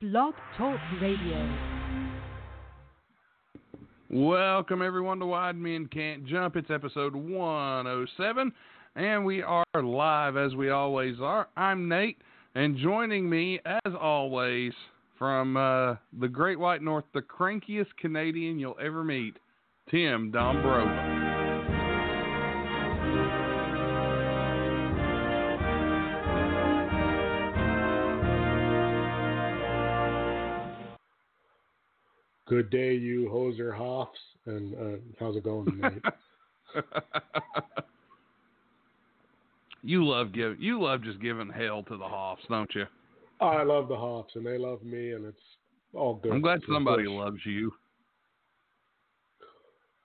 Blog Talk Radio. Welcome everyone to Wide Men Can't Jump. It's episode 107, and we are live as we always are. I'm Nate, and joining me as always from uh, the Great White North, the crankiest Canadian you'll ever meet, Tim Dombrova. Good day, you hoser hoffs, and uh, how's it going tonight? you love give you love just giving hell to the Hoffs, don't you? I love the Hoffs, and they love me, and it's all good. I'm glad somebody loves you.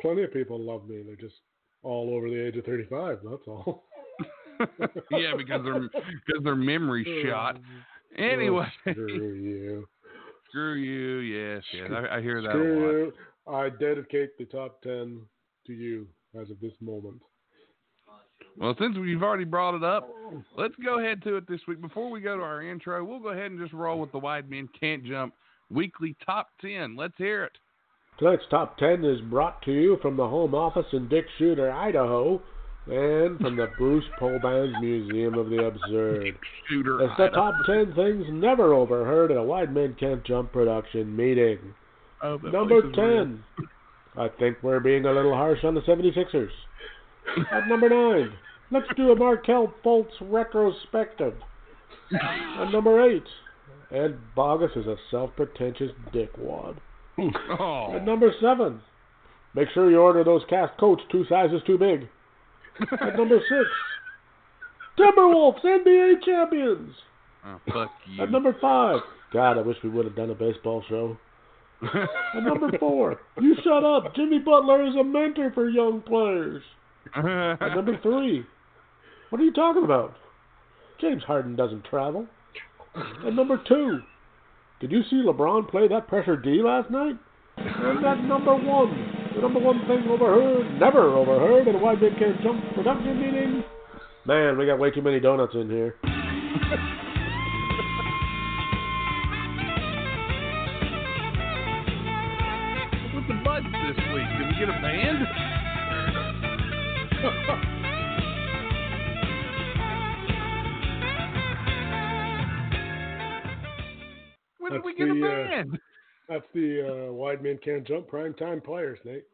Plenty of people love me. They're just all over the age of 35. That's all. yeah, because they're because their memory shot. Anyway, oh, screw you. Screw you. Yes, yes. I, I hear that Screw you. I dedicate the top 10 to you as of this moment. Well, since we've already brought it up, let's go ahead to it this week. Before we go to our intro, we'll go ahead and just roll with the Wide Men Can't Jump weekly top 10. Let's hear it. Tonight's top 10 is brought to you from the home office in Dick Shooter, Idaho, and from the Bruce Polban's Museum of the Absurd. Shooter, it's the top 10 things never overheard at a Wide Men Can't Jump production meeting. Oh, Number 10. I think we're being a little harsh on the 76ers. At number 9, let's do a Markelle Fultz retrospective. At number 8, Ed Bogus is a self-pretentious dickwad. Oh. At number 7, make sure you order those cast coats two sizes too big. At number 6, Timberwolves NBA champions. Oh, fuck you. At number 5, God, I wish we would have done a baseball show. At number 4, you shut up. Jimmy Butler is a mentor for young players. At number 3, what are you talking about? James Harden doesn't travel. At number 2, did you see LeBron play that pressure D last night? And at number 1, the number one thing overheard, never overheard at a Wide Men Can't Jump production meeting. Man, we got way too many donuts in here. What's the buds this week? Did we get a band? when did That's we get a the, uh, band? That's the uh, Wide Men Can't Jump prime time players, Nate.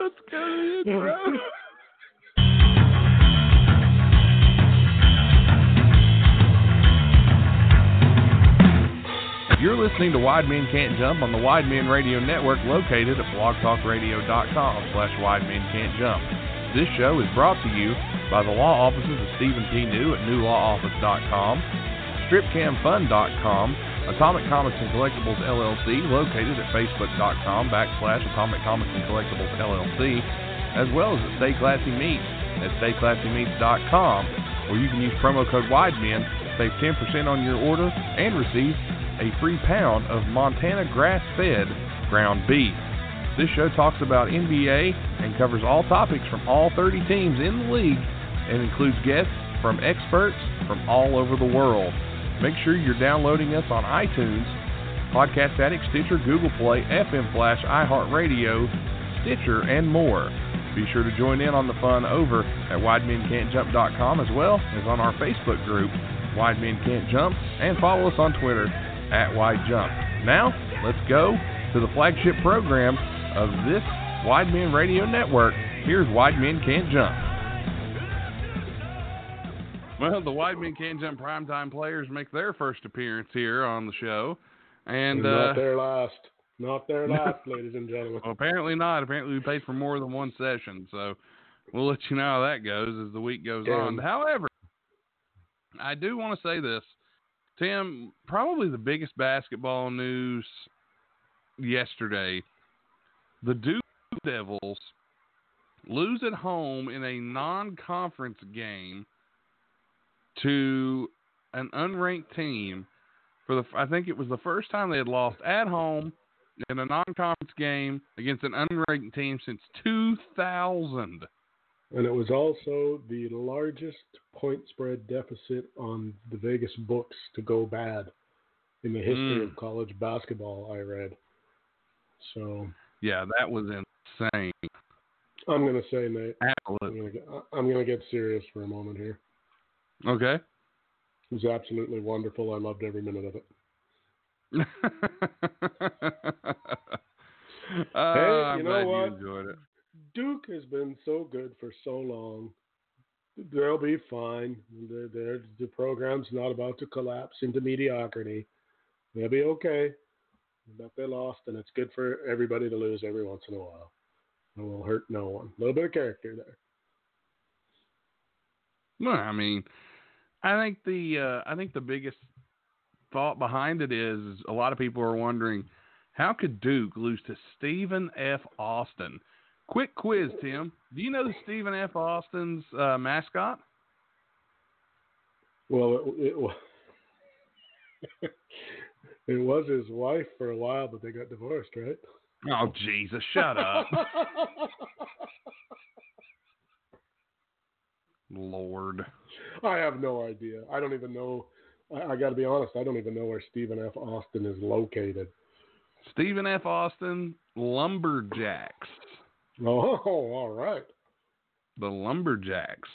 Let's go to the intro. You're listening to Wide Men Can't Jump on the Wide Men Radio Network located at blogtalkradio.com slash Wide Men Can't Jump. This show is brought to you by the law offices of Stephen P. New at newlawoffice.com, stripcamfun.com, Atomic Comics and Collectibles LLC located at facebook.com backslash Atomic Comics and Collectibles LLC, as well as at Stay Classy Meats at stayclassymeats.com, where you can use promo code WIDEMEN to save 10% on your order and receive a free pound of Montana grass-fed ground beef. This show talks about NBA and covers all topics from all 30 teams in the league and includes guests from experts from all over the world. Make sure you're downloading us on iTunes, Podcast Addict, Stitcher, Google Play, FM Flash, iHeartRadio, Stitcher, and more. Be sure to join in on the fun over at WideMenCan'tJump.com as well as on our Facebook group, Wide Men Can't Jump, and follow us on Twitter at Wide Jump. Now, let's go to the flagship program of this Wide Men Radio Network. Here's Wide Men Can't Jump. Well, the Wide Men Can't Jump primetime players make their first appearance here on the show. And not uh, their last. Not their last, ladies and gentlemen. well, apparently not. Apparently we paid for more than one session. So we'll let you know how that goes as the week goes on. However, I do want to say this. Tim, probably the biggest basketball news yesterday. The Duke Devils lose at home in a non-conference game to an unranked team for the I think it was the first time they had lost at home in a non-conference game against an unranked team since 2000. And it was also the largest point spread deficit on the Vegas books to go bad in the history Mm. of college basketball, I read. So Yeah, that was insane. I'm going to say, Nate, I'm going to get, I'm to get serious for a moment here. Okay. It was absolutely wonderful. I loved every minute of it. Uh, I'm you know glad what? you enjoyed it. Duke has been so good for so long. They'll be fine. They're, they're, the program's not about to collapse into mediocrity. They'll be okay. But they lost, and it's good for everybody to lose every once in a while. It will hurt no one. A little bit of character there. Well, I mean, I think the uh, I think the biggest thought behind it is, is a lot of people are wondering how could Duke lose to Stephen F. Austin? Quick quiz, Tim. Do you know Stephen F. Austin's uh, mascot? Well, it, it, it was his wife for a while, but they got divorced, right? Oh Jesus, shut up, Lord. I have no idea. I don't even know. I, I got to be honest. I don't even know where Stephen F. Austin is located. Stephen F. Austin Lumberjacks. Oh, all right. The Lumberjacks.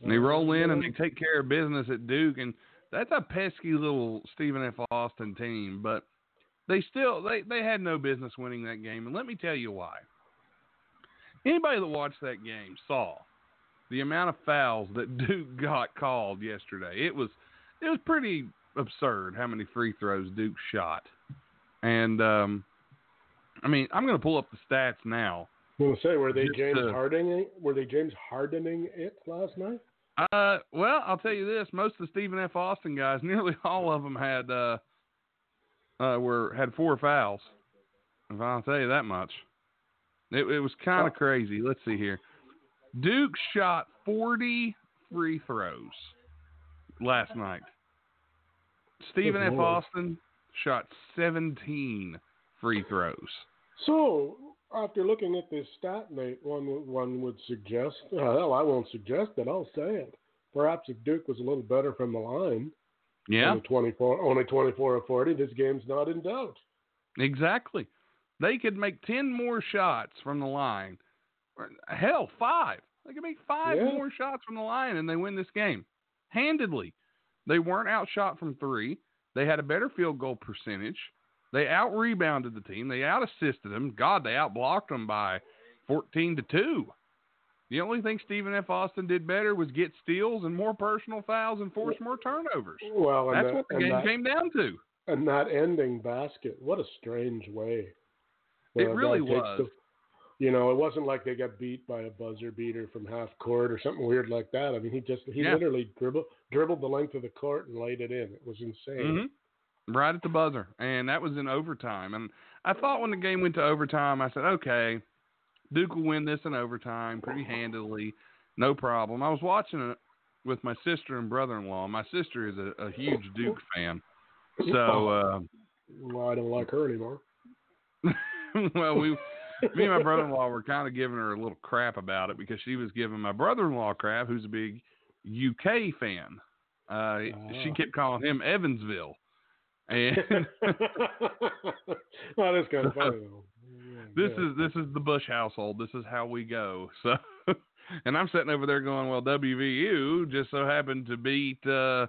And they roll in and they take care of business at Duke, and that's a pesky little Stephen F. Austin team. But they still they they had no business winning that game, and let me tell you why. Anybody that watched that game saw the amount of fouls that Duke got called yesterday. It was it was pretty absurd how many free throws Duke shot, and um, I mean I'm going to pull up the stats now. Gonna say, were they James Hardening? Were they James Hardening it last night? Uh, well, I'll tell you this: most of the Stephen F. Austin guys, nearly all of them had uh, uh, were had four fouls. If I'll tell you that much, it, it was kind of crazy. Let's see here. Duke shot forty free throws last night. Stephen F. Austin shot seventeen free throws. So, after looking at this stat, Nate, one would- one would suggest. Well, I won't suggest it. I'll say it. Perhaps if Duke was a little better from the line, Yeah, only twenty-four, only twenty-four of forty, this game's not in doubt. Exactly. They could make 10 more shots from the line. Or, hell, five. They could make five Yeah. more shots from the line and they win this game. Handedly. They weren't outshot from three. They had a better field goal percentage. They out rebounded the team. They out assisted them. God, they out blocked them by 14 to 2. The only thing Stephen F. Austin did better was get steals and more personal fouls and force more turnovers. Well, and That's that, what the game that, came down to. and that ending basket. What a strange way. It really was. the- you know, it wasn't like they got beat by a buzzer beater from half court or something weird like that. I mean, he just he Yeah. literally dribbled dribbled the length of the court and laid it in. It was insane. hmm Right at the buzzer, and that was in overtime. And I thought when the game went to overtime, I said, okay, Duke will win this in overtime pretty handily, no problem. I was watching it with my sister and brother-in-law. My sister is a, a huge Duke fan, so uh, Well, I don't like her anymore. well, we, me and my brother-in-law were kind of giving her a little crap about it because she was giving my brother-in-law crap, who's a big UK fan. Uh, She Ah. kept calling him Evansville, and that is kind of funny though. This yeah. is this is the Bush household. This is how we go. So, and I'm sitting over there going, well, WVU just so happened to beat uh,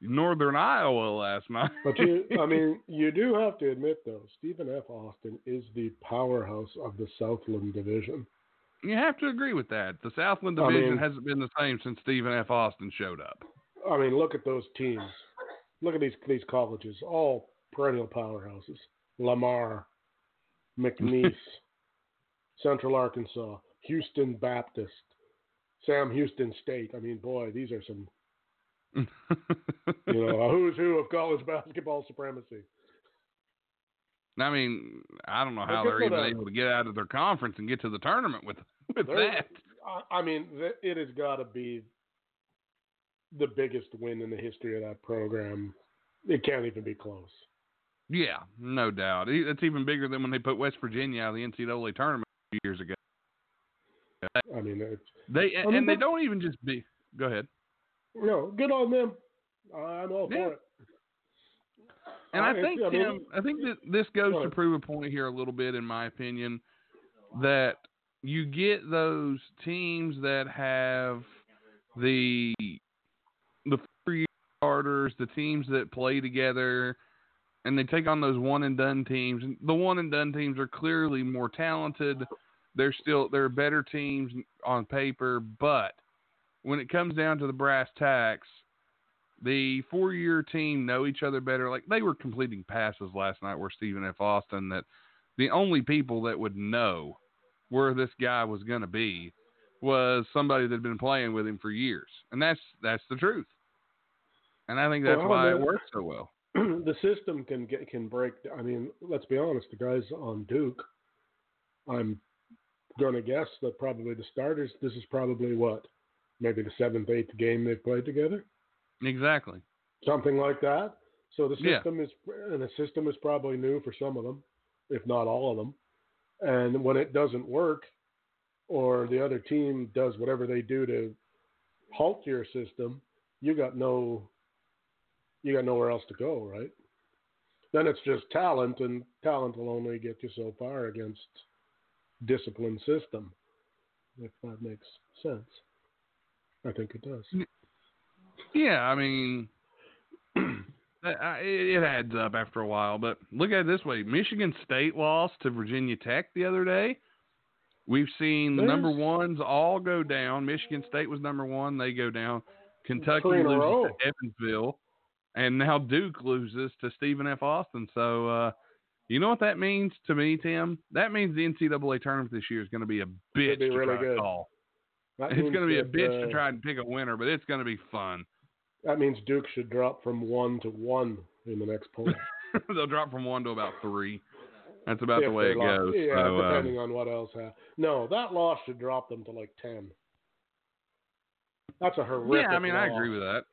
Northern Iowa last night. But you, I mean, you do have to admit though, Stephen F. Austin is the powerhouse of the Southland Division. you have to agree with that. The Southland I Division mean- hasn't been the same since Stephen F. Austin showed up. I mean, look at those teams. Look at these these colleges, all perennial powerhouses. Lamar, McNeese, Central Arkansas, Houston Baptist, Sam Houston State. I mean, boy, these are some you know a who's who of college basketball supremacy. I mean, I don't know how they're even able to get out of their conference and get to the tournament with with that. I, I mean, th- it has got to be the biggest win in the history of that program. It can't even be close. Yeah, no doubt. It's even bigger than when they put West Virginia out of the NCAA tournament a few years ago. I mean, it's They I mean, and they don't even just be. Go ahead. no good on them. I'm all Yeah. for it. And Uh, I think I mean- Tim, I think that this goes Go to prove a point here a little bit, in my opinion, that you get those teams that have the the year starters, the teams that play together, and they take on those one and done teams. The one and done teams are clearly more talented. They're still they're better teams on paper, but when it comes down to the brass tacks, the four year team know each other better. Like they were completing passes last night where Stephen F. Austin that the only people that would know where this guy was gonna be was somebody that had been playing with him for years. And that's that's the truth. And I think that's Well, why it works so well. the system can get can break. I mean, let's be honest. The guys on Duke, I'm going to guess that probably the starters. This is probably what, maybe the seventh, eighth game they've played together, Exactly. something like that. So the Yeah. system is, and the system is probably new for some of them, if not all of them. And when it doesn't work, or the other team does whatever they do to halt your system, you got no, you got nowhere else to go, right? Then it's just talent, and talent will only get you so far against disciplined system. If that makes sense, I think it does. Mm. Yeah, I mean, it adds up after a while. But look at it this way: Michigan State lost to Virginia Tech the other day. We've seen the number ones all go down. Michigan State was number one; they go down. Kentucky Three in a loses to Evansville, and now Duke loses to Stephen F. Austin. So, uh, you know what that means to me, Tim? That means the NCAA tournament this year is going to be a bitch be to really try good. to call. That It's going to be a bitch uh, to try and pick a winner, but it's going to be fun. That means Duke should drop from one to one in the next poll. They'll drop from one to about three. That's about the way it lost- goes. Yeah, so, um, depending on what else happens. No, that loss should drop them to like ten. That's a horrific. yeah, I mean, I agree with that.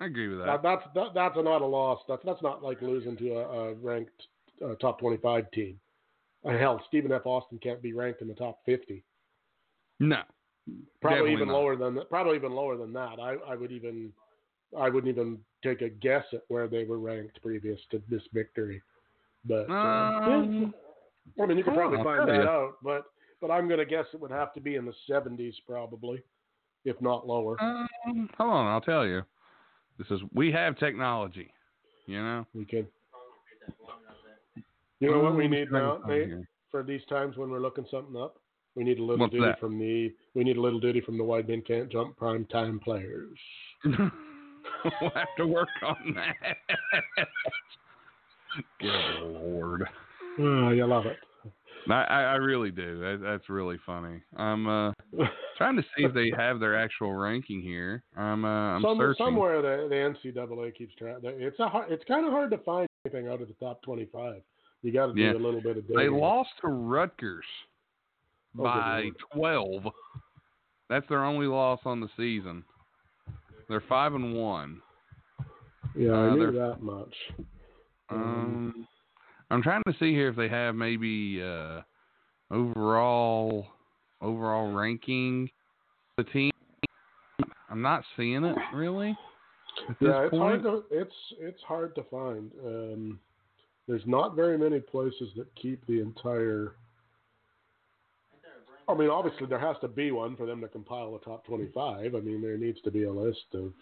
I agree with That, that. that's that, that's not a loss. That's that's not like losing to a, a ranked uh, top twenty-five team. Uh, hell, Stephen F. Austin can't be ranked in the top fifty. No, Probably even not. lower than that. Probably even lower than that. I, I would even I wouldn't even take a guess at where they were ranked previous to this victory. But uh, Um, I mean, you could oh, probably find that out. But but I'm going to guess it would have to be in the 70s probably, if not lower. um, hold on, I'll tell you. This is we have technology. You know. We could. You know what we Um, need now, Nate, for these times when we're looking something up? We need a little What's duty that? from the we need a little duty from the wide men can't jump prime time players. we'll have to work on that. Good lord. Oh, you love it. I, I I really do. That, that's really funny. I'm uh, trying to see if they have their actual ranking here. I'm uh, I'm Some, searching. somewhere the, the NCAA keeps track. It's a hard, it's kind of hard to find anything out of the top 25. You got to do Yeah. a little bit of Digging. They lost to Rutgers Oh, by lord. 12. That's their only loss on the season. They're five and one. Yeah, I uh, knew that much. Um, I'm trying to see here if they have maybe uh, overall overall ranking the team. I'm not seeing it really yeah, it's hard to it's it's hard to find. Um, there's not very many places that keep the entire. I mean, obviously there has to be one for them to compile a top 25. I mean, there needs to be a list of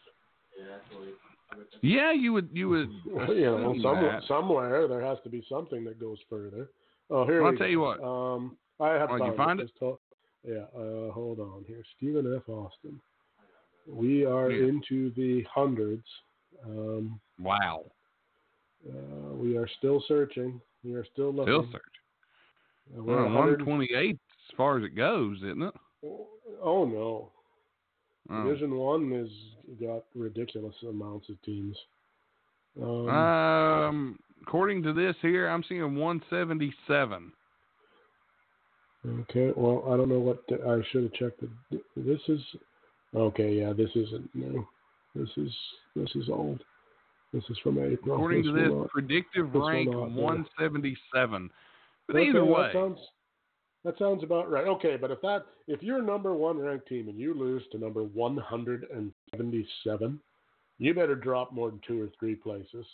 Yeah, you would you would you know somewhere somewhere there has to be something that goes further. Oh, here Well, I'll tell go. you what. Um, I have Oh, you find it? Hold- yeah, uh, hold on here. Stephen F. Austin. We are Yeah. into the hundreds. Um, Wow. uh, we are still searching. We are still looking. Still search. Uh, We're we're on 128 as far as it goes, isn't it? Oh no, Oh. Division One has got ridiculous amounts of teams. Um, Um, according to this here, I'm seeing 177. okay, well, I don't know what the, I should have checked. The, this is okay. Yeah, this isn't new. This is this is old. This is from April. According to this, not- predictive this rank 177. But Okay, either that way, sounds That sounds about right. Okay, but if that if you're number one ranked team and you lose to number 177, you better drop more than two or three places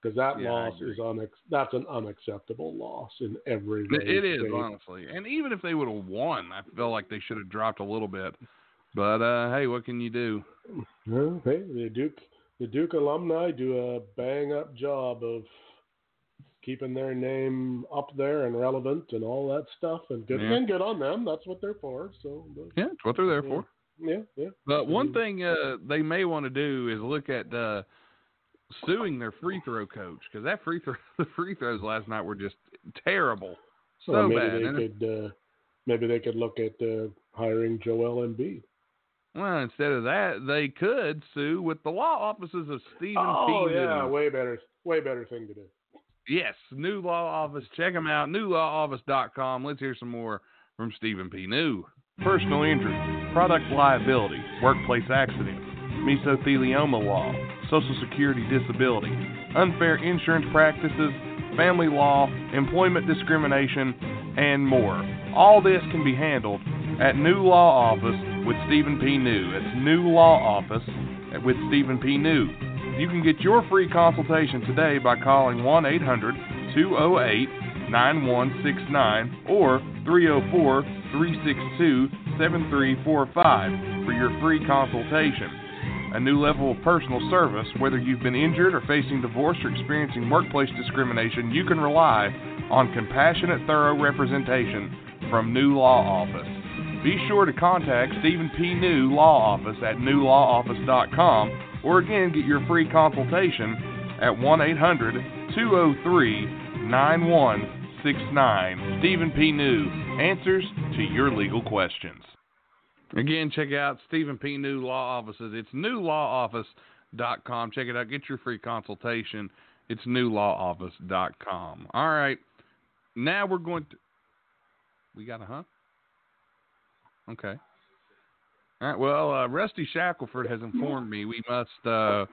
because that Yeah, loss is unex- that's an unacceptable loss in every. It is honestly, and even if they would have won, I feel like they should have dropped a little bit. But uh, hey, what can you do? Well, hey, the Duke the Duke alumni do a bang up job of keeping their name up there and relevant and all that stuff and good Yeah. and good on them. That's what they're for. So Yeah, that's what they're there for. yeah, yeah. But one Mhm. thing uh, they may want to do is look at uh, suing their free throw coach because that free throw the free throws last night were just terrible, so Well, maybe bad. they And could uh, maybe they could look at uh, hiring Joel Embiid. well, instead of that, they could sue with the law offices of Stephen Oh P. yeah, way better, way better thing to do. Yes, new law office. Check them out. Newlawoffice.com. Let's hear some more from Stephen P. New. Personal injury, product liability, workplace accident, mesothelioma law, Social Security disability, unfair insurance practices, family law, employment discrimination, and more. All this can be handled at New Law Office with Stephen P. New. It's New Law Office with Stephen P. New. You can get your free consultation today by calling 1 800 208 9169 or 304 362 7345 for your free consultation. A new level of personal service, whether you've been injured or facing divorce or experiencing workplace discrimination, you can rely on compassionate, thorough representation from New Law Office. Be sure to contact Stephen P. New Law Office at newlawoffice.com or again get your free consultation at 1 800 203 9169. Stephen P. New answers to your legal questions. Again, check out Stephen P. New Law Offices. It's newlawoffice.com. Check it out. Get your free consultation. It's newlawoffice.com. All right. Now we're going to. We got a huh? Okay. All right. Well, uh, Rusty Shackelford has informed me we must. Uh,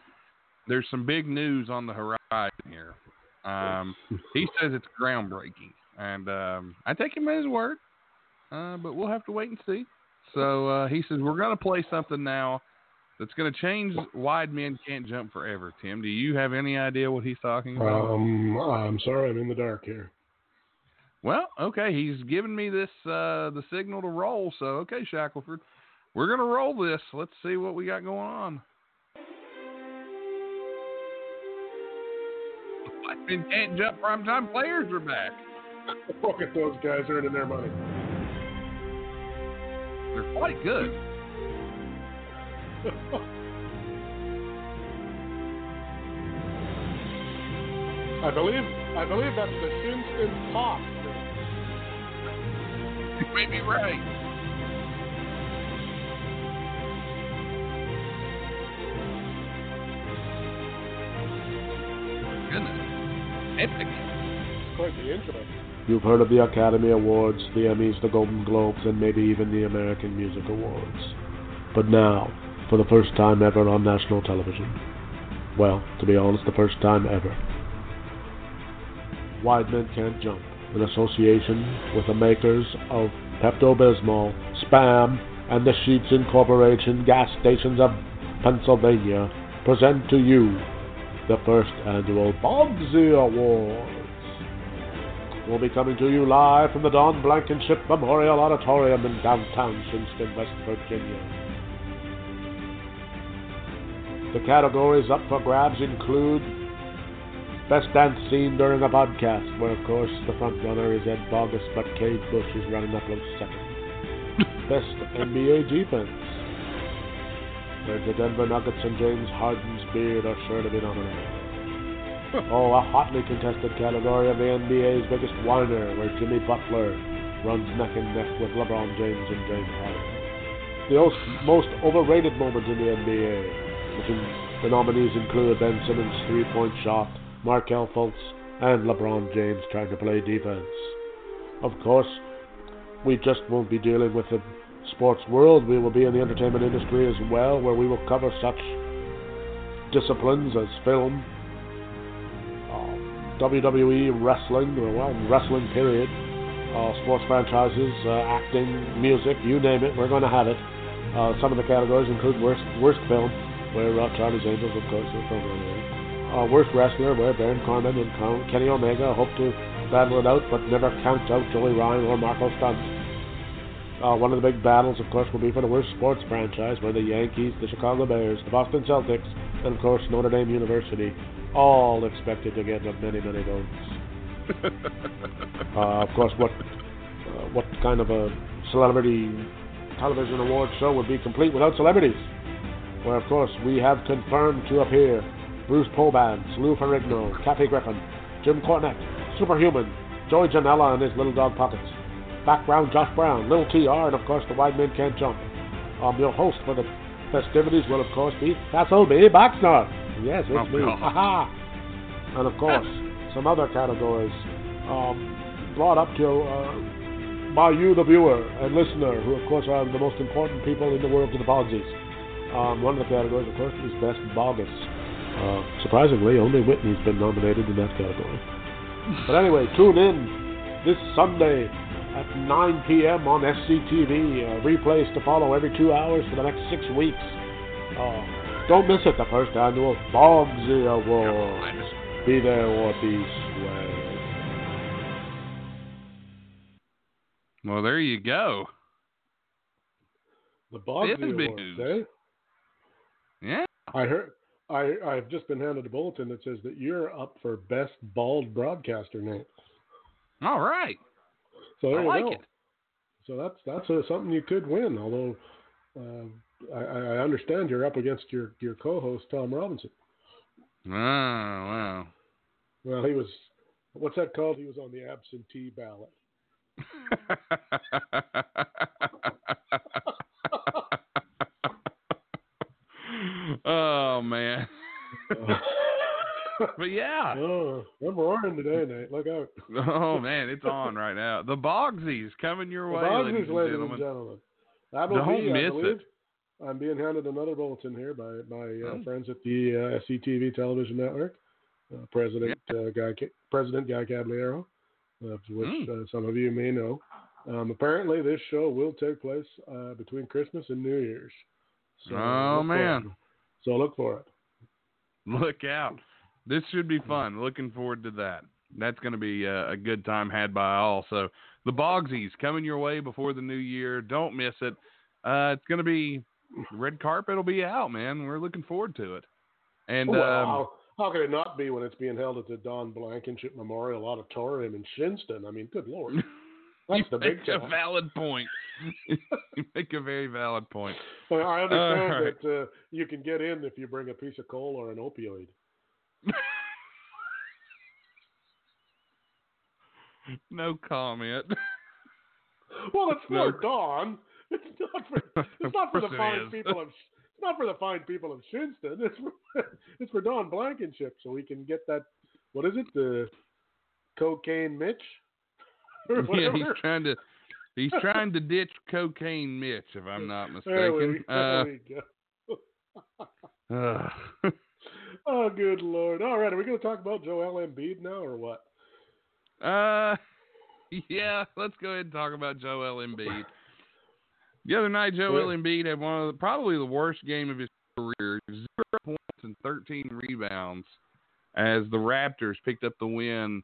there's some big news on the horizon here. Um, he says it's groundbreaking, and um, I take him at his word. Uh, but we'll have to wait and see. So uh, he says we're going to play something now that's going to change wide men can't jump forever. Tim, do you have any idea what he's talking about? Um, I'm sorry, I'm in the dark here. Well, okay, he's given me this uh the signal to roll, so okay, Shackelford. We're gonna roll this. Let's see what we got going on. Whitemen can't jump primetime players are back. Look at those guys earning their money. They're quite good. I believe I believe that's the Shinspin Talk. You may be right. Epic. Quite the intro. You've heard of the Academy Awards, the Emmys, the Golden Globes, and maybe even the American Music Awards. But now, for the first time ever on national television, well, to be honest, the first time ever, Wide Men Can't Jump, in association with the makers of Pepto Bismol, Spam, and the Sheetz Incorporation gas stations of Pennsylvania, present to you the first annual Bogsy Awards will be coming to you live from the Don Blankenship Memorial Auditorium in downtown Shinnston, West Virginia. The categories up for grabs include Best Dance Scene During a Podcast, where of course the front runner is Ed Bogus, but Kate Bush is running up close second. Best NBA Defense, where the Denver Nuggets and James Harden's beard are sure to be nominated. Oh, a hotly contested category of the NBA's biggest whiner, where Jimmy Butler runs neck and neck with LeBron James and James Harden. The most, overrated moment in the NBA, the nominees include Ben Simmons' three-point shot, Markelle Fultz, and LeBron James trying to play defense. Of course, we just won't be dealing with the sports world. We will be in the entertainment industry as well, where we will cover such disciplines as film, uh, WWE wrestling, well, wrestling period, uh, sports franchises, uh, acting, music, you name it, we're going to have it. Uh, some of the categories include worst worst film, where uh, Charlie's Angels, of course, is from uh, worst wrestler, where Baron Corbin and Kenny Omega hope to battle it out, but never count out Joey Ryan or Marko Stunt. Uh, one of the big battles, of course, will be for the worst sports franchise, where the Yankees, the Chicago Bears, the Boston Celtics, and of course Notre Dame University, all expected to get the many, many votes. uh, of course, what uh, what kind of a celebrity television award show would be complete without celebrities? Where, of course, we have confirmed to appear Bruce Poban, Lou Ferrigno, Kathy Griffin, Jim Cornette, Superhuman, Joey Janela and his little dog pockets, background Josh Brown, Little TR, and of course the Wide Men Can't Jump. Um, your host for the festivities will of course be Castle B. Baxner. Yes, it's oh, me. Haha. and of course, some other categories um, brought up to uh, by you, the viewer and listener, who of course are the most important people in the world to the Bogsies. Um, one of the categories, of course, is Best Bogus. Uh, surprisingly, only Whitney's been nominated in that category. But anyway, tune in this Sunday at 9 p.m. on SCTV. Uh, replays to follow every two hours for the next six weeks. Uh, don't miss it, the first annual Bogsy Awards. Be there or be square. Well, there you go. The Bogsy Awards, eh? Yeah. I heard I, I've just been handed a bulletin that says that you're up for best bald broadcaster name. All right. So there I you like go. it. So that's that's uh, something you could win. Although uh, I, I, understand you're up against your, your co-host Tom Robinson. Oh wow. Well, he was. What's that called? He was on the absentee ballot. oh man. but yeah. Oh, I'm roaring today, Nate. Look out. oh man, it's on right now. The Bogsies coming your the way, Bogsies, ladies, and ladies gentlemen. and gentlemen. That will Don't miss I believe, it. I'm being handed another bulletin here by my uh, Oh. friends at the uh, SCTV Television Network. Uh, President uh, Guy President Guy Caballero, of which Mm. uh, some of you may know. Um, apparently, this show will take place uh, between Christmas and New Year's. So Oh, man. So look for it. Look out. This should be fun. Looking forward to that. That's going to be a, a good time had by all. So the Bogsies coming your way before the new year. Don't miss it. Uh, it's going to be red carpet will be out, man. We're looking forward to it. And well, um, how, how could it not be when it's being held at the Don Blankenship Memorial Auditorium in Shinnston? I mean, good lord, that's you the big make a valid point. you make a very valid point. I I understand right. that uh, you can get in if you bring a piece of coal or an opioid. no comment. Well, it's No. for Don. It's not for. It's not for the fine people of. It's not for the fine people of Shinnston. It's for. It's for Don Blankenship, so we can get that. What is it? The cocaine Mitch. Yeah, he's trying to he's trying to ditch cocaine Mitch, if I'm not There we, mistaken. there Uh, we go. uh, Oh, good lord! All right, are we going to talk about Joel Embiid now, or what? uh, yeah, let's go ahead and talk about Joel Embiid. The other night, Joel Yeah. Embiid had one of the, probably the worst game of his career: zero points and 13 rebounds, as the Raptors picked up the win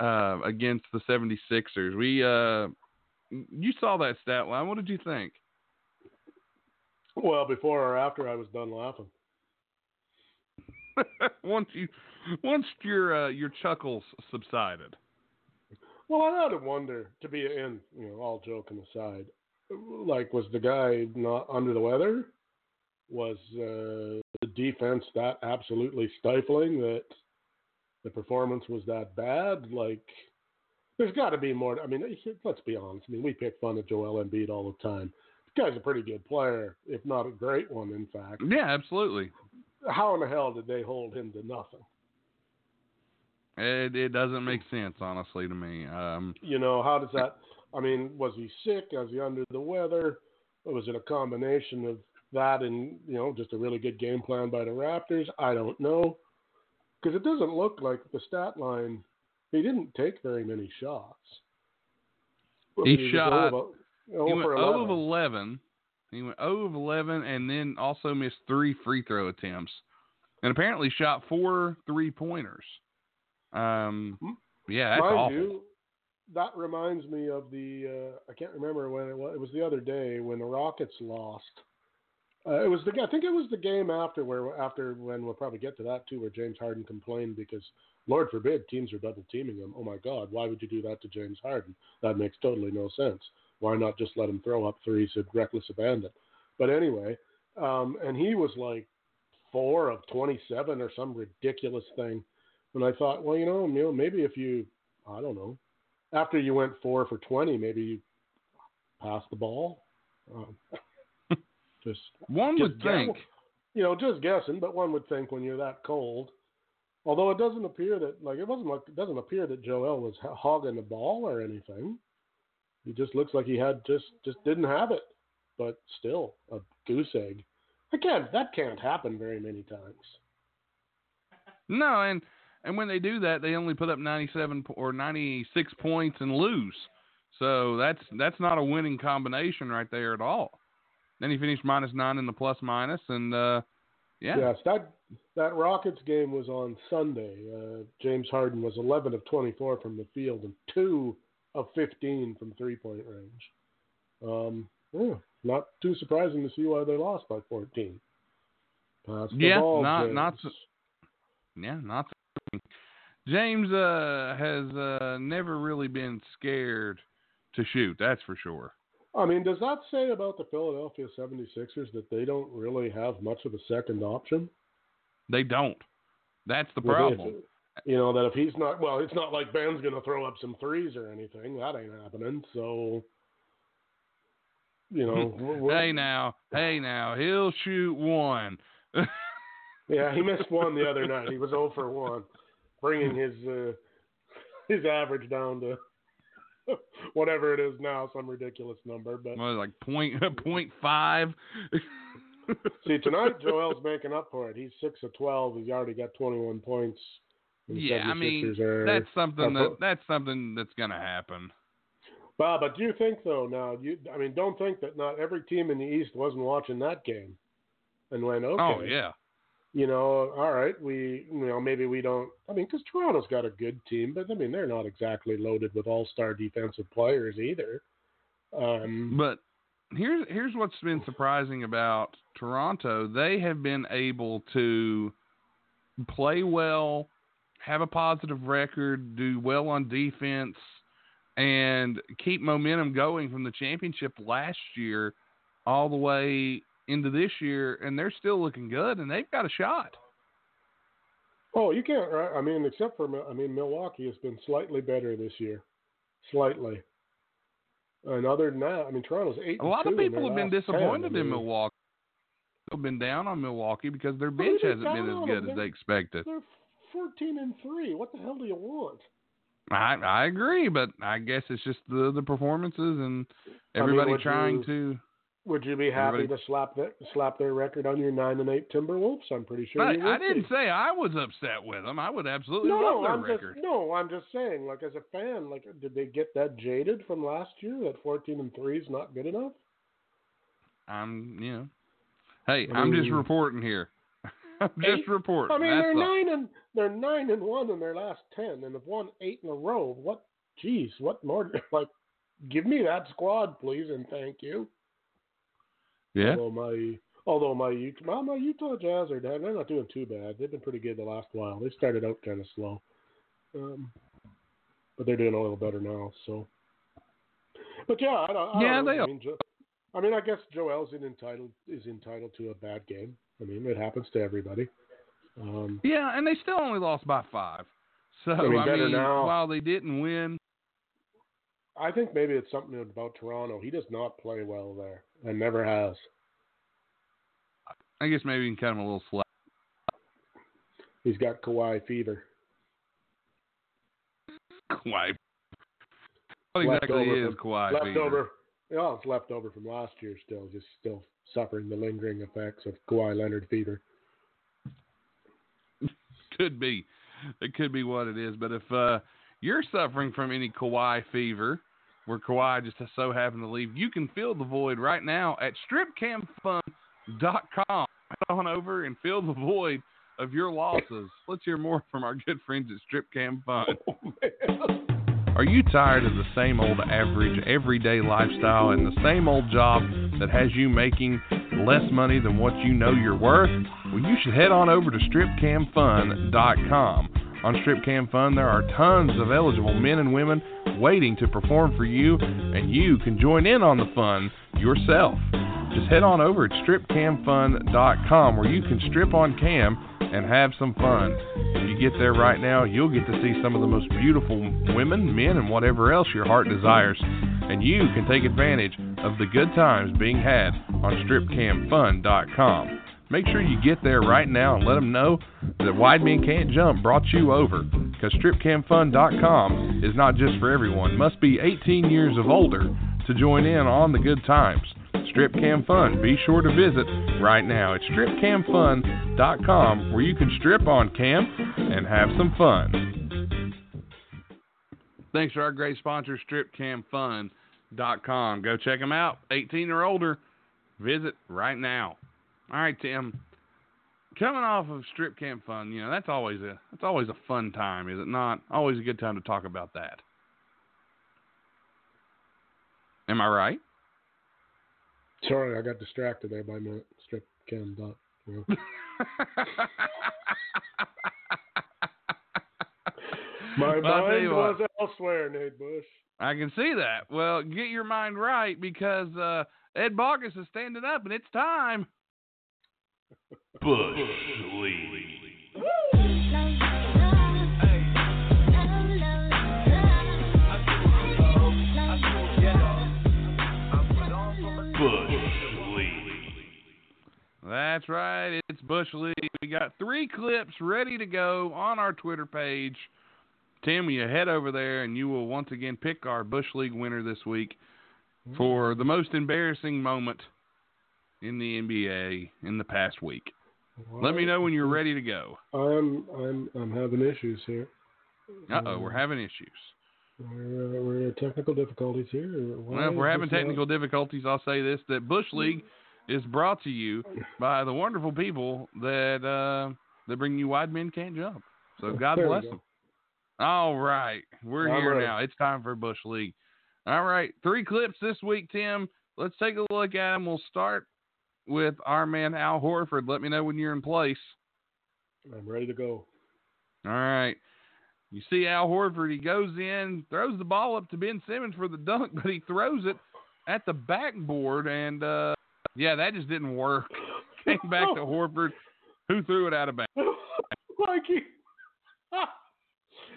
uh, against the 76ers. We, uh, you saw that stat line. What did you think? Well, before or after I was done laughing. once you, once your uh, your chuckles subsided. Well, I had to wonder, to be in, you know, all joking aside, like, was the guy not under the weather? Was uh, the defense that absolutely stifling that the performance was that bad? Like, there's got to be more. I mean, let's be honest. I mean, we pick fun at Joel Embiid all the time. The guy's a pretty good player, if not a great one, in fact. Yeah, absolutely. How in the hell did they hold him to nothing? It it doesn't make sense, honestly, to me. Um, You know, how does that? I mean, was he sick? Was he under the weather? Or was it a combination of that and you know just a really good game plan by the Raptors? I don't know, because it doesn't look like the stat line. He didn't take very many shots. he shot. he went 0 of 11. He went 0 of 11, and then also missed three free throw attempts, and apparently shot four three pointers. Um, hmm? yeah, that's Mind awful. You, that reminds me of the uh, I can't remember when it was. It was the other day when the Rockets lost. Uh, it was the I think it was the game after where after when we'll probably get to that too, where James Harden complained because Lord forbid teams are double teaming him. Oh my God, why would you do that to James Harden? That makes totally no sense. Why not just let him throw up threes at reckless abandon? But anyway, um, and he was like four of twenty-seven or some ridiculous thing. And I thought, well, you know, you know, maybe if you, I don't know, after you went four for 20, maybe you pass the ball. Um, just one just would think, you know, just guessing, but one would think when you're that cold. Although it doesn't appear that, like, it wasn't like it doesn't appear that Joel was hogging the ball or anything. He just looks like he had just just didn't have it, but still a goose egg. I can't. That can't happen very many times. No, and and when they do that, they only put up 97 or 96 points and lose. So that's that's not a winning combination right there at all. Then he finished minus nine in the plus minus, and uh, yeah. Yes, that that Rockets game was on Sunday. Uh, James Harden was 11 of 24 from the field and two of 15 from three point range. Um, yeah, not too surprising to see why they lost by 14. Pass yeah, not not. Yeah, not James uh, has uh, never really been scared to shoot. That's for sure. I mean, does that say about the Philadelphia 76ers that they don't really have much of a second option? They don't. That's the problem. You know, that if he's not, well, it's not like Ben's going to throw up some threes or anything. That ain't happening. So, you know. hey, now. Hey, now. He'll shoot one. yeah, he missed one the other night. He was 0 for 1 bringing his uh, his average down to whatever it is now, some ridiculous number. But well, like point point five. See, tonight Joel's making up for it. He's six of twelve. He's already got twenty one points. Yeah, I mean are, that's something that that's something that's gonna happen. Well, but do you think though? Now, you I mean, don't think that not every team in the East wasn't watching that game and went, okay. Oh yeah you know, all right, we, you know, maybe we don't. I mean, because Toronto's got a good team, but I mean, they're not exactly loaded with all-star defensive players either. Um, but here's here's what's been surprising about Toronto. They have been able to play well, have a positive record, do well on defense, and keep momentum going from the championship last year all the way into this year, and they're still looking good, and they've got a shot. Oh, you can't. Right? I mean, except for I mean, Milwaukee has been slightly better this year, slightly. And other than that, I mean, Toronto's eight. A lot of people have been disappointed 10, I mean, in Milwaukee. They've been down on Milwaukee because their bench hasn't been as good as they expected. They're fourteen and three. What the hell do you want? I I agree, but I guess it's just the the performances and everybody I mean, trying you, to would you be happy Everybody... to slap that slap their record on your nine and eight Timberwolves? I'm pretty sure. Would I didn't be. say I was upset with them. I would absolutely no, love no, their I'm record. Just, no, I'm just saying, like as a fan, like did they get that jaded from last year that 14 and three is not good enough? I'm, you know, hey, I am mean, just reporting here. I'm just eight? reporting. I mean, That's they're all. nine and they're nine and one in their last ten, and have won eight in a row. What? Geez, what more? Like, give me that squad, please, and thank you. Yeah. Although my although my Utah my Utah Jazz are down, they're not doing too bad. They've been pretty good the last while. They started out kind of slow, um, but they're doing a little better now. So, but yeah, I don't, I yeah, don't they I mean, jo- I mean, I guess Joel's entitled is entitled to a bad game. I mean, it happens to everybody. Um, yeah, and they still only lost by five. So I mean, I mean now. while they didn't win, I think maybe it's something about Toronto. He does not play well there, and never has. I guess maybe you can cut him a little slack. He's got Kawhi fever. Kawhi. What exactly Leftover is Kawhi leftover. Yeah, it's left over from last year. Still, just still suffering the lingering effects of Kawhi Leonard fever. Could be, it could be what it is. But if uh, you're suffering from any Kawhi fever, where Kawhi just so happened to leave. You can fill the void right now at stripcamfun.com. Head on over and fill the void of your losses. Let's hear more from our good friends at Strip Cam Fun. Oh, Are you tired of the same old average, everyday lifestyle and the same old job that has you making less money than what you know you're worth? Well, you should head on over to stripcamfun.com. On Strip Cam Fun, there are tons of eligible men and women waiting to perform for you, and you can join in on the fun yourself. Just head on over at stripcamfun.com where you can strip on cam and have some fun. If you get there right now, you'll get to see some of the most beautiful women, men, and whatever else your heart desires. And you can take advantage of the good times being had on stripcamfun.com. Make sure you get there right now and let them know that Wide Men Can't Jump brought you over. Because stripcamfun.com is not just for everyone. Must be 18 years of older to join in on the good times. Strip Cam Fun. Be sure to visit right now. It's stripcamfun.com where you can strip on cam and have some fun. Thanks to our great sponsor, stripcamfun.com. Go check them out. 18 or older. Visit right now. All right, Tim. Coming off of Strip Camp Fun, you know that's always a that's always a fun time, is it not? Always a good time to talk about that. Am I right? Sorry, I got distracted there by my strip cam dot. Well, my Well, mind was what. elsewhere, Nate Bush. I can see that. Well, get your mind right because uh, Ed Bogus is standing up, and it's time. Bush League. Bush League. That's right. It's Bush League. We got three clips ready to go on our Twitter page. Tim, you head over there and you will once again pick our Bush League winner this week for the most embarrassing moment in the NBA in the past week. Let me know when you're ready to go. I'm I'm I'm having issues here. Uh oh, we're having issues. We're, uh, we're technical difficulties here. Why Well, if we're having not- technical difficulties, I'll say this: that Bush League is brought to you by the wonderful people that uh, that bring you Wide Men Can't Jump. So God bless go. them. All right, we're here now. It's time for Bush League. All right, three clips this week, Tim. Let's take a look at them. We'll start with our man Al Horford. Let me know when you're in place. I'm ready to go. All right. You see Al Horford, he goes in, throws the ball up to Ben Simmons for the dunk, but he throws it at the backboard, and uh, yeah, that just didn't work. Came back to Horford, who threw it out of bounds. like he,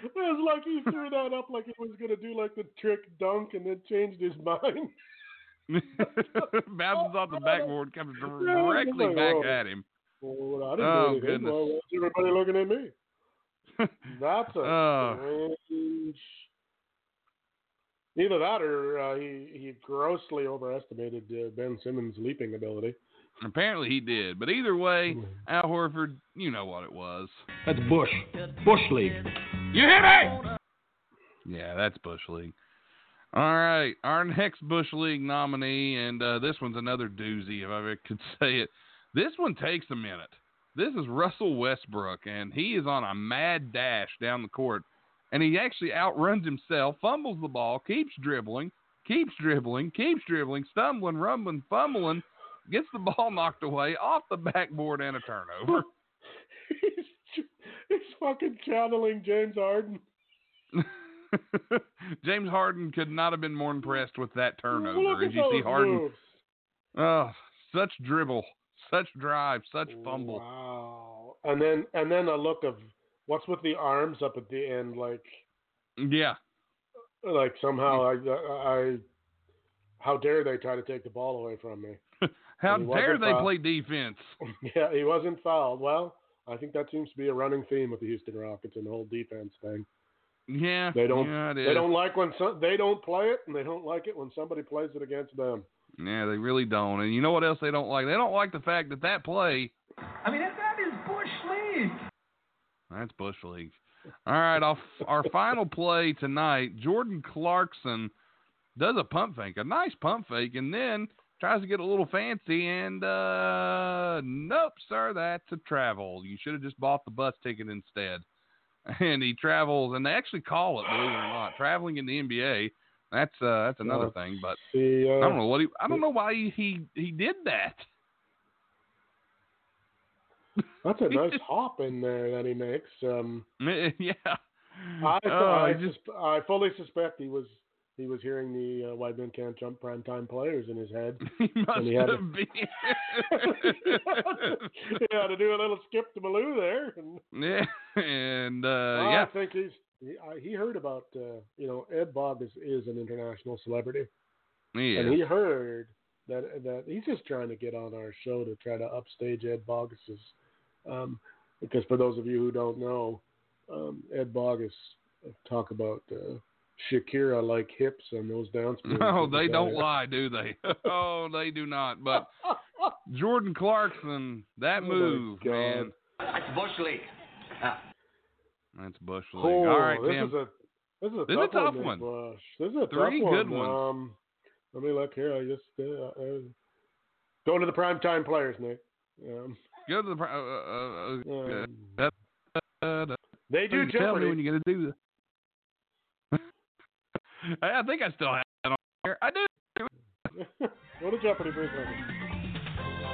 it was like he threw that up like he was gonna do like the trick dunk and then changed his mind. Bounces off the backboard, comes directly like, back oh. at him. Well, I didn't Oh, goodness. Well, everybody looking at me? That's a Oh. strange. Either that or uh, he he grossly overestimated uh, Ben Simmons' leaping ability. Apparently he did, but either way, Al Horford, you know what it was. That's Bush. Bush League. You hear me? Yeah, that's Bush League. All right, our next Bush League nominee, and uh, this one's another doozy, if I ever could say it. This one takes a minute. This is Russell Westbrook, and he is on a mad dash down the court, and he actually outruns himself, fumbles the ball, keeps dribbling, keeps dribbling, keeps dribbling, stumbling, rumbling, fumbling, gets the ball knocked away off the backboard and a turnover. he's, he's fucking channeling James Harden. James Harden could not have been more impressed with that turnover. Look As you see Harden, moves. oh, such dribble, such drive, such fumble. Wow. And then and then a look of what's with the arms up at the end, like Yeah, like somehow mm. I I how dare they try to take the ball away from me? How dare they fouled. play defense? yeah, he wasn't fouled. Well, I think that seems to be a running theme with the Houston Rockets and the whole defense thing. Yeah, They don't- Yeah, it They is. don't like when some, they don't play it, and they don't like it when somebody plays it against them. Yeah, they really don't. And you know what else they don't like? They don't like the fact that that play. I mean, that, that is Bush League. That's Bush League. All right, off our final play tonight, Jordan Clarkson does a pump fake, a nice pump fake, and then tries to get a little fancy and uh nope, sir, that's a travel. You should have just bought the bus ticket instead. And he travels and they actually call it, believe it or not, traveling in the NBA. That's uh that's another Uh, thing, but uh, I don't know what he I don't know why he he, he did that. That's a nice hop in there that he makes. Um, yeah. I, Oh, I, just I fully suspect he was he was hearing the uh, White Men Can't Jump primetime players in his head. he must he had to- have been. he had to do a little skip to Maloo there. And, yeah, and uh, I yeah, think he's he, I, he heard about uh, you know Ed Bog is, is an international celebrity, he and is. he heard that that he's just trying to get on our show to try to upstage Ed Bogus's. Um, because for those of you who don't know, um, Ed Bogus talk about uh, Shakira like hips and those dance moves. No, they don't guy- lie, do they? oh, they do not. But Jordan Clarkson, that Oh, move, man, That's Bush League. Ah, that's bush league. Oh, All right, this Tim. is a this is a This is a tough, tough one. one. Bush. This is a Three tough good one. ones. Um, let me look here. I just uh, uh, go to the primetime players, Nick. Um, Go to the. pri- Uh, uh, uh, um, uh, uh, they do you tell me when you're gonna do this. I I think I still have it on here. I do. go to Jeopardy for a second.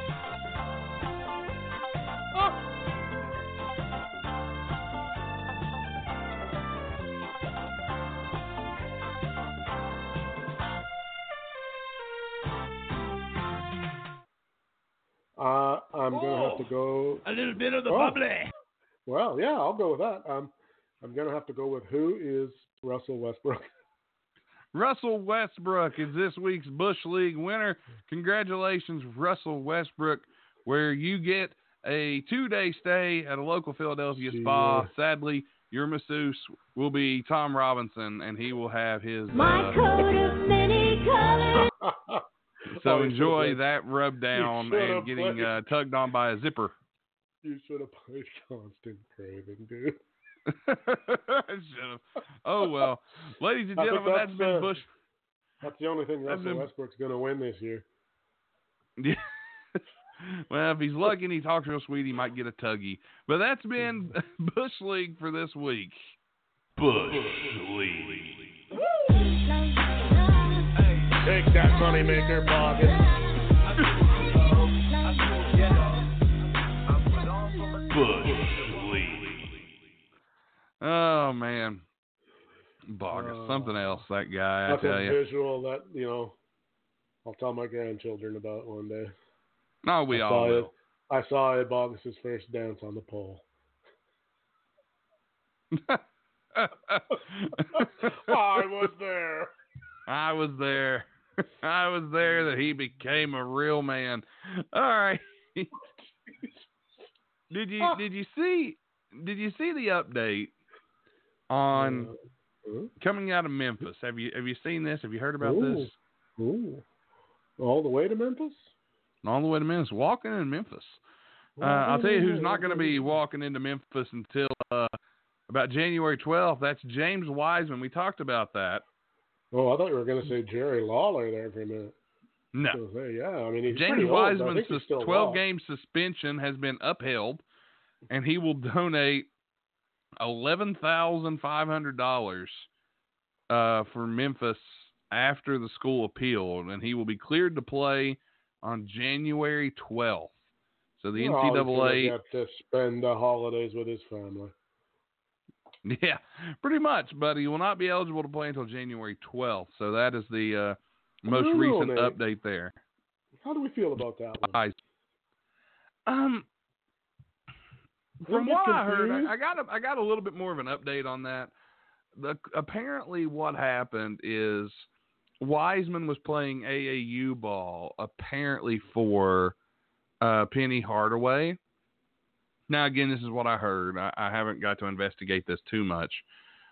Uh, I'm gonna have to go. A little bit of the Oh. bubbly. Well, yeah, I'll go with that. Um, I'm gonna have to go with who is Russell Westbrook. Russell Westbrook is this week's Bush League winner. Congratulations, Russell Westbrook, where you get a two day stay at a local Philadelphia Gee, spa. Sadly, your masseuse will be Tom Robinson, and he will have his. My uh, coat of many colors. so Oh, enjoy should've- that rub down and getting uh, tugged on by a zipper. You should have played Constant Craving, dude. I should've. Oh well, ladies and gentlemen, that's that's, been uh, Bush. That's the only thing That's Russell been- Westbrook's gonna win this year. Yeah. well, if he's lucky and he talks real sweet, he might get a tuggy. But that's been Bush League for this week. Bush League. Take that moneymaker, Boggin. Oh man, Bogus, Oh. Uh, something else. That guy, I tell you. visual that you know, I'll tell my grandchildren about one day. No, we I all will. it. I saw Ed Bogus's first dance on the pole. I was there. I was there. I was there that he became a real man. All right. did you did you see did you see the update on Uh, coming out of Memphis? Have you have you seen this? Have you heard about Ooh. this? ooh. All the way to Memphis? All the way to Memphis, walking in Memphis. Uh, I'll tell you who's not going to be walking into Memphis until uh, about January 12th. That's James Wiseman. We talked about that. Oh, I thought you were going to say Jerry Lawler there for a minute. No. I was gonna say, yeah, I mean James Wiseman's he's 12 raw. game suspension has been upheld, and he will donate $11,500 uh, for Memphis after the school appealed, and he will be cleared to play on January 12th. So the Well, NCAA, get to spend the holidays with his family. yeah, pretty much, but he will not be eligible to play until January 12th. So that is the uh, most recent update there. How do we feel about that one? Um, from what I heard. I, I got a, I got a little bit more of an update on that. The apparently what happened is Wiseman was playing AAU ball apparently for uh, Penny Hardaway. Now again, this is what I heard. I, I haven't got to investigate this too much.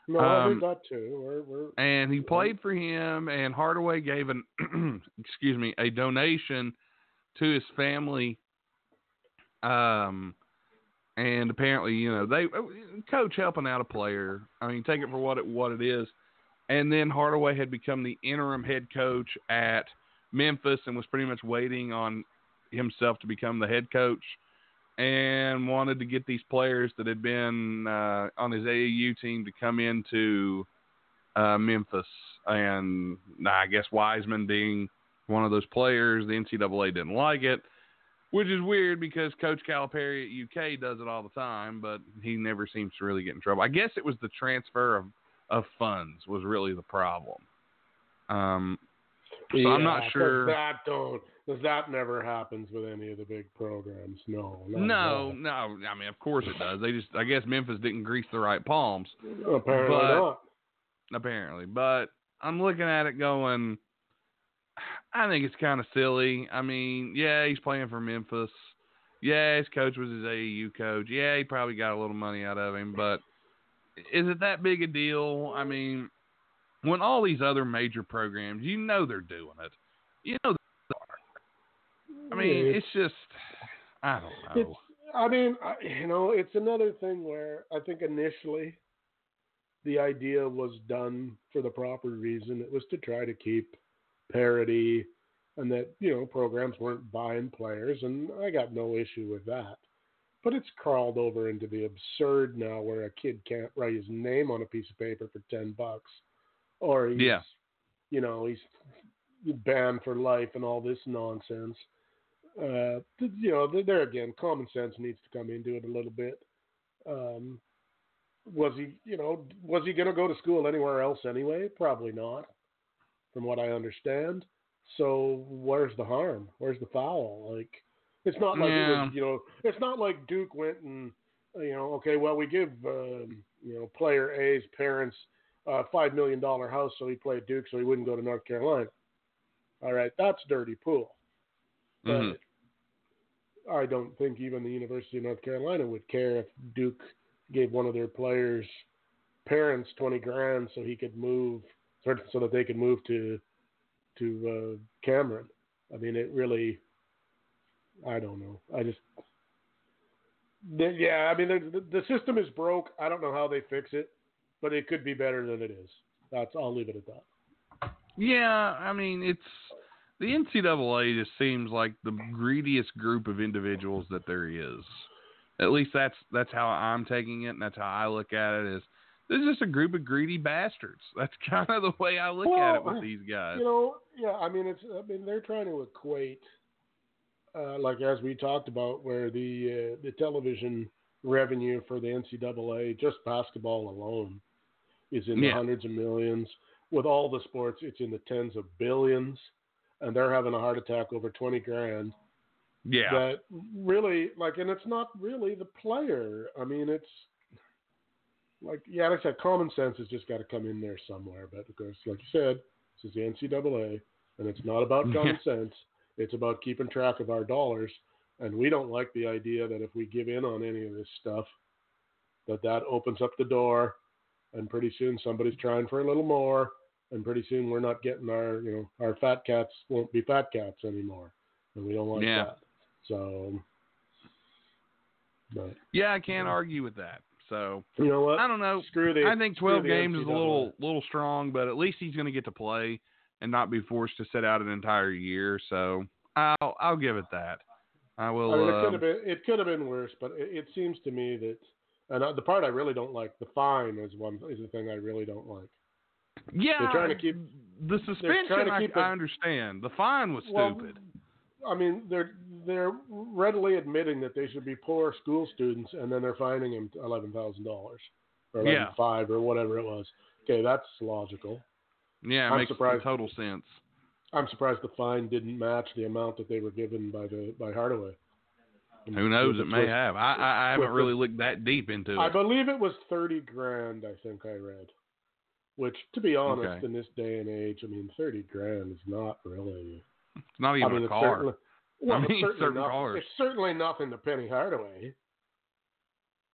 No, um, heard that too. We're, we're, and he played for him and Hardaway gave an excuse me a donation to his family um and apparently you know they coach helping out a player. I mean take it for what it what it is. And then Hardaway had become the interim head coach at Memphis and was pretty much waiting on himself to become the head coach and wanted to get these players that had been uh, on his AAU team to come into uh, Memphis. And I guess Wiseman being one of those players, the NCAA didn't like it, which is weird because Coach Calipari at UK does it all the time, but he never seems to really get in trouble. I guess it was the transfer of, of funds was really the problem. Um, so yeah, I'm not sure. That don't. That never happens with any of the big programs. No. No, no. I mean, of course it does. They just, I guess Memphis didn't grease the right palms. Apparently but- not. apparently. But I'm looking at it going, I think it's kind of silly. I mean, yeah, he's playing for Memphis. Yeah, his coach was his AAU coach. Yeah, he probably got a little money out of him, but is it that big a deal? I mean, when all these other major programs, you know they're doing it. You know they are. I mean, Yeah, it's just, I don't know. It's, I mean, I, you know, it's another thing where I think initially the idea was done for the proper reason. It was to try to keep parity and that, you know, programs weren't buying players, and I got no issue with that. But it's crawled over into the absurd now where a kid can't write his name on a piece of paper for 10 bucks. Or he's, Yeah. you know, he's banned for life and all this nonsense uh, you know, there again, common sense needs to come into it a little bit. Um, was he, you know, was he going to go to school anywhere else anyway? Probably not, from what I understand. So where's the harm? Where's the foul? Like, it's not like it was, you know, it's not like Duke went and, uh, you know, okay, well, we give, um, you know, player A's parents a five million dollar house so he played Duke so he wouldn't go to North Carolina. All right, that's dirty pool. But Mhm. I don't think even the University of North Carolina would care if Duke gave one of their players' parents twenty grand so he could move, so that they could move to to uh, Cameron. I mean, it really. I don't know. I just. Yeah, I mean, the, the system is broke. I don't know how they fix it, but it could be better than it is. That's. I'll leave it at that. Yeah, I mean, it's the NCAA just seems like the greediest group of individuals that there is. At least that's that's how I'm taking it, and that's how I look at it. Is there's just a group of greedy bastards. That's kind of the way I look at it with these guys. You know, yeah, I mean, it's. I mean, they're trying to equate, uh, like as we talked about, where the uh, the television revenue for the NCAA, just basketball alone, is in the hundreds of millions. With all the sports, it's in the tens of billions, and they're having a heart attack over twenty grand. Yeah, That really, like, and it's not really the player. I mean, it's like, yeah, like I said, common sense has just got to come in there somewhere. But of course, like you said, this is the NCAA, and it's not about common sense. It's about keeping track of our dollars, and we don't like the idea that if we give in on any of this stuff, that that opens up the door, and pretty soon somebody's trying for a little more, and pretty soon we're not getting our, you know, our fat cats won't be fat cats anymore, and we don't like Yeah. that. So, but yeah, I can't argue with that. So you know what? I don't know. Screw the. I think 12 the games is a little little strong, but at least he's going to get to play and not be forced to sit out an entire year. So I'll I'll give it that. I will. I mean, it um, could have been it could have been worse, but it, it seems to me that, and uh, the part I really don't like, the fine is one is the thing I really don't like. Yeah, They're trying to keep- the suspension. I, keep I understand. The fine was Well, stupid. I mean, they're they're readily admitting that they should be poor school students, and then they're fining him eleven thousand dollars or eleven Yeah. five or whatever it was. Okay, that's logical. Yeah, it I'm makes surprised- total sense. I'm surprised the fine didn't match the amount that they were given by the by Hardaway. Who knows? It may have. I I, I haven't the- really looked that deep into it. I believe it was thirty grand. I think I read. Which, to be honest, Okay. in this day and age, I mean, thirty grand is not really. It's not even I mean, a car. Well, I it's mean, certainly certain not- cars. It's certainly nothing to Penny Hardaway.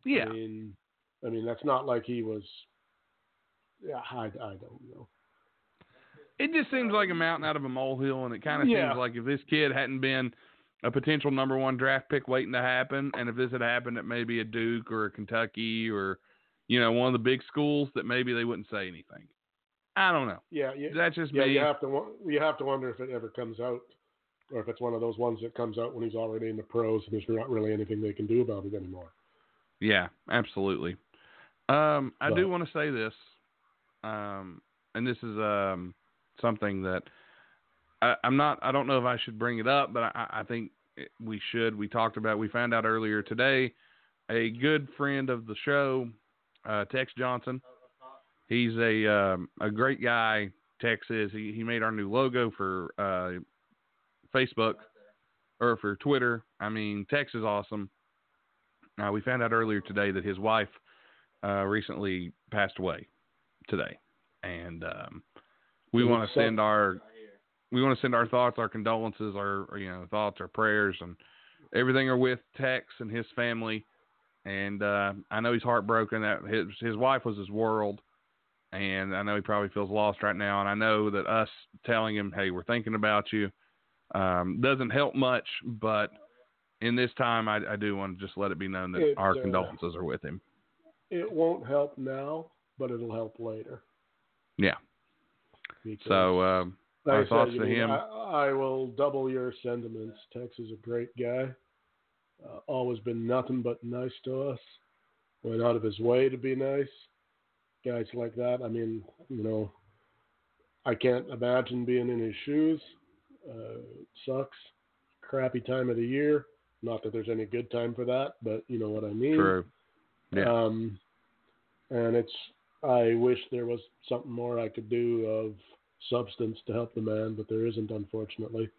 Yeah. I mean, I mean that's not like he was. Yeah, I, I don't know. It just seems like a um, mountain out of a molehill, and it kind of Yeah. seems like if this kid hadn't been a potential number one draft pick waiting to happen, and if this had happened at maybe a Duke or a Kentucky or, you know, one of the big schools, that maybe they wouldn't say anything. I don't know. Yeah, yeah, That's just yeah. me. You have to you have to wonder if it ever comes out, or if it's one of those ones that comes out when he's already in the pros and there's not really anything they can do about it anymore. Yeah, absolutely. Um, I do want to say this, um, and this is um, something that I, I'm not. I don't know if I should bring it up, but I, I think we should. We talked about. We found out earlier today. A good friend of the show, uh, Tex Johnson. He's a um, a great guy. Texas. He he made our new logo for uh, Facebook or for Twitter. I mean, Texas is awesome. Uh, we found out earlier today that his wife uh, recently passed away today, and um, we want to send our we want to send our thoughts, our condolences, our our, you know thoughts, our prayers, and everything are with Tex and his family. And uh, I know he's heartbroken that his his wife was his world, and I know he probably feels lost right now. And I know that us telling him, "Hey, we're thinking about you," um, doesn't help much, but in this time, I, I do want to just let it be known that It, our uh, condolences are with him. It won't help now, but it'll help later. Yeah. Because, So um, like our said, thoughts to mean, him. I, I will double your sentiments. Tex is a great guy. Uh, always been nothing but nice to us. Went out of his way to be nice. Guys like that. I mean, you know, I can't imagine being in his shoes. Uh, sucks. Crappy time of the year. Not that there's any good time for that, but you know what I mean. True. Yeah. Um, and it's I wish there was something more I could do of substance to help the man, but there isn't, unfortunately.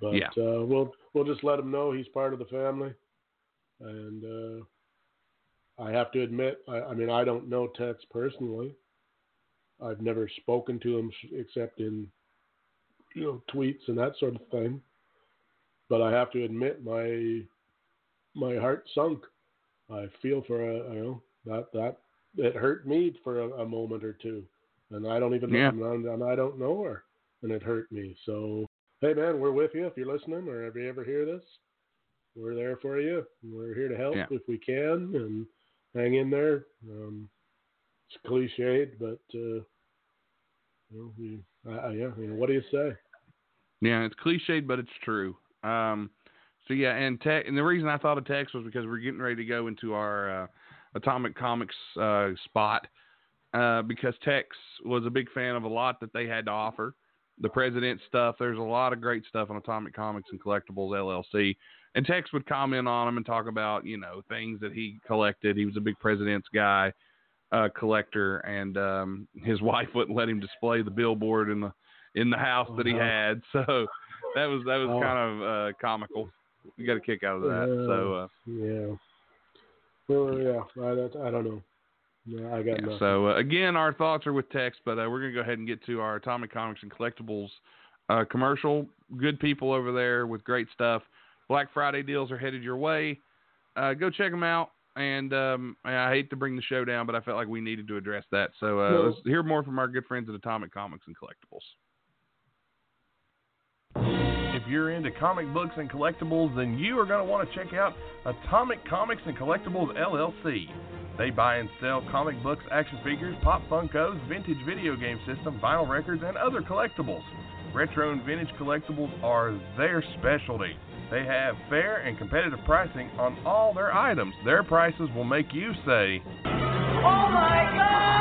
But Yeah. uh, we'll we'll just let him know he's part of the family, and uh, I have to admit, I, I mean, I don't know Tex personally. I've never spoken to him except in you know tweets and that sort of thing. But I have to admit, my my heart sunk. I feel for a, you know that that it hurt me for a, a moment or two, and I don't even Yeah. know, and, and I don't know her, and it hurt me. So hey, man, we're with you if you're listening, or if you ever hear this, we're there for you. We're here to help Yeah. if we can, and hang in there. Um, it's cliched, but uh, you know, we, uh, yeah, you know, what do you say? Yeah, it's cliched, but it's true. Um, so yeah, and tech, and the reason I thought of Tex was because we're getting ready to go into our uh, Atomic Comics uh, spot uh, because Tex was a big fan of a lot that they had to offer. The President stuff. There's a lot of great stuff on Atomic Comics and Collectibles LLC. And Tex would comment on them and talk about you know things that he collected. He was a big President's guy, uh, collector, and um, his wife wouldn't let him display the billboard in the in the house that he Uh-huh. had. So that was that was Oh. kind of uh, comical. You got a kick out of that. So uh, yeah, well, yeah, I, I don't know. No, I got yeah, so uh, again, our thoughts are with Tex, but uh, we're gonna go ahead and get to our Atomic Comics and Collectibles uh, commercial. Good people over there with great stuff. Black Friday deals are headed your way. Uh, go check them out. And um, I hate to bring the show down, but I felt like we needed to address that. So uh, No. let's hear more from our good friends at Atomic Comics and Collectibles. If you're into comic books and collectibles, then you are going to want to check out Atomic Comics and Collectibles LLC. They buy and sell comic books, action figures, pop Funkos, vintage video game system, vinyl records, and other collectibles. Retro and vintage collectibles are their specialty. They have fair and competitive pricing on all their items. Their prices will make you say, Oh my God!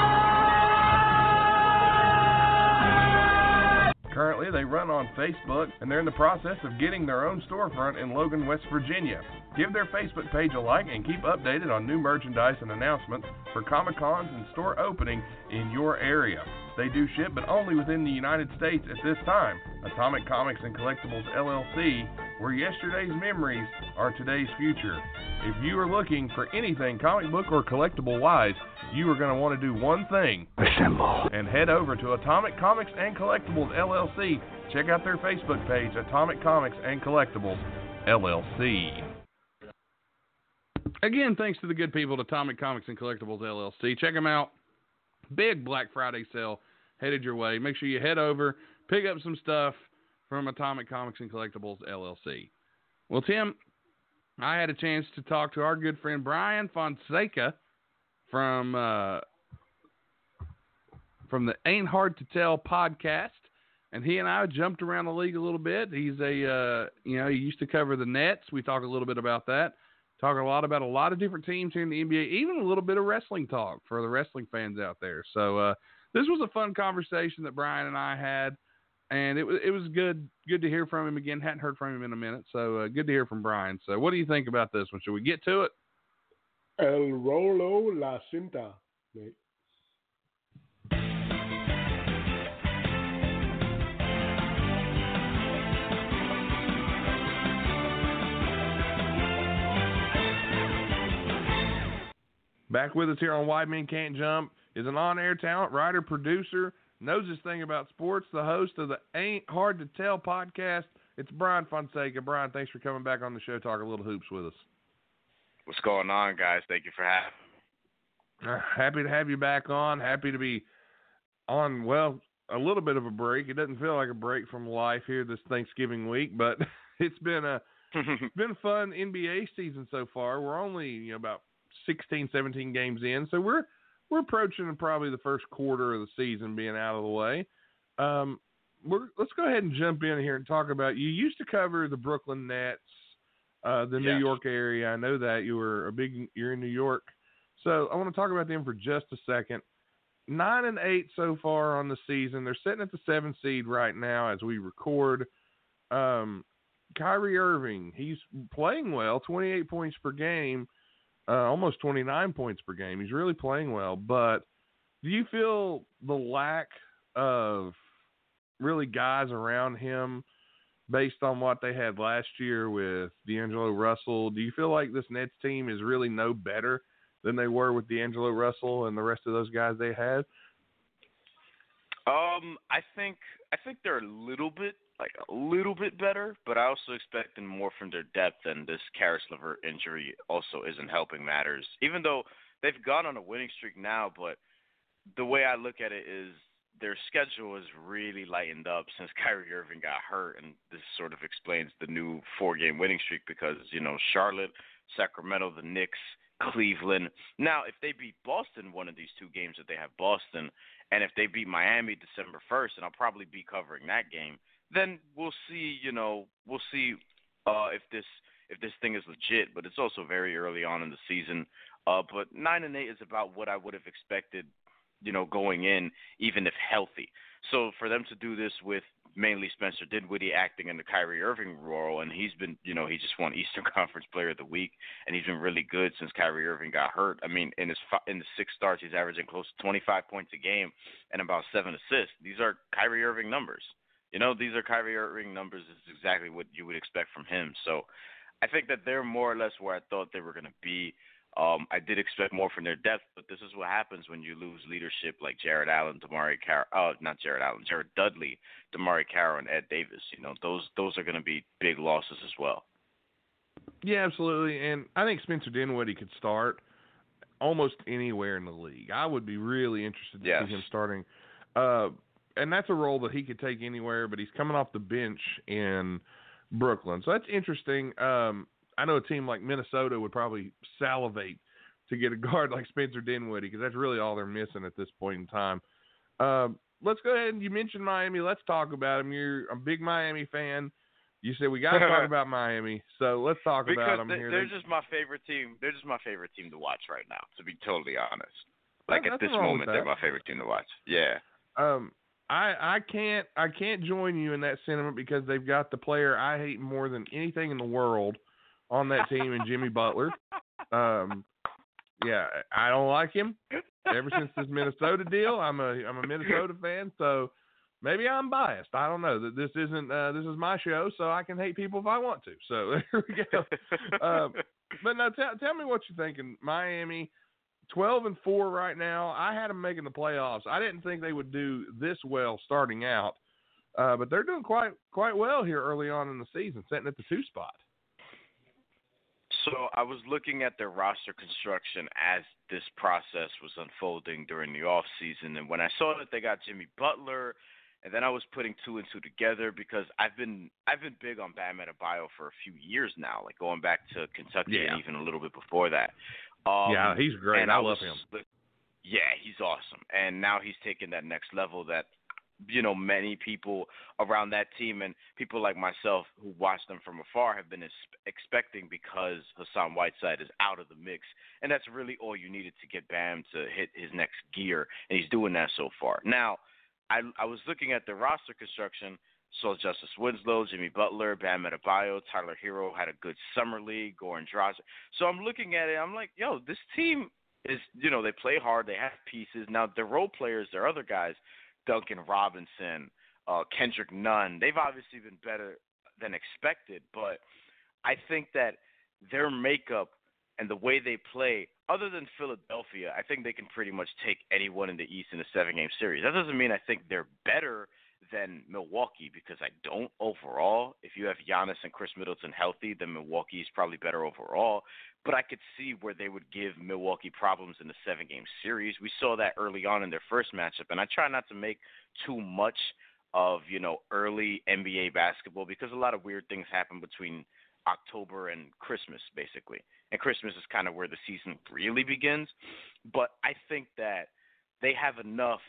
Currently, they run on Facebook and they're in the process of getting their own storefront in Logan, West Virginia. Give their Facebook page a like and keep updated on new merchandise and announcements for Comic Cons and store opening in your area. They do ship, but only within the United States at this time. Atomic Comics and Collectibles LLC, where yesterday's memories are today's future. If you are looking for anything comic book or collectible wise, you are going to want to do one thing. Assemble. And head over to Atomic Comics and Collectibles LLC. Check out their Facebook page, Atomic Comics and Collectibles LLC. Again, thanks to the good people at Atomic Comics and Collectibles LLC. Check them out. Big Black Friday sale headed your way. Make sure you head over, pick up some stuff from Atomic Comics and Collectibles LLC. Well, Tim, I had a chance to talk to our good friend Brian Fonseca from uh, from the Ain't Hard to Tell podcast. And he and I jumped around the league a little bit. He's a, uh, you know, he used to cover the Nets. We talk a little bit about that. Talk a lot about a lot of different teams here in the NBA, even a little bit of wrestling talk for the wrestling fans out there. So uh, this was a fun conversation that Brian and I had, and it was it was good good to hear from him again. Hadn't heard from him in a minute, so uh, good to hear from Brian. So what do you think about this one? Should we get to it? El Rolo La Cinta, mate. Back with us here on Why Men Can't Jump is an on-air talent, writer, producer, knows his thing about sports, the host of the Ain't Hard to Tell podcast. It's Brian Fonseca. Brian, thanks for coming back on the show, talking a little hoops with us. What's going on, guys? Thank you for having. Uh, happy to have you back on. Happy to be on. Well, a little bit of a break. It doesn't feel like a break from life here this Thanksgiving week, but it's been a been a fun NBA season so far. We're only you know, about 16, 17 games in, so we're we're approaching probably the first quarter of the season being out of the way. Um, we're, let's go ahead and jump in here and talk about. You used to cover the Brooklyn Nets, uh, the Yes. New York area. I know that you were a big. You're in New York, so I want to talk about them for just a second. Nine and eight so far on the season. They're sitting at the seventh seed right now as we record. Um, Kyrie Irving, he's playing well, 28 points per game, uh, almost 29 points per game. He's really playing well. But do you feel the lack of really guys around him based on what they had last year with D'Angelo Russell? Do you feel like this Nets team is really no better than they were with D'Angelo Russell and the rest of those guys they had? Um, I think I think they're a little bit like a little bit better, but I also expecting more from their depth, and this Caris LeVert injury also isn't helping matters. Even though they've gone on a winning streak now, but the way I look at it is their schedule is really lightened up since Kyrie Irving got hurt, and this sort of explains the new four-game winning streak because you know Charlotte, Sacramento, the Knicks, Cleveland. Now, if they beat Boston one of these two games that they have Boston, and if they beat Miami December first, and I'll probably be covering that game, then we'll see. You know, we'll see uh, if this if this thing is legit. But it's also very early on in the season. Uh, but nine and eight is about what I would have expected. You know, going in, even if healthy. So for them to do this with mainly Spencer Dinwiddie acting in the Kyrie Irving role, and he's been, you know, he just won Eastern Conference Player of the Week, and he's been really good since Kyrie Irving got hurt. I mean, in his in the six starts, he's averaging close to 25 points a game and about seven assists. These are Kyrie Irving numbers. You know, these are Kyrie Irving numbers. Is exactly what you would expect from him. So, I think that they're more or less where I thought they were going to be. Um, I did expect more from their depth, but this is what happens when you lose leadership like Jared Allen, DeMarre Carroll. Oh, not Jared Allen, Jared Dudley, DeMarre Carroll, and Ed Davis. You know, those those are going to be big losses as well. Yeah, absolutely. And I think Spencer Dinwiddie could start almost anywhere in the league. I would be really interested to Yes. see him starting. Uh, and that's a role that he could take anywhere, but he's coming off the bench in Brooklyn. So that's interesting. Um, I know a team like Minnesota would probably salivate to get a guard like Spencer Dinwiddie because that's really all they're missing at this point in time. Um, let's go ahead and you mentioned Miami. Let's talk about them. You're a big Miami fan. You said we got to talk about Miami, so let's talk about them they, here. they're just my favorite team. They're just my favorite team to watch right now. To be totally honest, like at this moment, they're my favorite team to watch. Yeah. Um, I I can't I can't join you in that sentiment because they've got the player I hate more than anything in the world on that team, and Jimmy Butler. Um, yeah, I don't like him. Ever since this Minnesota deal, I'm a I'm a Minnesota fan, so maybe I'm biased. I don't know. That this isn't uh, this is my show, so I can hate people if I want to. So there we go. Um, but now tell tell me what you're thinking. Miami, twelve and four right now. I had them making the playoffs. I didn't think they would do this well starting out, uh, but they're doing quite quite well here early on in the season, sitting at the two spot. So I was looking at their roster construction as this process was unfolding during the off season, and when I saw that they got Jimmy Butler, and then I was putting two and two together because I've been I've been big on Bam Adebayo for a few years now, like going back to Kentucky Yeah. and even a little bit before that. Um, yeah, he's great. and I was, love him. yeah, he's awesome. And now he's taken that next level that you know many people around that team and people like myself who watch them from afar have been expecting because Hassan Whiteside is out of the mix and that's really all you needed to get Bam to hit his next gear and he's doing that so far. Now, I I was looking at the roster construction so Justice Winslow, Jimmy Butler, Bam Adebayo, Tyler Herro had a good summer league, Goran Dragic. So I'm looking at it, I'm like, yo, this team is, you know, they play hard, they have pieces. Now the role players, there are other guys, Duncan Robinson, uh, Kendrick Nunn. They've obviously been better than expected, but I think that their makeup and the way they play, other than Philadelphia, I think they can pretty much take anyone in the East in a seven game series. That doesn't mean I think they're better than Milwaukee because I don't overall. If you have Giannis and Khris Middleton healthy, then Milwaukee is probably better overall. But I could see where they would give Milwaukee problems in the seven game series. We saw that early on in their first matchup, and I try not to make too much of, you know, early NBA basketball because a lot of weird things happen between October and Christmas, basically. And Christmas is kind of where the season really begins. But I think that they have enough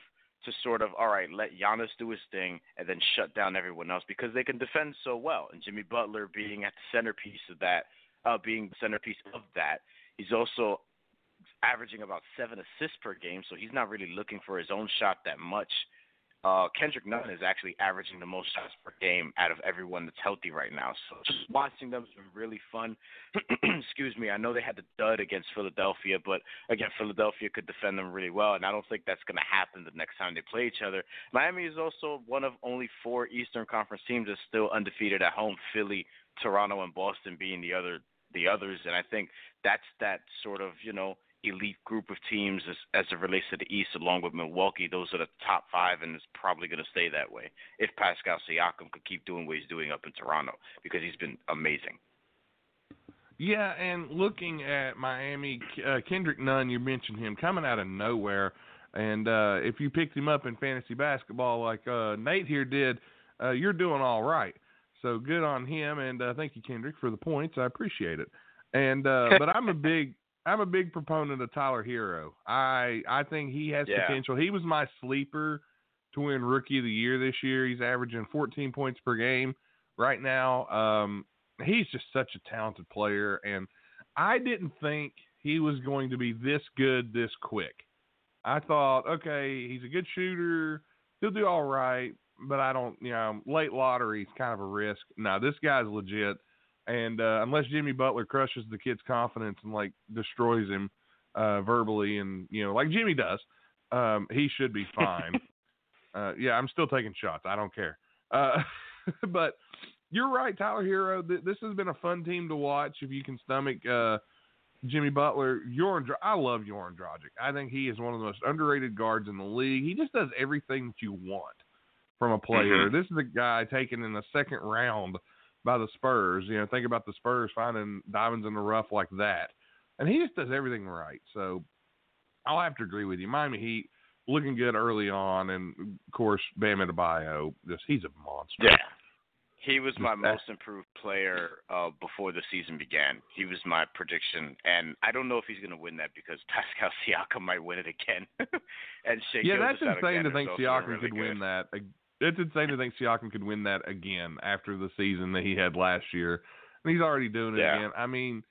to sort of all right, let Giannis do his thing and then shut down everyone else because they can defend so well. And Jimmy Butler being at the centerpiece of that, uh, being the centerpiece of that, he's also averaging about seven assists per game, so he's not really looking for his own shot that much. Uh, Kendrick Nunn is actually averaging the most shots per game out of everyone that's healthy right now. So just watching them has been really fun. Excuse me. I know they had the dud against Philadelphia, but again, Philadelphia could defend them really well, and I don't think that's going to happen the next time they play each other. Miami is also one of only four Eastern Conference teams that's still undefeated at home. Philly, Toronto, and Boston being the other the others, and I think that's that sort of you know elite group of teams as, as it relates to the East, along with Milwaukee. Those are the top five, and it's probably going to stay that way if Pascal Siakam could keep doing what he's doing up in Toronto because he's been amazing. Yeah, and looking at Miami, uh, Kendrick Nunn, you mentioned him coming out of nowhere, and uh, if you picked him up in fantasy basketball like uh, Nate here did, uh, you're doing all right. So good on him, and uh, thank you, Kendrick, for the points. I appreciate it. And uh, but I'm a big I'm a big proponent of Tyler Herro. I I think he has yeah. potential. He was my sleeper to win Rookie of the Year this year. He's averaging 14 points per game right now. Um, he's just such a talented player, and I didn't think he was going to be this good this quick. I thought, okay, he's a good shooter. He'll do all right, but I don't, you know, late lottery is kind of a risk. Now this guy's legit. And uh, unless Jimmy Butler crushes the kid's confidence and like destroys him uh, verbally, and you know, like Jimmy does, um, he should be fine. uh, yeah, I'm still taking shots. I don't care. Uh, but you're right, Tyler Herro. Th- this has been a fun team to watch. If you can stomach uh, Jimmy Butler, Goran, I love Goran Dragic. I think he is one of the most underrated guards in the league. He just does everything that you want from a player. Mm-hmm. This is a guy taken in the second round by the Spurs. You know, think about the Spurs finding diamonds in the rough like that, and he just does everything right. So I'll have to agree with you. Miami Heat looking good early on, and of course Bam Adebayo, just he's a monster. Yeah. He was my most improved player uh, before the season began. He was my prediction, and I don't know if he's going to win that because Pascal Siakam might win it again. and Shea yeah, that's insane to think Siakam really could good. win that. It's insane to think Siakam could win that again after the season that he had last year, and he's already doing it Yeah. again. I mean,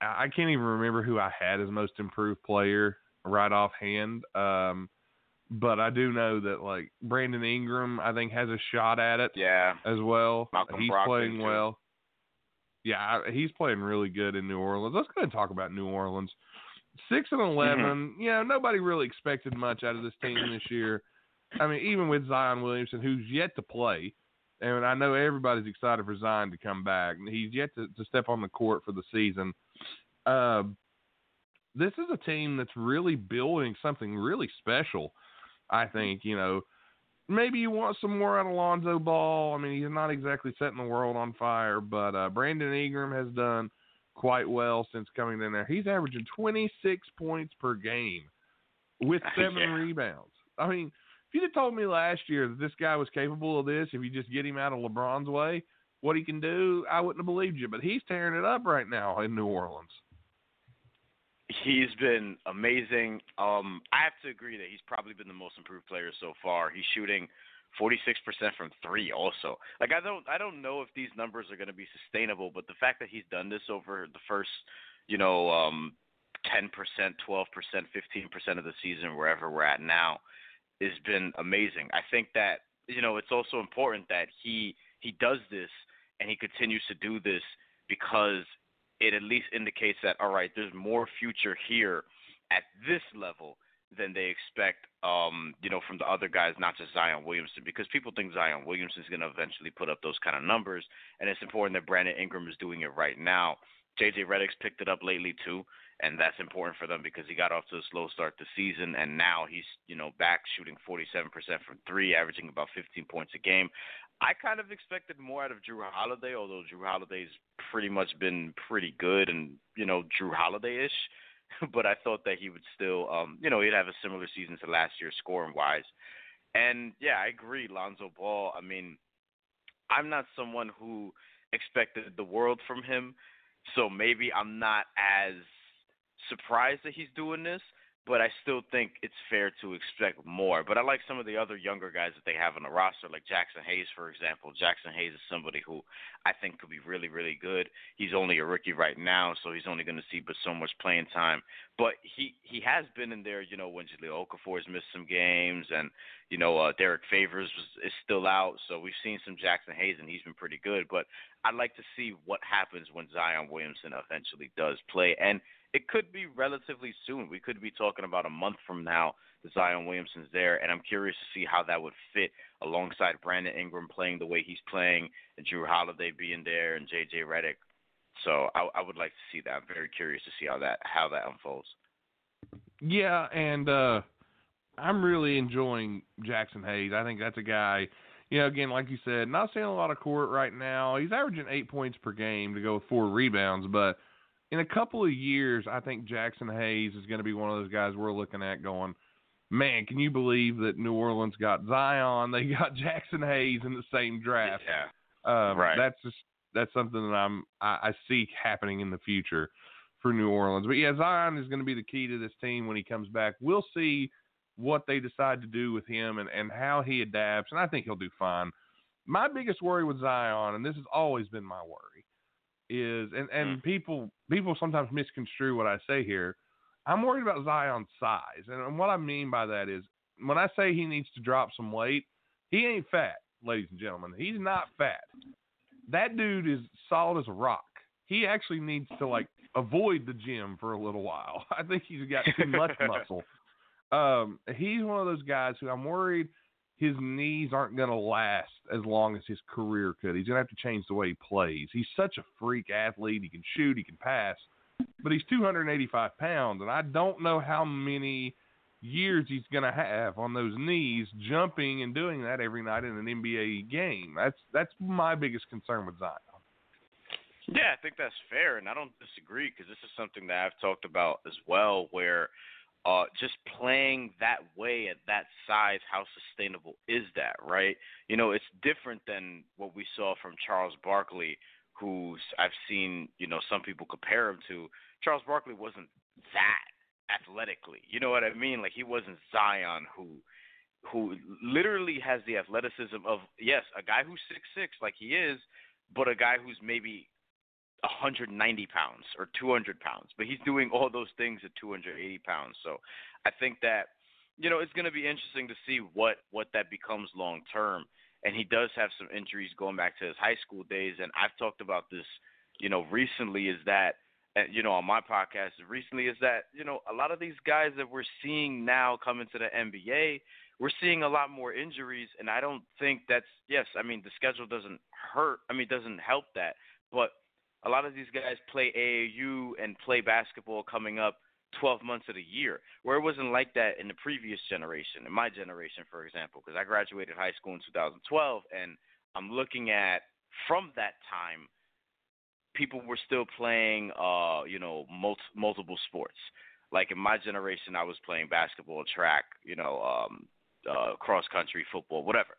I can't even remember who I had as most improved player right offhand. Um, but I do know that like Brandon Ingram, I think has a shot at it Yeah, as well. Malcolm he's playing too. well. Yeah, I- he's playing really good in New Orleans. Let's go ahead and talk about New Orleans. Six and 11 Mm-hmm. You know, nobody really expected much out of this team this year. I mean, even with Zion Williamson, who's yet to play, and I know everybody's excited for Zion to come back. And he's yet to, to step on the court for the season. Uh, this is a team that's really building something really special. I think you know maybe you want some more out of Lonzo Ball. I mean, he's not exactly setting the world on fire, but uh, Brandon Ingram has done quite well since coming in there. He's averaging 26 points per game with seven Yeah. rebounds. I mean, if you'd have told me last year that this guy was capable of this, if you just get him out of LeBron's way, what he can do, I wouldn't have believed you. But he's tearing it up right now in New Orleans. he's been amazing. Um, I have to agree that he's probably been the most improved player so far. He's shooting 46% from three. Also, like I don't, I don't know if these numbers are going to be sustainable, but the fact that he's done this over the first, you know, um, 10%, 12%, 15% of the season, wherever we're at now, has been amazing. I think that you know it's also important that he he does this and he continues to do this because it at least indicates that all right, there's more future here at this level than they expect, um, you know, from the other guys, not just Zion Williamson, because people think Zion Williamson is going to eventually put up those kind of numbers, and it's important that Brandon Ingram is doing it right now. JJ Redick's picked it up lately too, and that's important for them because he got off to a slow start this season, and now he's you know back shooting 47% from three, averaging about 15 points a game. I kind of expected more out of Jrue Holiday, although Jrue Holiday's pretty much been pretty good and you know Jrue Holiday-ish, but I thought that he would still um you know he'd have a similar season to last year scoring wise. And yeah, I agree, Lonzo Ball. I mean, I'm not someone who expected the world from him, so maybe I'm not as surprised that he's doing this, but I still think it's fair to expect more. But I like some of the other younger guys that they have on the roster, like Jaxson Hayes, for example. Jaxson Hayes is somebody who I think could be really, really good. He's only a rookie right now, so he's only going to see but so much playing time. But he he has been in there, you know, when Jahlil Okafor's missed some games, and you know uh, Derrick Favors was, is still out. So we've seen some Jaxson Hayes, and he's been pretty good. But I'd like to see what happens when Zion Williamson eventually does play, and it could be relatively soon. We could be talking about a month from now that Zion Williamson's there, and I'm curious to see how that would fit alongside Brandon Ingram playing the way he's playing, and Jrue Holiday being there, and JJ Redick. So I, I would like to see that. I'm very curious to see how that how that unfolds. Yeah, and uh I'm really enjoying Jaxson Hayes. I think that's a guy. You know, again, like you said, not seeing a lot of court right now. He's averaging eight points per game to go with four rebounds, but in a couple of years, I think Jaxson Hayes is going to be one of those guys we're looking at going, man, can you believe that New Orleans got Zion? They got Jaxson Hayes in the same draft. Yeah. Um, right. That's just that's something that I'm I, I see happening in the future for New Orleans. But yeah, Zion is going to be the key to this team when he comes back. We'll see what they decide to do with him and, and how he adapts, and I think he'll do fine. My biggest worry with Zion, and this has always been my worry, is and and mm. people people sometimes misconstrue what I say here. I'm worried about Zion's size, and, and what I mean by that is when I say he needs to drop some weight, he ain't fat, ladies and gentlemen. He's not fat. That dude is solid as a rock. He actually needs to like avoid the gym for a little while. I think he's got too much muscle. Um, he's one of those guys who I'm worried his knees aren't going to last as long as his career could. He's going to have to change the way he plays. He's such a freak athlete. He can shoot, he can pass, but he's 285 pounds, and I don't know how many years he's going to have on those knees jumping and doing that every night in an NBA game. That's that's my biggest concern with Zion. Yeah, I think that's fair, and I don't disagree because this is something that I've talked about as well, where – uh, just playing that way at that size, how sustainable is that, right? You know, it's different than what we saw from Charles Barkley, who's I've seen, you know, some people compare him to. Charles Barkley wasn't that athletically. You know what I mean? Like he wasn't Zion who who literally has the athleticism of yes, a guy who's six six like he is, but a guy who's maybe 190 pounds or 200 pounds, but he's doing all those things at 280 pounds. So I think that you know it's going to be interesting to see what what that becomes long term. And he does have some injuries going back to his high school days, and I've talked about this, you know, recently. Is that you know on my podcast recently is that you know a lot of these guys that we're seeing now come into the NBA, we're seeing a lot more injuries, and I don't think that's yes. I mean the schedule doesn't hurt. I mean doesn't help that, but a lot of these guys play AAU and play basketball coming up 12 months of the year, where it wasn't like that in the previous generation, in my generation, for example, because I graduated high school in 2012, and I'm looking at from that time, people were still playing, uh, you know, mul- multiple sports. Like in my generation, I was playing basketball, track, you know, um, uh, cross country, football, whatever.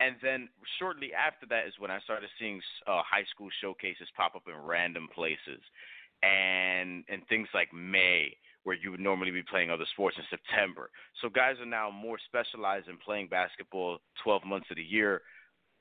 And then shortly after that is when I started seeing uh, high school showcases pop up in random places, and and things like May, where you would normally be playing other sports in September. So guys are now more specialized in playing basketball 12 months of the year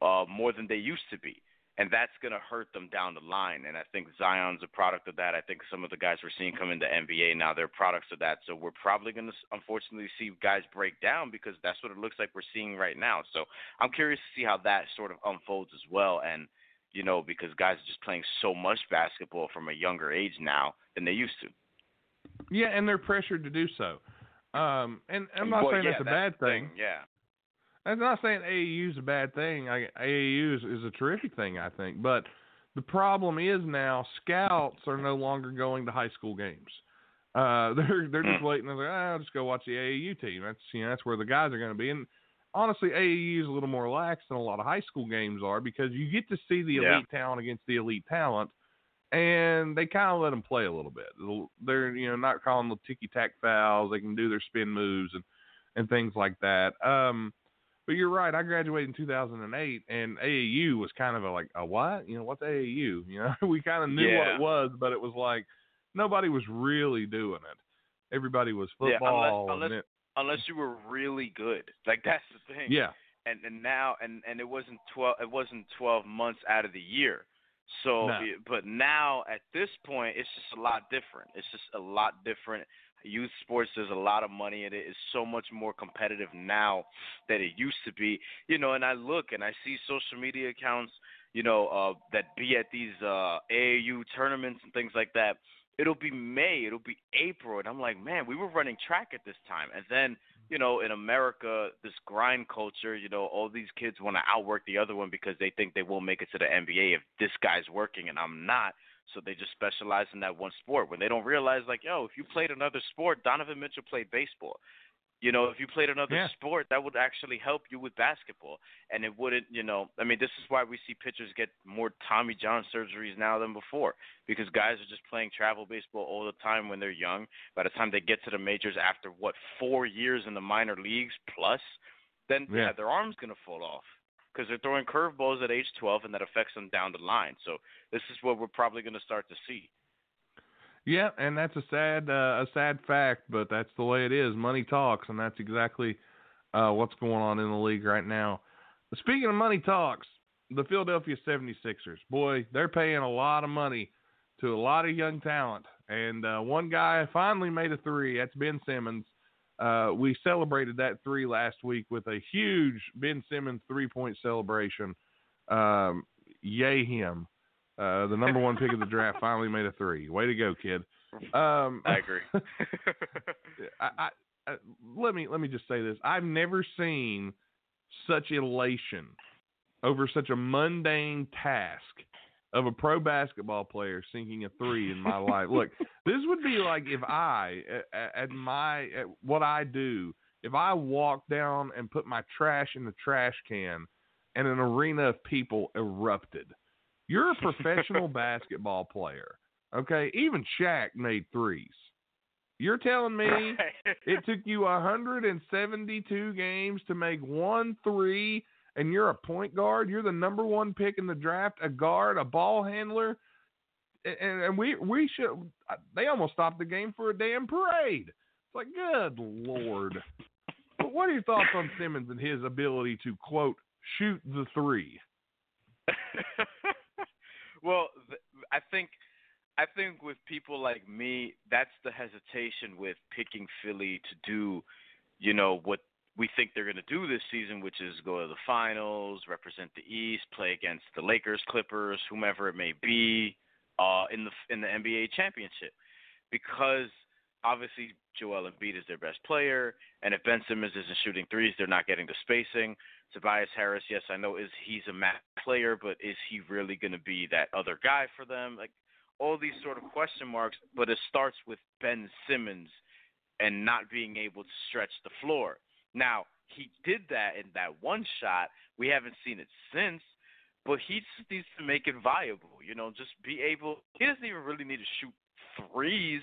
uh, more than they used to be. And that's going to hurt them down the line. And I think Zion's a product of that. I think some of the guys we're seeing come into NBA now, they're products of that. So we're probably going to, unfortunately, see guys break down because that's what it looks like we're seeing right now. So I'm curious to see how that sort of unfolds as well. And, you know, because guys are just playing so much basketball from a younger age now than they used to. Yeah, and they're pressured to do so. Um, and I'm not well, saying yeah, that's a that's bad thing. Yeah. I'm not saying AAU is a bad thing. I, AAU is, is a terrific thing, I think. But the problem is now scouts are no longer going to high school games. Uh, they're they're just Hmm. waiting. They're like, ah, I'll just go watch the AAU team. That's you know that's where the guys are going to be. And honestly, AAU is a little more lax than a lot of high school games are because you get to see the Yeah. elite talent against the elite talent, and they kind of let them play a little bit. They're you know not calling the ticky tack fouls. They can do their spin moves and and things like that. Um, but you're right. I graduated in 2008, and AAU was kind of a, like a what? You know, what's AAU? You know, we kind of knew what it was, but it was like nobody was really doing it. Everybody was Yeah, unless- football. unless- it, Unless you were really good. Like that's the thing. yeah, and and now and and it wasn't 12 it wasn't 12 months out of the year so No. but now at this point it's just a lot different it's just a lot different youth sports there's a lot of money in it. It's so much more competitive now than it used to be. You know and i look and i see social media accounts you know uh that be at these uh aau tournaments and things like that. It'll be may it'll be april and i'm like man we were running track at this time. And then you know, in America, this grind culture, you know, all these kids want to outwork the other one because they think they won't make it to the NBA if this guy's working and I'm not. So they just specialize in that one sport when they don't realize, like, yo, if you played another sport, Donovan Mitchell played baseball. You know, if you played another Yeah. sport, that would actually help you with basketball. And it wouldn't, you know, I mean, this is why we see pitchers get more Tommy John surgeries now than before because guys are just playing travel baseball all the time when they're young. By the time they get to the majors after, what, four years in the minor leagues plus, then, yeah, Yeah. their arm's going to fall off because they're throwing curveballs at age 12 and that affects them down the line. So this is what we're probably going to start to see. yeah, and that's a sad uh, a sad fact, but that's the way it is. Money talks, and that's exactly uh, what's going on in the league right now. Speaking of money talks, the Philadelphia 76ers, boy, they're paying a lot of money to a lot of young talent. And uh, one guy finally made a three. That's Ben Simmons. Uh, we celebrated that three last week with a huge Ben Simmons three point celebration. Um, yay him. Uh, the number one pick of the draft finally made a three. Way to go, kid. Um, I agree. I, I, I, let me let me just say this: I've never seen such elation over such a mundane task of a pro basketball player sinking a three in my life. Look, this would be like if I, at, at my at what I do, if I walked down and put my trash in the trash can, and an arena of people erupted. You're a professional basketball player, okay? Even Shaq made threes. You're telling me it took you 172 games to make one three, and you're a point guard. You're the number one pick in the draft, a guard, a ball handler, and, and we we should. Uh, they almost stopped the game for a damn parade. It's like, good lord. But what are your thoughts on Simmons and his ability to quote shoot the three? well, th- I think I think with people like me, that's the hesitation with picking Philly to do, you know, what we think they're going to do this season, which is go to the finals, represent the East, play against the Lakers, Clippers, whomever it may be, uh, in the in the NBA championship, because obviously Joel Embiid is their best player, and if Ben Simmons isn't shooting threes, they're not getting the spacing. Tobias Harris, yes, I know is he's a math player, but is he really going to be that other guy for them? Like all these sort of question marks, but it starts with Ben Simmons and not being able to stretch the floor. Now, he did that in that one shot. We haven't seen it since, but he just needs to make it viable. You know, just be able. He doesn't even really need to shoot threes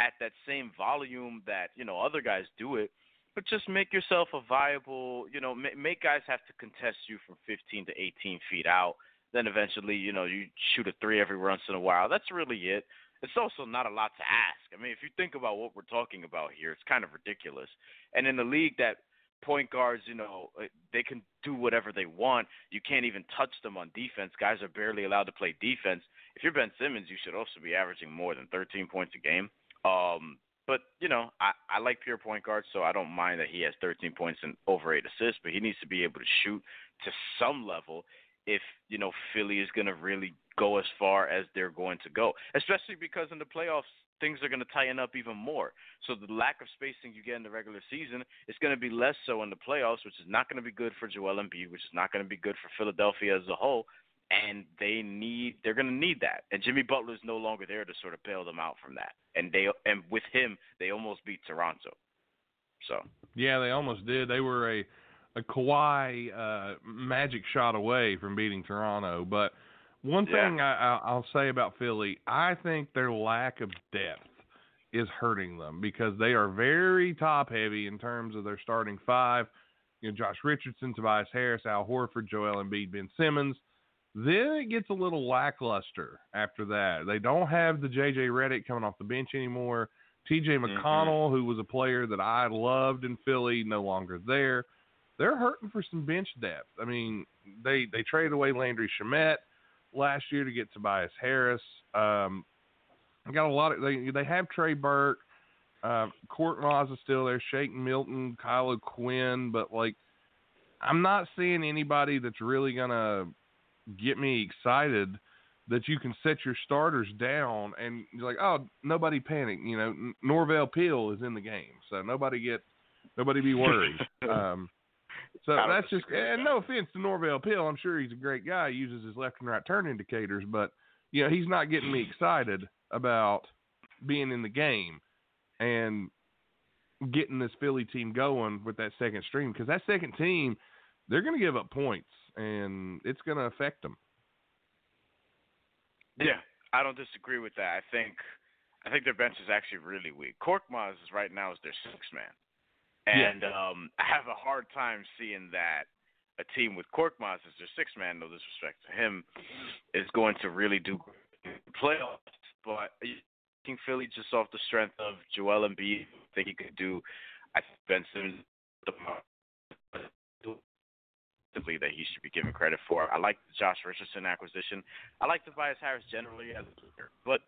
at that same volume that you know other guys do it, but just make yourself a viable. You know, make guys have to contest you from 15 to 18 feet out. Then eventually, you know, you shoot a three every once in a while. That's really it. It's also not a lot to ask. I mean, if you think about what we're talking about here, it's kind of ridiculous. And in the league that point guards, you know, uh, they can do whatever they want. You can't even touch them on defense. Guys are barely allowed to play defense. If you're Ben Simmons, you should also be averaging more than 13 points a game. Um, but you know, I, I like pure point guards, so I don't mind that he has 13 points and over eight assists. But he needs to be able to shoot to some level if you know Philly is going to really go as far as they're going to go, especially because in the playoffs things are going to tighten up even more. So the lack of spacing you get in the regular season is going to be less so in the playoffs, which is not going to be good for Joel Embiid, which is not going to be good for Philadelphia as a whole. And they need they're going to need that. And Jimmy Butler is no longer there to sort of bail them out from that. And they and with him they almost beat Toronto. So yeah, they almost did. They were a a Kawhi uh, magic shot away from beating Toronto, but one thing yeah. I, I'll say about Philly, I think their lack of depth is hurting them because they are very top heavy in terms of their starting five. You know, Josh Richardson, Tobias Harris, Al Horford, Joel Embiid, Ben Simmons. Then it gets a little lackluster after that. They don't have the JJ Redick coming off the bench anymore. TJ Mm-hmm. McConnell, who was a player that I loved in Philly, no longer there. They're hurting for some bench depth. I mean, they they traded away Landry Shamet last year to get Tobias Harris. Um, got a lot of they they have Trey Burke, uh, Korkmaz is still there, Shake Milton, Kyle Quinn, but like I'm not seeing anybody that's really gonna get me excited that you can set your starters down and you're like, oh, nobody panic. You know, Norvel Pelle is in the game, so nobody get nobody be worried. um, so that's just and no offense to Norvel Pelle, I'm sure he's a great guy. He uses his left and right turn indicators, but you know he's not getting me mm. excited about being in the game and getting this Philly team going with that second stream because that second team they're going to give up points and it's going to affect them. Yeah, I don't disagree with that. I think I think their bench is actually really weak. Korkmaz is right now is their sixth man. And yeah. um, I have a hard time seeing that a team with Korkmaz as their six man, no disrespect to him, is going to really do playoffs. But I think Philly just off the strength of Joel Embiid, I think he could do. I think Ben Simmons that he should be given credit for. I like the Josh Richardson acquisition. I like Tobias Harris generally as a player, but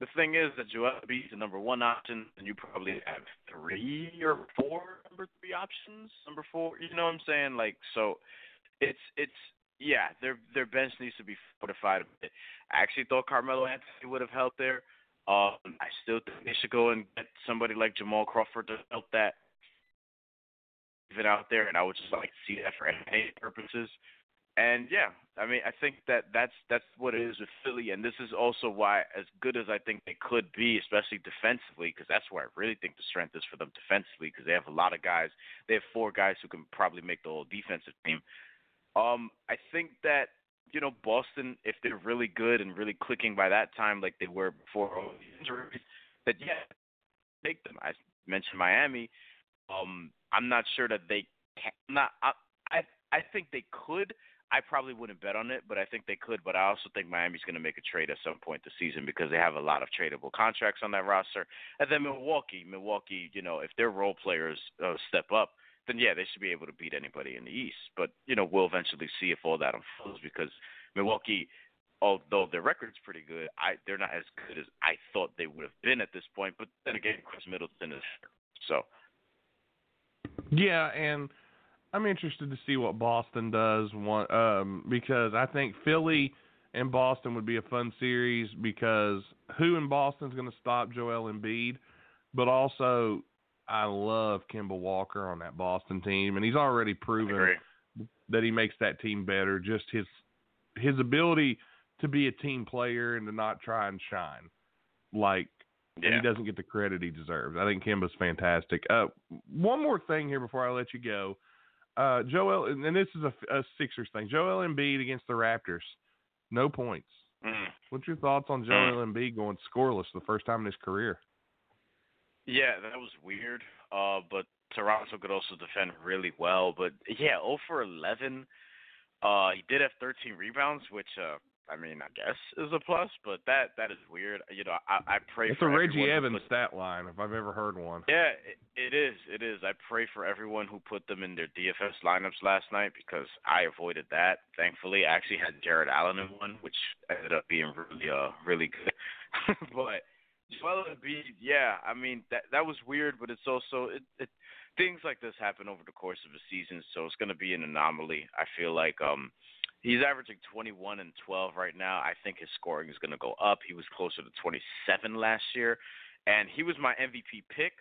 the thing is that Joel Embiid is the number one option, and you probably have three or four number three options. Number four, you know what I'm saying? Like, so it's it's yeah, their their bench needs to be fortified a bit. I actually thought Carmelo Anthony would have helped there. Um, I still think they should go and get somebody like Jamal Crawford to help that even out there, and I would just like to see that for NBA purposes. And yeah, I mean, I think that that's that's what it is with Philly, and this is also why, as good as I think they could be, especially defensively, because that's where I really think the strength is for them defensively, because they have a lot of guys. They have four guys who can probably make the whole defensive team. Um, I think that you know Boston, if they're really good and really clicking by that time, like they were before all the injuries, that yeah, take them. I mentioned Miami. Um, I'm not sure that they can not. I I, I think they could. I probably wouldn't bet on it, but I think they could. But I also think Miami's going to make a trade at some point this season because they have a lot of tradable contracts on that roster. And then Milwaukee, Milwaukee, you know, if their role players uh, step up, then yeah, they should be able to beat anybody in the East. But you know, we'll eventually see if all that unfolds because Milwaukee, although their record's pretty good, I they're not as good as I thought they would have been at this point. But then again, Khris Middleton is so. Yeah, and I'm interested to see what Boston does one um, because I think Philly and Boston would be a fun series because who in Boston is going to stop Joel Embiid, but also I love Kemba Walker on that Boston team, and he's already proven that he makes that team better. Just his his ability to be a team player and to not try and shine, like yeah. he doesn't get the credit he deserves. I think Kemba's fantastic. Uh, one more thing here before I let you go. Uh, Joel, and this is a, a Sixers thing. Joel Embiid against the Raptors, no points. Mm. What's your thoughts on Joel mm. Embiid going scoreless the first time in his career? Yeah, that was weird. Uh, but Toronto could also defend really well. But yeah, 0 for 11. Uh, he did have 13 rebounds, which uh, I mean, I guess is a plus, but that that is weird. You know, I I pray it's for a Reggie Evans put- stat line if I've ever heard one. Yeah, it, it is. It is. I pray for everyone who put them in their DFS lineups last night because I avoided that. Thankfully, I actually had Jarrett Allen in one, which ended up being really uh really good. but Joel Embiid, yeah, I mean that that was weird, but it's also it, it things like this happen over the course of a season, so it's going to be an anomaly. I feel like um he's averaging 21 and 12 right now. I think his scoring is going to go up. He was closer to 27 last year, and he was my MVP pick.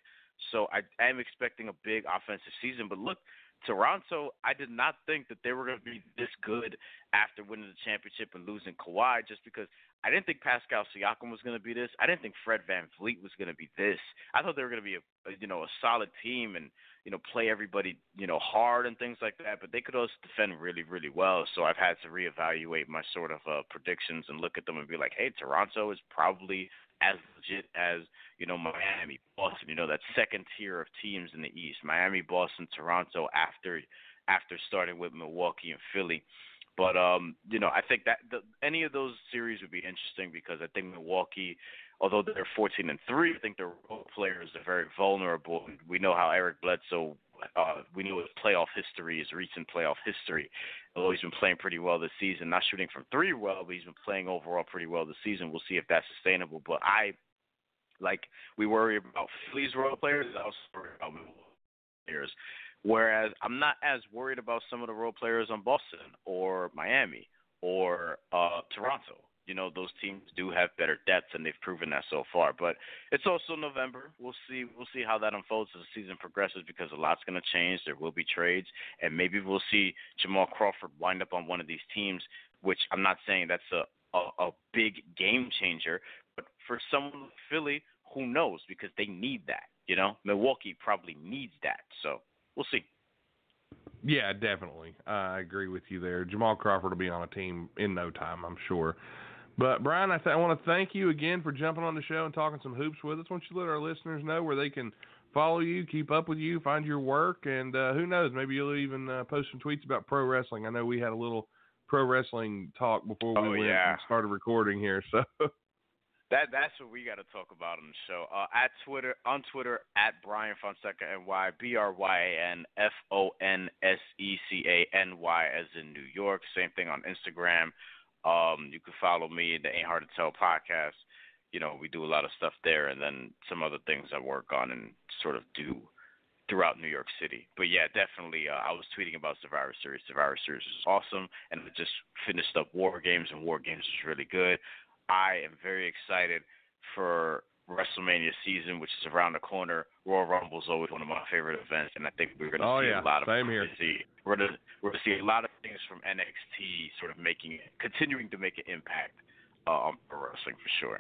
So I am expecting a big offensive season. But look, Toronto, I did not think that they were going to be this good after winning the championship and losing Kawhi just because I didn't think Pascal Siakam was going to be this. I didn't think Fred Van Vliet was going to be this. I thought they were going to be a, a you know a solid team and you know play everybody you know hard and things like that. But they could also defend really really well. So I've had to reevaluate my sort of uh, predictions and look at them and be like, hey, Toronto is probably as legit as you know Miami, Boston. You know that second tier of teams in the East: Miami, Boston, Toronto. After after starting with Milwaukee and Philly. But um, you know, I think that the, any of those series would be interesting because I think Milwaukee, although they're 14 and three, I think their role players are very vulnerable. We know how Eric Bledsoe. Uh, we know his playoff history, his recent playoff history. Although he's been playing pretty well this season, not shooting from three well, but he's been playing overall pretty well this season. We'll see if that's sustainable. But I, like, we worry about Philly's role players. I also worry about players. Whereas I'm not as worried about some of the role players on Boston or Miami or uh, Toronto. You know, those teams do have better depth, and they've proven that so far. But it's also November. We'll see. We'll see how that unfolds as the season progresses because a lot's going to change. There will be trades, and maybe we'll see Jamal Crawford wind up on one of these teams. Which I'm not saying that's a a, a big game changer, but for someone like Philly, who knows? Because they need that. You know, Milwaukee probably needs that. So we'll see. Yeah, definitely. Uh, I agree with you there. Jamal Crawford will be on a team in no time, I'm sure. But Bryan, I, th- I want to thank you again for jumping on the show and talking some hoops with us. Why don't you let our listeners know where they can follow you, keep up with you, find your work, and uh, who knows, maybe you'll even uh, post some tweets about pro wrestling. I know we had a little pro wrestling talk before we Oh, went yeah. and started recording here. So That that's what we got to talk about on the show. Uh, at Twitter on Twitter at Bryan Fonseca N Y B R Y A N F O N S E C A N Y as in New York. Same thing on Instagram. Um, you can follow me in the Ain't Hard to Tell podcast. You know we do a lot of stuff there, and then some other things I work on and sort of do throughout New York City. But yeah, definitely. Uh, I was tweeting about Survivor Series. Survivor Series is awesome, and I just finished up War Games, and War Games is really good. I am very excited for WrestleMania season, which is around the corner. Royal Rumble is always one of my favorite events, and I think we're going to Oh, see yeah. a lot of Same here. See, we're going to we're to see a lot of things from NXT, sort of making continuing to make an impact uh, on wrestling for sure.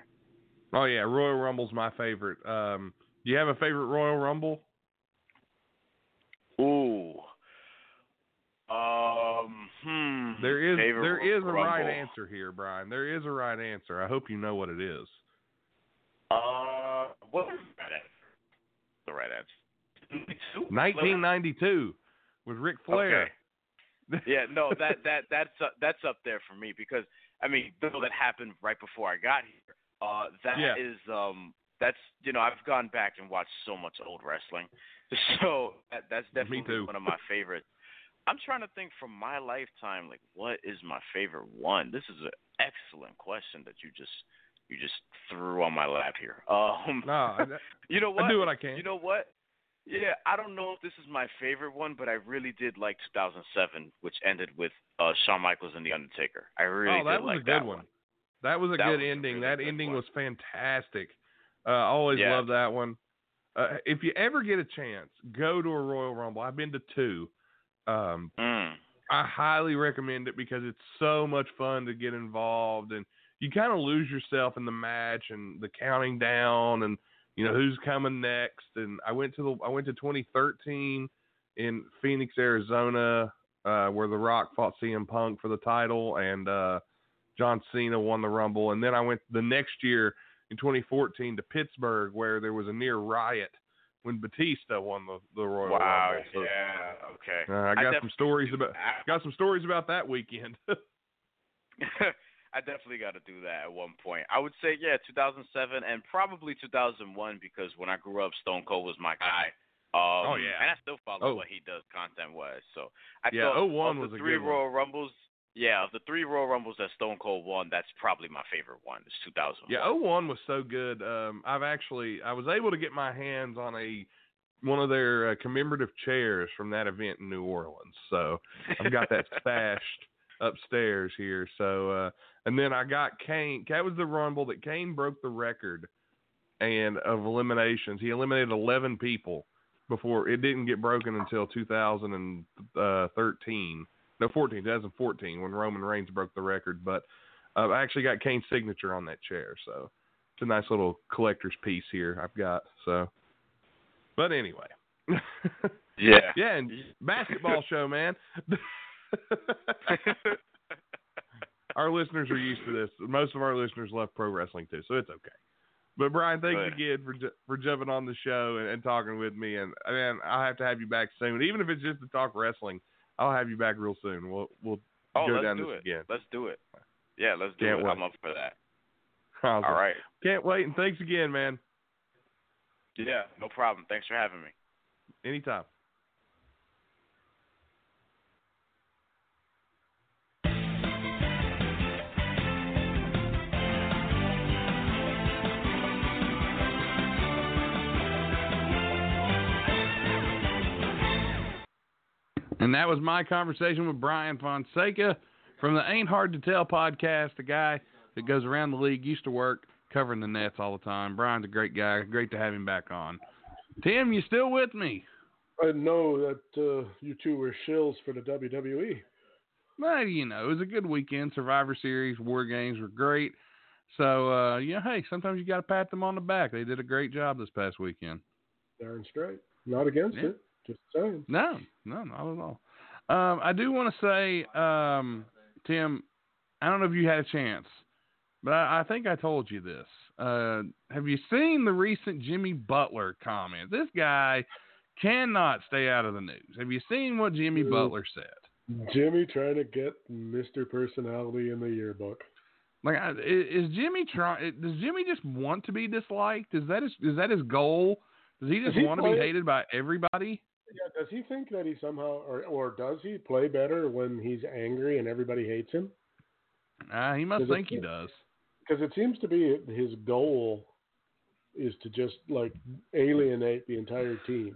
Oh yeah, Royal Rumble's my favorite. Um, do you have a favorite Royal Rumble? Ooh. Um. Hmm. There is favorite there is a Rumble. right answer here, Bryan. There is a right answer. I hope you know what it is. Uh, what is the right answer? The right answer. 1992 with Ric Flair. Okay. yeah, no, that that that's uh, that's up there for me because I mean, though that happened right before I got here. Uh, that Yeah. is um, that's you know I've gone back and watched so much old wrestling, so that, that's definitely one of my favorites. I'm trying to think from my lifetime, like what is my favorite one? This is an excellent question that you just you just threw on my lap here. Um, No, I, you know what? I do what I can. You know what? Yeah, I don't know if this is my favorite one, but I really did like 2007, which ended with uh, Shawn Michaels and The Undertaker. I really oh, that did was like a good that one. That was a That good was a ending. really that ending one. was fantastic. Uh, I always Yeah. love that one. Uh, if you ever get a chance, go to a Royal Rumble. I've been to two. Um, Mm. I highly recommend it because it's so much fun to get involved and you kind of lose yourself in the match and the counting down and you know who's coming next and I went to the I went to 2013 in Phoenix Arizona uh where The Rock fought CM Punk for the title and uh John Cena won the Rumble and then I went the next year in 2014 to Pittsburgh where there was a near riot when Batista won the the Royal Wow. Rumble. So, yeah. Okay. uh, I got some stories about got some stories about that weekend. I definitely got to do that at one point. I would say yeah, 2007 and probably 2001 because when I grew up, Stone Cold was my guy. Um, oh yeah, and I still follow Oh. what he does content wise. So I Yeah, thought 01 of was the a three good one. Royal Rumbles. Yeah, of the three Royal Rumbles that Stone Cold won, that's probably my favorite one. It's 2001. Yeah, 01 was so good. Um, I've actually I was able to get my hands on a one of their uh, commemorative chairs from that event in New Orleans. So I've got that stashed upstairs here. So uh, and then I got Kane. That was the Rumble that Kane broke the record and of eliminations. He eliminated 11 people before it didn't get broken until 2013. No, 14, 2014 when Roman Reigns broke the record. But uh, I actually got Kane's signature on that chair, so it's a nice little collector's piece here I've got. So, but anyway, Yeah. yeah, and basketball show, man. our listeners are used to this. Most of our listeners love pro wrestling too, so it's okay. But Bryan, thanks Good. again for ju- for jumping on the show and, and talking with me. And man, I'll have to have you back soon, even if it's just to talk wrestling. I'll have you back real soon. We'll we'll Oh, go let's down do this it. again. Let's do it. Yeah, let's do Can't it. wait. I'm up for that. Awesome. All right. Can't wait, and thanks again, man. Yeah, no problem. Thanks for having me. Anytime. And that was my conversation with Bryan Fonseca from the Ain't Hard to Tell podcast, the guy that goes around the league, used to work covering the nets all the time. Bryan's a great guy. Great to have him back on. Tim, you still with me? I know that uh, you two were shills for the. WWE. Well, you know, it was a good weekend. Survivor Series, War Games were great. So, uh, yeah, hey, sometimes you got to pat them on the back. They did a great job this past weekend. Darn straight. Not against Yeah. it. Just saying. No, no, not at all. Um, I do want to say, um, Tim, I don't know if you had a chance, but I, I think I told you this. Uh, have you seen the recent Jimmy Butler comment? This guy cannot stay out of the news. Have you seen what Jimmy Mm. Butler said? Jimmy trying to get Mr. Personality in the yearbook. Like, is Jimmy trying? Does Jimmy just want to be disliked? Is that his? Is that his goal? Does he just want to be hated by everybody? Yeah, does he think that he somehow, or or does he play better when he's angry and everybody hates him? Uh, he must Does it think he does. Because it seems to be his goal is to just like alienate the entire team.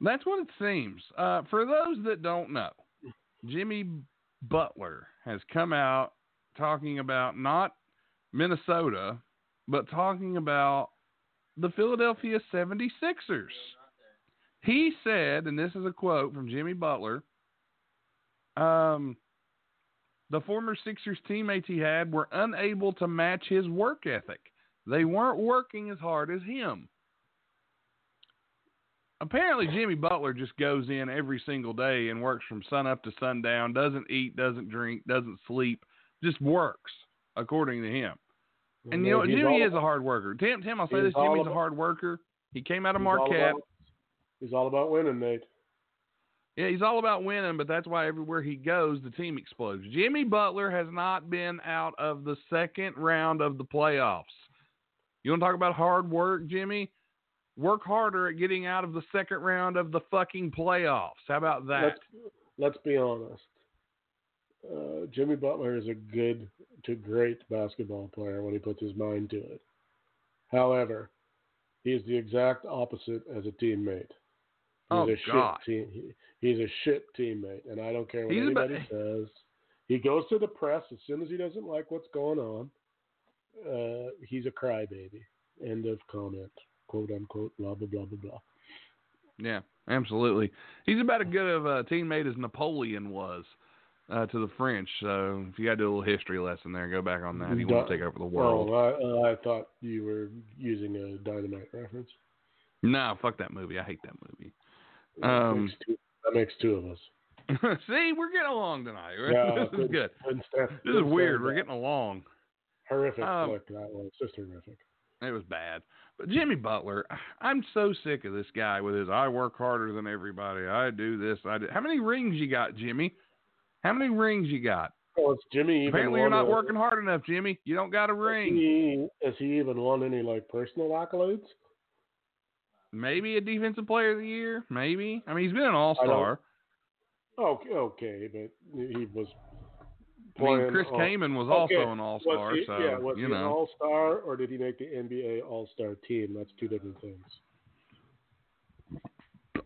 That's what it seems. Uh, for those that don't know, Jimmy Butler has come out talking about not Minnesota, but talking about the Philadelphia 76ers. He said, and this is a quote from Jimmy Butler um, the former Sixers teammates he had were unable to match his work ethic. They weren't working as hard as him apparently Jimmy Butler just goes in every single day and works from sun up to sundown, doesn't eat, doesn't drink, doesn't sleep, just works according to him. And you know, Jimmy is a hard worker. Tim, Tim, I'll say this: Jimmy's a hard worker. He came out of Marquette. He's all about winning, Nate. Yeah, he's all about winning, but that's why everywhere he goes, the team explodes. Jimmy Butler has not been out of the second round of the playoffs. You want to talk about hard work, Jimmy? Work harder at getting out of the second round of the fucking playoffs. How about that? Let's let's be honest. Uh, Jimmy Butler is a good to great basketball player when he puts his mind to it. However, he is the exact opposite as a teammate. He's Oh, a God. shit team. He, he's a shit teammate, and I don't care what He's about- anybody says. He goes to the press as soon as he doesn't like what's going on. Uh, he's a crybaby. End of comment. Quote unquote. Blah blah blah blah blah. Yeah, absolutely. He's about as good of a teammate as Napoleon was uh, to the French. So if you got to do a little history lesson there, go back on that. He wanted to take over the world. Oh, I, I thought you were using a dynamite reference. No, fuck that movie. I hate that movie. That Um, makes two, that makes two of us. See, we're getting along tonight. Yeah, this is good. stand- This is weird. We're getting along. horrific um, flick that was. Just horrific. It was bad. But Jimmy Butler, I'm so sick of this guy with his I work harder than everybody. I do this. I do. How many rings you got, Jimmy? How many rings you got? Well, is Jimmy even Apparently, you're not working hard enough, Jimmy. You don't got a ring. he, has he even won any like personal accolades? Maybe a defensive player of the year. Maybe. I mean, he's been an all star. Okay, okay, but he was. I mean, Chris all- Kaman was also Okay, an all star. So yeah, was you he know. an all star or did he make the NBA All Star team? That's two different things.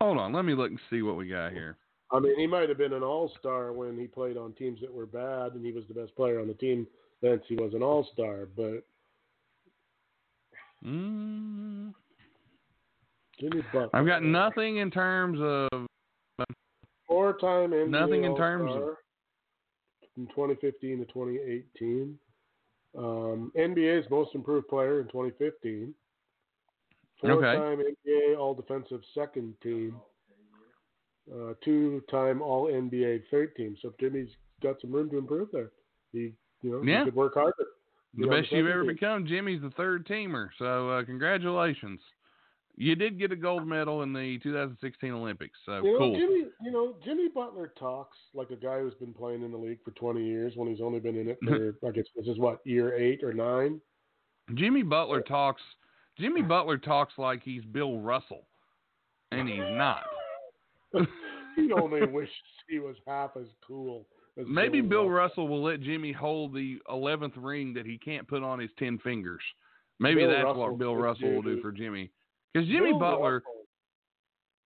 Hold on, let me look and see what we got here. I mean, he might have been an all star when he played on teams that were bad, and he was the best player on the team. Thence he was an all star, but Mm, Jimmy Butler. I've got nothing in terms of. Four time NBA Nothing in terms of- from 2015 to 2018. Um, NBA's most improved player in 2015. Four Okay. time NBA All Defensive second team. Uh, two time All NBA third team. So Jimmy's got some room to improve there. He, you know, Yeah. he could work harder. The best you've ever team. become, Jimmy's the third teamer. So uh, congratulations. You did get a gold medal in the 2016 Olympics. So You know, cool. Jimmy. You know, Jimmy Butler talks like a guy who's been playing in the league for 20 years when he's only been in it for, I guess this is what year eight or nine. Jimmy Butler talks. Jimmy Butler talks like he's Bill Russell, and he's not. he only wishes he was half as cool. As Maybe Bill Bill Russell will let Jimmy hold the 11th ring that he can't put on his 10 fingers. Maybe Bill that's Russell what Bill Russell will do do- for Jimmy. Because Jimmy Butler,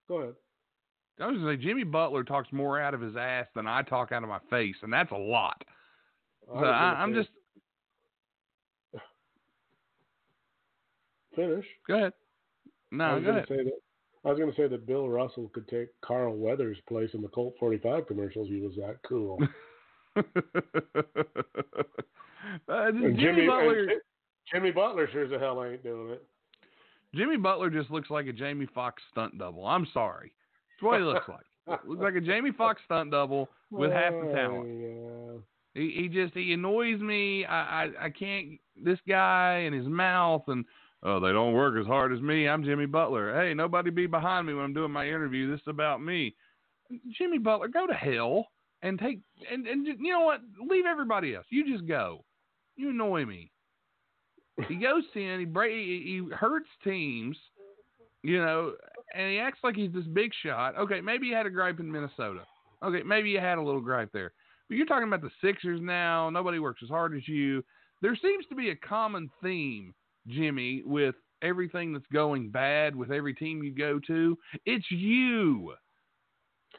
Go ahead. I was going to say, Jimmy Butler talks more out of his ass than I talk out of my face, and that's a lot. So I, I'm just, finish. go ahead. No, go ahead. say that. I was going to say that Bill Russell could take Carl Weathers' place in the Colt 45 commercials. He was that cool. uh, And Jimmy, Butler. Jimmy Butler sure as the hell ain't doing it. Jimmy Butler just looks like a Jamie Foxx stunt double. I'm sorry. That's what he looks like. looks like a Jamie Foxx stunt double with half the talent. He, he just he annoys me. I, I I can't this guy and his mouth and oh they don't work as hard as me. I'm Jimmy Butler. Hey, nobody be behind me when I'm doing my interview. This is about me. Jimmy Butler, go to hell and take and and you know what? Leave everybody else. You just go. You annoy me. He goes in. He break. He, hurts teams. You know, and he acts like he's this big shot. Okay, maybe he had a gripe in Minnesota. Okay, maybe you had a little gripe there. But you're talking about the Sixers now. Nobody works as hard as you. There seems to be a common theme, Jimmy, with everything that's going bad with every team you go to. It's you.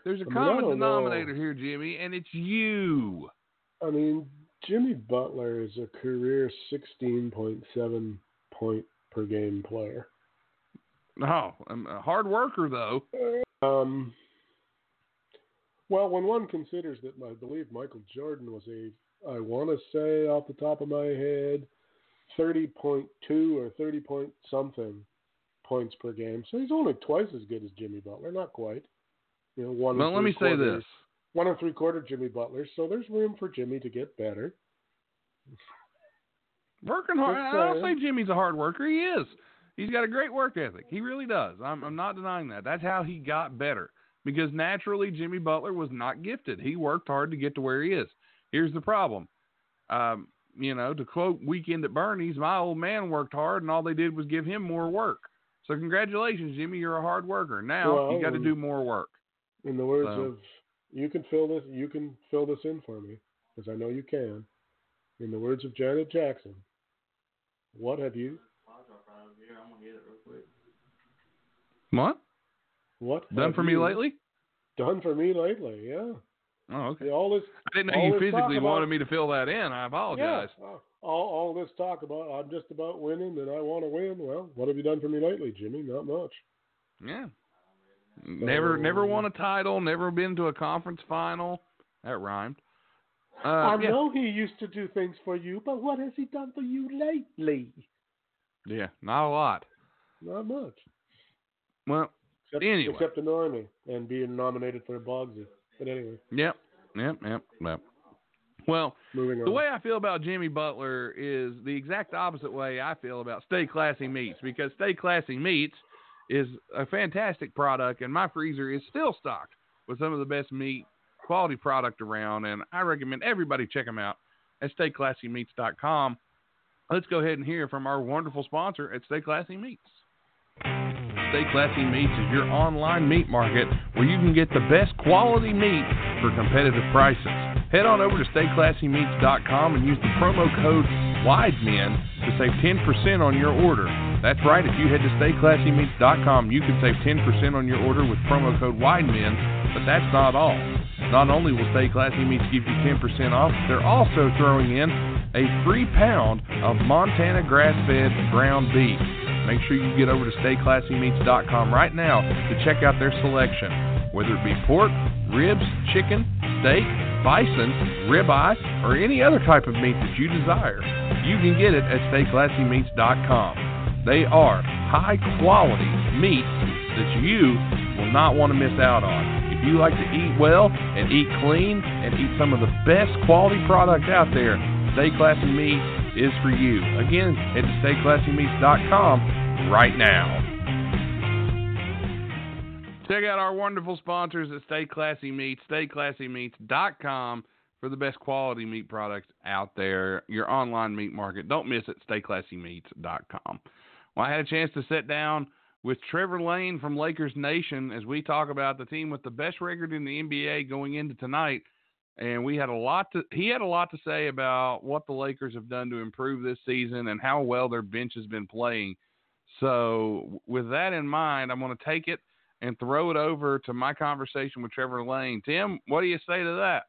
There's a I mean, common know. denominator here, Jimmy, and it's you. I mean, Jimmy Butler is a career 16.7 point per game player. No, I'm a hard worker though. Um, well, when one considers that I believe Michael Jordan was a, I want to say off the top of my head, 30.2 or 30 point something points per game. So he's only twice as good as Jimmy Butler, not quite. You know, one. Well, let me say this. One and three quarter Jimmy Butler. So there's room for Jimmy to get better. Working hard. I don't say Jimmy's a hard worker. He is. He's got a great work ethic. He really does. I'm, I'm not denying that. That's how he got better. Because naturally, Jimmy Butler was not gifted. He worked hard to get to where he is. Here's the problem. Um, you know, to quote Weekend at Bernie's, my old man worked hard, and all they did was give him more work. So congratulations, Jimmy. You're a hard worker. Now you got to do more work. In the words So- of, you can fill this. You can fill this in for me, because I know you can. In the words of Janet Jackson, what have you? What What done for me you lately? Done for me lately, yeah. Oh, okay. Yeah, all this, I didn't know you physically about- wanted me to fill that in. I apologize. yeah. uh, All, all this talk about I'm just about winning and I want to win. Well, what have you done for me lately, Jimmy? Not much. Yeah. Never, never won a title. Never been to a conference final. That rhymed. Uh, I yeah. know he used to do things for you, but what has he done for you lately? Yeah, not a lot. Not much. Well, Except, Anyway. except annoy me and being nominated for a Bogsy. But anyway, yep, yep, yep, yep. Well, moving on. the way I feel about Jimmy Butler is the exact opposite way I feel about Stay Classy Meats because Stay Classy Meats is a fantastic product, and my freezer is still stocked with some of the best meat quality product around, and I recommend everybody check them out at StayClassyMeats.com. Let's go ahead and hear from our wonderful sponsor at Stay Classy Meats. Stay Classy Meats is your online meat market where you can get the best quality meat for competitive prices. Head on over to StayClassyMeats.com and use the promo code WIDEMEN to save 10% on your order. That's right, if you head to StayClassyMeats.com, you can save 10% on your order with promo code WIDEMEN, but that's not all. Not only will Stay Classy Meats give you 10% off, they're also throwing in a free pound of Montana grass fed ground beef. Make sure you get over to StayClassyMeats.com right now to check out their selection. Whether it be pork, ribs, chicken, steak, bison, ribeye, or any other type of meat that you desire, you can get it at StayClassyMeats.com. They are high quality meats that you will not want to miss out on. If you like to eat well and eat clean and eat some of the best quality product out there, Stay Classy Meats is for you. Again, head to StayClassyMeats.com right now. Check out our wonderful sponsors at Stay Classy Meats, StayClassyMeats.com for the best quality meat products out there. Your online meat market. Don't miss it, StayClassyMeats.com. Well, I had a chance to sit down with Trevor Lane from Lakers Nation as we talk about the team with the best record in the NBA going into tonight – and we had a lot to he had a lot to say about what the Lakers have done to improve this season and how well their bench has been playing. So with that in mind, I'm going to take it and throw it over to my conversation with Trevor Lane. Tim, what do you say to that?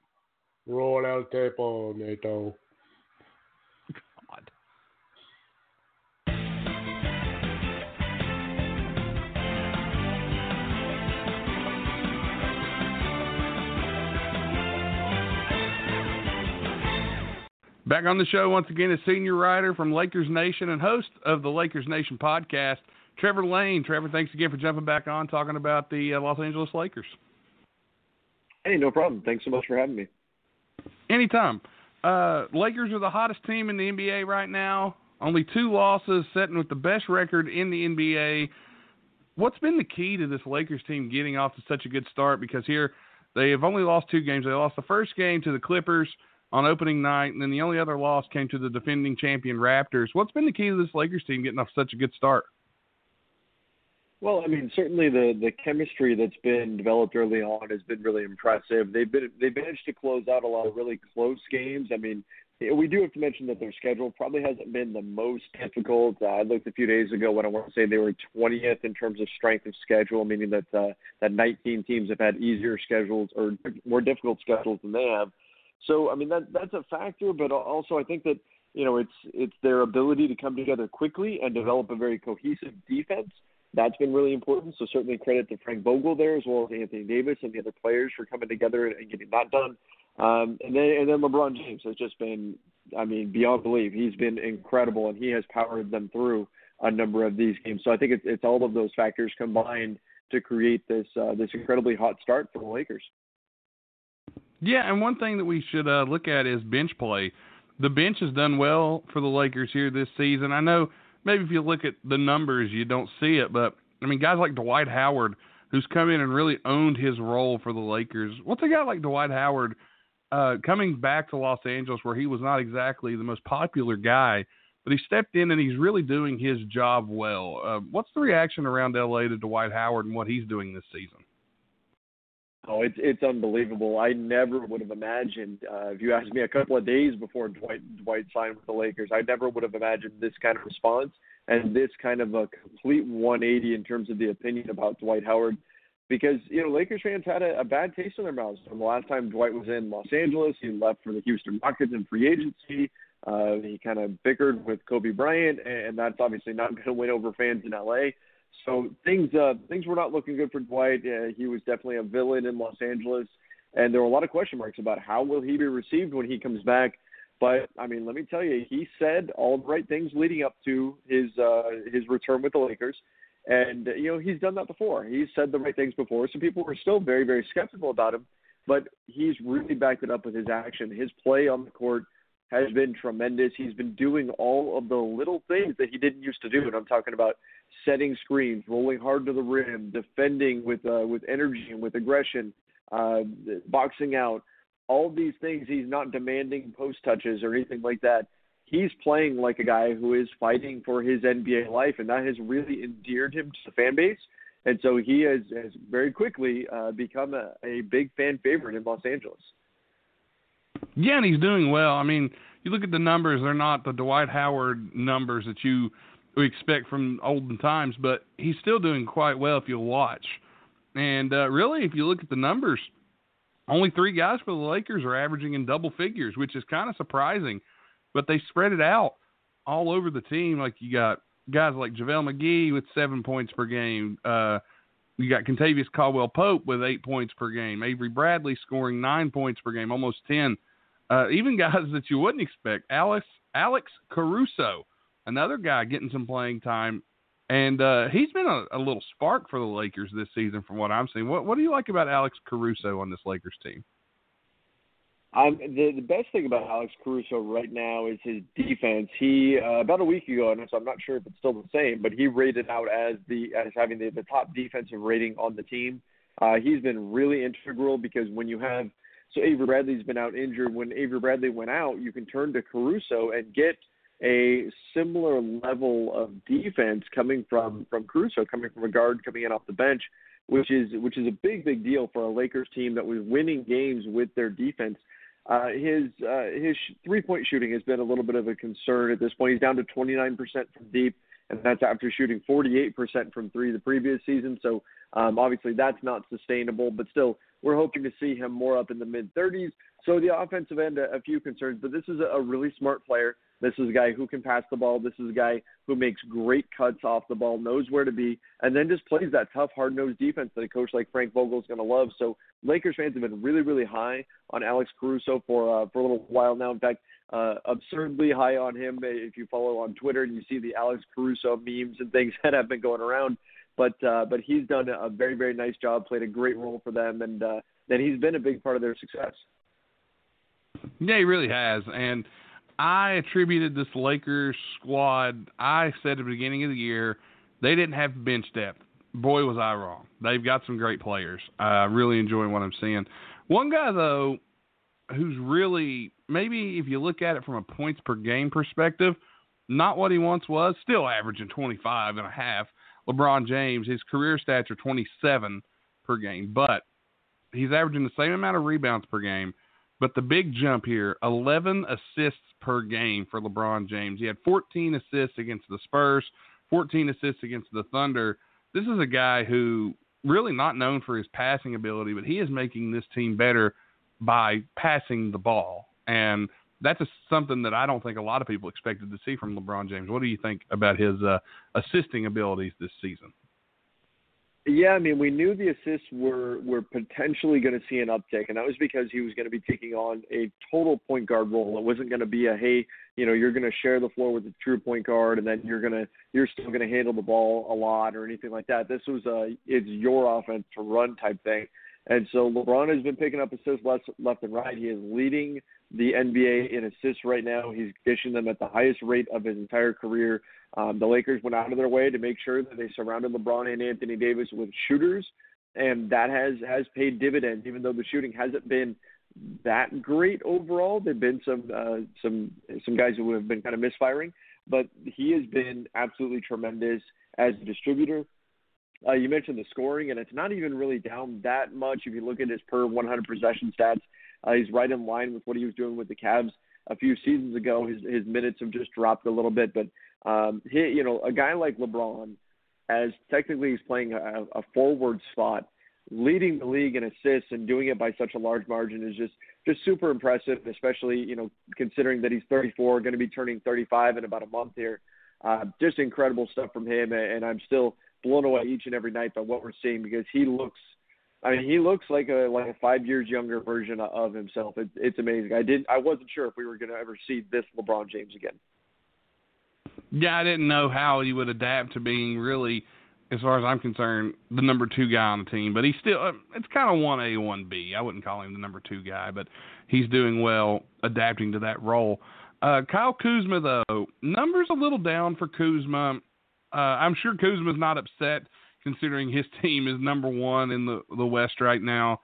Roll out the tape on, Nato. Back on the show once again is senior writer from Lakers Nation and host of the Lakers Nation podcast, Trevor Lane. Trevor, thanks again for jumping back on talking about the uh, Los Angeles Lakers. Hey, no problem. Thanks so much for having me. Anytime. Uh, Lakers are the hottest team in the NBA right now. Only two losses, setting with the best record in the NBA. What's been the key to this Lakers team getting off to such a good start? Because here they have only lost two games. They lost the first game to the Clippers on opening night, and then the only other loss came to the defending champion Raptors. What's been the key to this Lakers team getting off such a good start? Well, I mean, certainly the the chemistry that's been developed early on has been really impressive. They've been they've managed to close out a lot of really close games. I mean, we do have to mention that their schedule probably hasn't been the most difficult. Uh, I looked a few days ago when I want to say they were 20th in terms of strength of schedule, meaning that uh, that 19 teams have had easier schedules or more difficult schedules than they have. So I mean that that's a factor, but also I think that you know it's it's their ability to come together quickly and develop a very cohesive defense. That's been really important. So certainly credit to Frank Vogel there as well as Anthony Davis and the other players for coming together and getting that done. Um, and then and then LeBron James has just been I mean beyond belief. He's been incredible and he has powered them through a number of these games. So I think it's it's all of those factors combined to create this uh, this incredibly hot start for the Lakers. Yeah, and one thing that we should uh, look at is bench play. The bench has done well for the Lakers here this season. I know maybe if you look at the numbers, you don't see it, but I mean, guys like Dwight Howard, who's come in and really owned his role for the Lakers. What's a guy like Dwight Howard uh, coming back to Los Angeles, where he was not exactly the most popular guy, but he stepped in and he's really doing his job well. Uh, what's the reaction around LA to Dwight Howard and what he's doing this season? Oh, it's it's unbelievable. I never would have imagined. Uh, if you asked me a couple of days before Dwight Dwight signed with the Lakers, I never would have imagined this kind of response and this kind of a complete 180 in terms of the opinion about Dwight Howard. Because you know, Lakers fans had a, a bad taste in their mouths from the last time Dwight was in Los Angeles. He left for the Houston Rockets in free agency. Uh, he kind of bickered with Kobe Bryant, and that's obviously not going to win over fans in LA. So things uh, things were not looking good for Dwight. Uh, he was definitely a villain in Los Angeles, and there were a lot of question marks about how will he be received when he comes back. But I mean, let me tell you, he said all the right things leading up to his uh, his return with the Lakers, and you know he's done that before. He's said the right things before, so people were still very very skeptical about him. But he's really backed it up with his action. His play on the court has been tremendous. He's been doing all of the little things that he didn't used to do, and I'm talking about setting screens, rolling hard to the rim, defending with uh, with energy and with aggression. uh, boxing out, all these things. He's not demanding post touches or anything like that. He's playing like a guy who is fighting for his NBA life, and that has really endeared him to the fan base. And so he has, has very quickly uh, become a, a big fan favorite in Los Angeles. Yeah, and he's doing well. I mean, you look at the numbers; they're not the Dwight Howard numbers that you expect from olden times, but he's still doing quite well if you watch. And uh, really, if you look at the numbers, only three guys for the Lakers are averaging in double figures, which is kind of surprising. But they spread it out all over the team. Like you got guys like JaVale McGee with seven points per game. Uh, you got Kentavious Caldwell Pope with eight points per game. Avery Bradley scoring nine points per game, almost ten. Uh, even guys that you wouldn't expect. Alex Alex Caruso, another guy getting some playing time, and uh, he's been a, a, little spark for the Lakers this season, from what I'm seeing. What What do you like about Alex Caruso on this Lakers team? Um, the the best thing about Alex Caruso right now is his defense. He uh, about a week ago, and so I'm not sure if it's still the same, but he rated out as the as having the, the top defensive rating on the team. Uh, he's been really integral because when you have so Avery Bradley's been out injured. When Avery Bradley went out, you can turn to Caruso and get a similar level of defense coming from from Caruso, coming from a guard coming in off the bench, which is which is a big big deal for a Lakers team that was winning games with their defense. Uh, his uh, his three point shooting has been a little bit of a concern at this point. He's down to 29% from deep, and that's after shooting 48% from three the previous season. So um, obviously that's not sustainable, but still we're hoping to see him more up in the mid 30s. So the offensive end, a, a few concerns, but this is a, really smart player. This is a guy who can pass the ball. This is a guy who makes great cuts off the ball, knows where to be, and then just plays that tough, hard-nosed defense that a coach like Frank Vogel is going to love. So Lakers fans have been really, really high on Alex Caruso for uh, for a little while now. In fact, uh, absurdly high on him. If you follow on Twitter and you see the Alex Caruso memes and things that have been going around, but uh, but he's done a very, very nice job, played a great role for them, and uh, and he's been a big part of their success. Yeah, he really has, and I attributed this Lakers squad. I said at the beginning of the year they didn't have bench depth. Boy, was I wrong. They've got some great players. I really enjoy what I'm seeing. One guy though, who's really maybe if you look at it from a points per game perspective, not what he once was. Still averaging 25 and a half. LeBron James, his career stats are 27 per game, but he's averaging the same amount of rebounds per game but the big jump here 11 assists per game for LeBron James. He had 14 assists against the Spurs, 14 assists against the Thunder. This is a guy who really not known for his passing ability, but he is making this team better by passing the ball. And that's a, something that I don't think a lot of people expected to see from LeBron James. What do you think about his uh, assisting abilities this season? Yeah, I mean, we knew the assists were were potentially going to see an uptick, and that was because he was going to be taking on a total point guard role. It wasn't going to be a hey, you know, you're going to share the floor with a true point guard, and then you're gonna you're still going to handle the ball a lot or anything like that. This was a it's your offense to run type thing, and so LeBron has been picking up assists left left and right. He is leading the NBA in assists right now. He's dishing them at the highest rate of his entire career. Um, the Lakers went out of their way to make sure that they surrounded LeBron and Anthony Davis with shooters, and that has has paid dividends. Even though the shooting hasn't been that great overall, there've been some uh, some some guys who have been kind of misfiring, but he has been absolutely tremendous as a distributor. Uh, you mentioned the scoring, and it's not even really down that much if you look at his per 100 possession stats. Uh, he's right in line with what he was doing with the Cavs a few seasons ago. His his minutes have just dropped a little bit, but um, he, you know, a guy like LeBron, as technically he's playing a, a forward spot, leading the league in assists and doing it by such a large margin is just just super impressive. Especially you know considering that he's 34, going to be turning 35 in about a month here. Uh, just incredible stuff from him, and I'm still blown away each and every night by what we're seeing because he looks. I mean, he looks like a like a five years younger version of himself. It, it's amazing. I didn't. I wasn't sure if we were going to ever see this LeBron James again. Yeah, I didn't know how he would adapt to being really, as far as I'm concerned, the number two guy on the team. But he's still, uh, it's kind of one A, one B. I wouldn't call him the number two guy, but he's doing well adapting to that role. Uh, Kyle Kuzma, though, numbers a little down for Kuzma. Uh, I'm sure Kuzma's not upset considering his team is number one in the the West right now.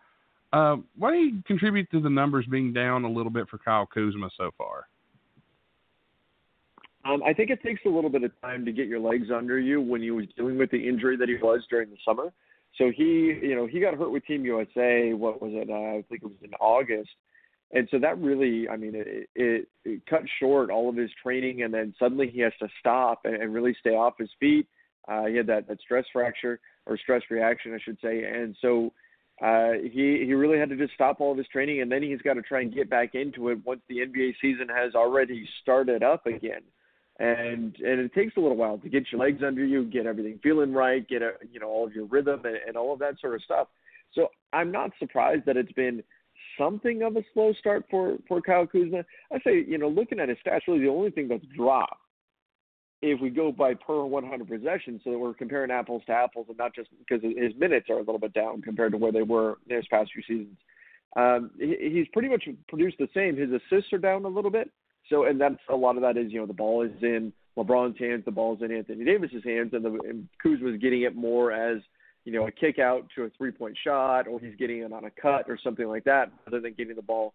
Uh, why do you contribute to the numbers being down a little bit for Kyle Kuzma so far? Um, I think it takes a little bit of time to get your legs under you when he was dealing with the injury that he was during the summer. So he, you know, he got hurt with Team USA. What was it? Uh, I think it was in August, and so that really, I mean, it, it, it cut short all of his training, and then suddenly he has to stop and, and really stay off his feet. Uh, he had that, that stress fracture or stress reaction, I should say, and so uh, he he really had to just stop all of his training, and then he's got to try and get back into it once the NBA season has already started up again and and it takes a little while to get your legs under you, get everything feeling right, get a, you know all of your rhythm and, and all of that sort of stuff. So I'm not surprised that it's been something of a slow start for for Kyle Kuzma. I say you know looking at his stats, really the only thing that's dropped if we go by per 100 possessions, so that we're comparing apples to apples, and not just because his minutes are a little bit down compared to where they were in his past few seasons. Um, he, he's pretty much produced the same. His assists are down a little bit, so, and that's a lot of that is, you know, the ball is in LeBron's hands, the ball's in Anthony Davis's hands, and, the, and Kuzma's getting it more as, you know, a kick out to a three point shot, or he's getting it on a cut or something like that, rather than getting the ball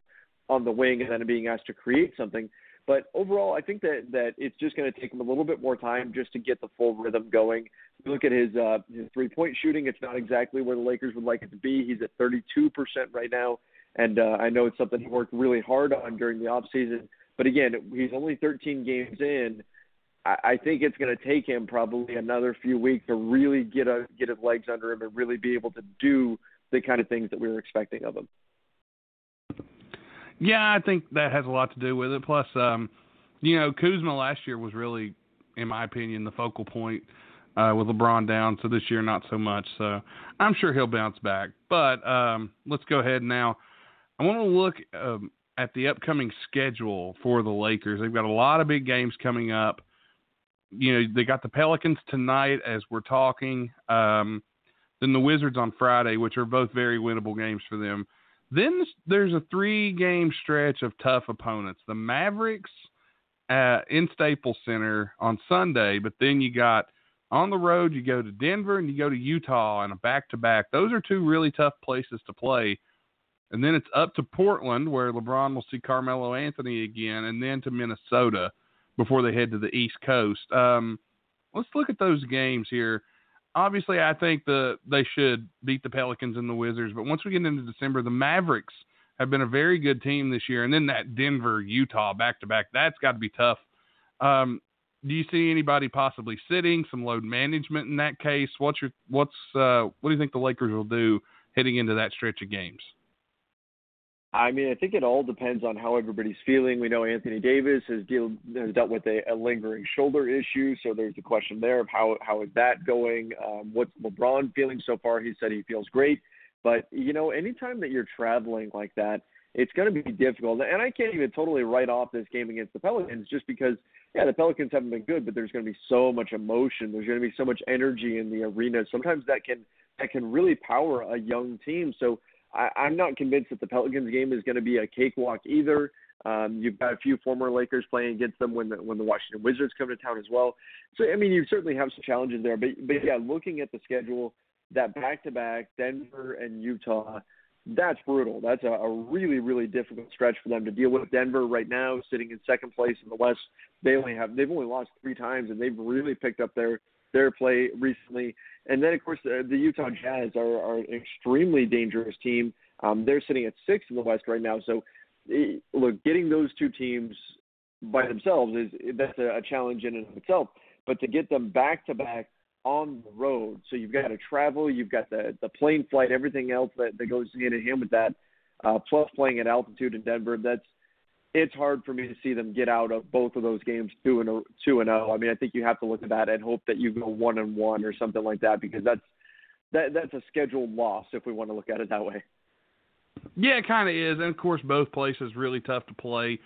on the wing and then being asked to create something. But overall, I think that that it's just going to take him a little bit more time just to get the full rhythm going. look at his uh, his three point shooting; it's not exactly where the Lakers would like it to be. He's at 32 percent right now, and uh, I know it's something he worked really hard on during the off season but again, he's only 13 games in. I, think it's going to take him probably another few weeks to really get a get his legs under him and really be able to do the kind of things that we were expecting of him. Yeah, I think that has a lot to do with it. Plus, um, you know, Kuzma last year was really, in my opinion, the focal point uh, with LeBron down. So this year, not so much. So I'm sure he'll bounce back. But um, let's go ahead now. I want to look um, at the upcoming schedule for the Lakers. They've got a lot of big games coming up. You know, they got the Pelicans tonight as we're talking. Um, then the Wizards on Friday, which are both very winnable games for them. Then there's a three game stretch of tough opponents. The Mavericks uh, in Staples Center on Sunday, but then you got on the road, you go to Denver and you go to Utah and a back to back. Those are two really tough places to play. And then it's up to Portland, where LeBron will see Carmelo Anthony again, and then to Minnesota before they head to the East Coast. Um, let's look at those games here. Obviously, I think the they should beat the Pelicans and the Wizards, but once we get into December, the Mavericks have been a very good team this year, and then that Denver Utah back to back, that's got to be tough. Um, do you see anybody possibly sitting some load management in that case? What's your what's uh, what do you think the Lakers will do heading into that stretch of games? I mean, I think it all depends on how everybody's feeling. We know Anthony Davis has, deal, has dealt with a, a lingering shoulder issue, so there's the question there of how how is that going? Um, what's LeBron feeling so far? He said he feels great, but you know, anytime that you're traveling like that, it's going to be difficult. And I can't even totally write off this game against the Pelicans just because, yeah, the Pelicans haven't been good, but there's going to be so much emotion. There's going to be so much energy in the arena. Sometimes that can that can really power a young team. So I, I'm not convinced that the Pelicans game is going to be a cakewalk either. Um, you've got a few former Lakers playing against them when the when the Washington Wizards come to town as well. So I mean, you certainly have some challenges there. But but yeah, looking at the schedule, that back to back Denver and Utah, that's brutal. That's a, a really really difficult stretch for them to deal with. Denver right now sitting in second place in the West. They only have they've only lost three times, and they've really picked up their their play recently. And then, of course, the, the Utah Jazz are, are an extremely dangerous team. Um, they're sitting at six in the West right now. So, eh, look, getting those two teams by themselves is that's a, a challenge in and of itself. But to get them back to back on the road, so you've got to travel, you've got the the plane flight, everything else that, that goes hand in hand with that, uh, plus playing at altitude in Denver. That's it's hard for me to see them get out of both of those games two and two and zero. Oh. I mean, I think you have to look at that and hope that you go one and one or something like that because that's that that's a scheduled loss if we want to look at it that way. Yeah, it kind of is, and of course, both places really tough to play.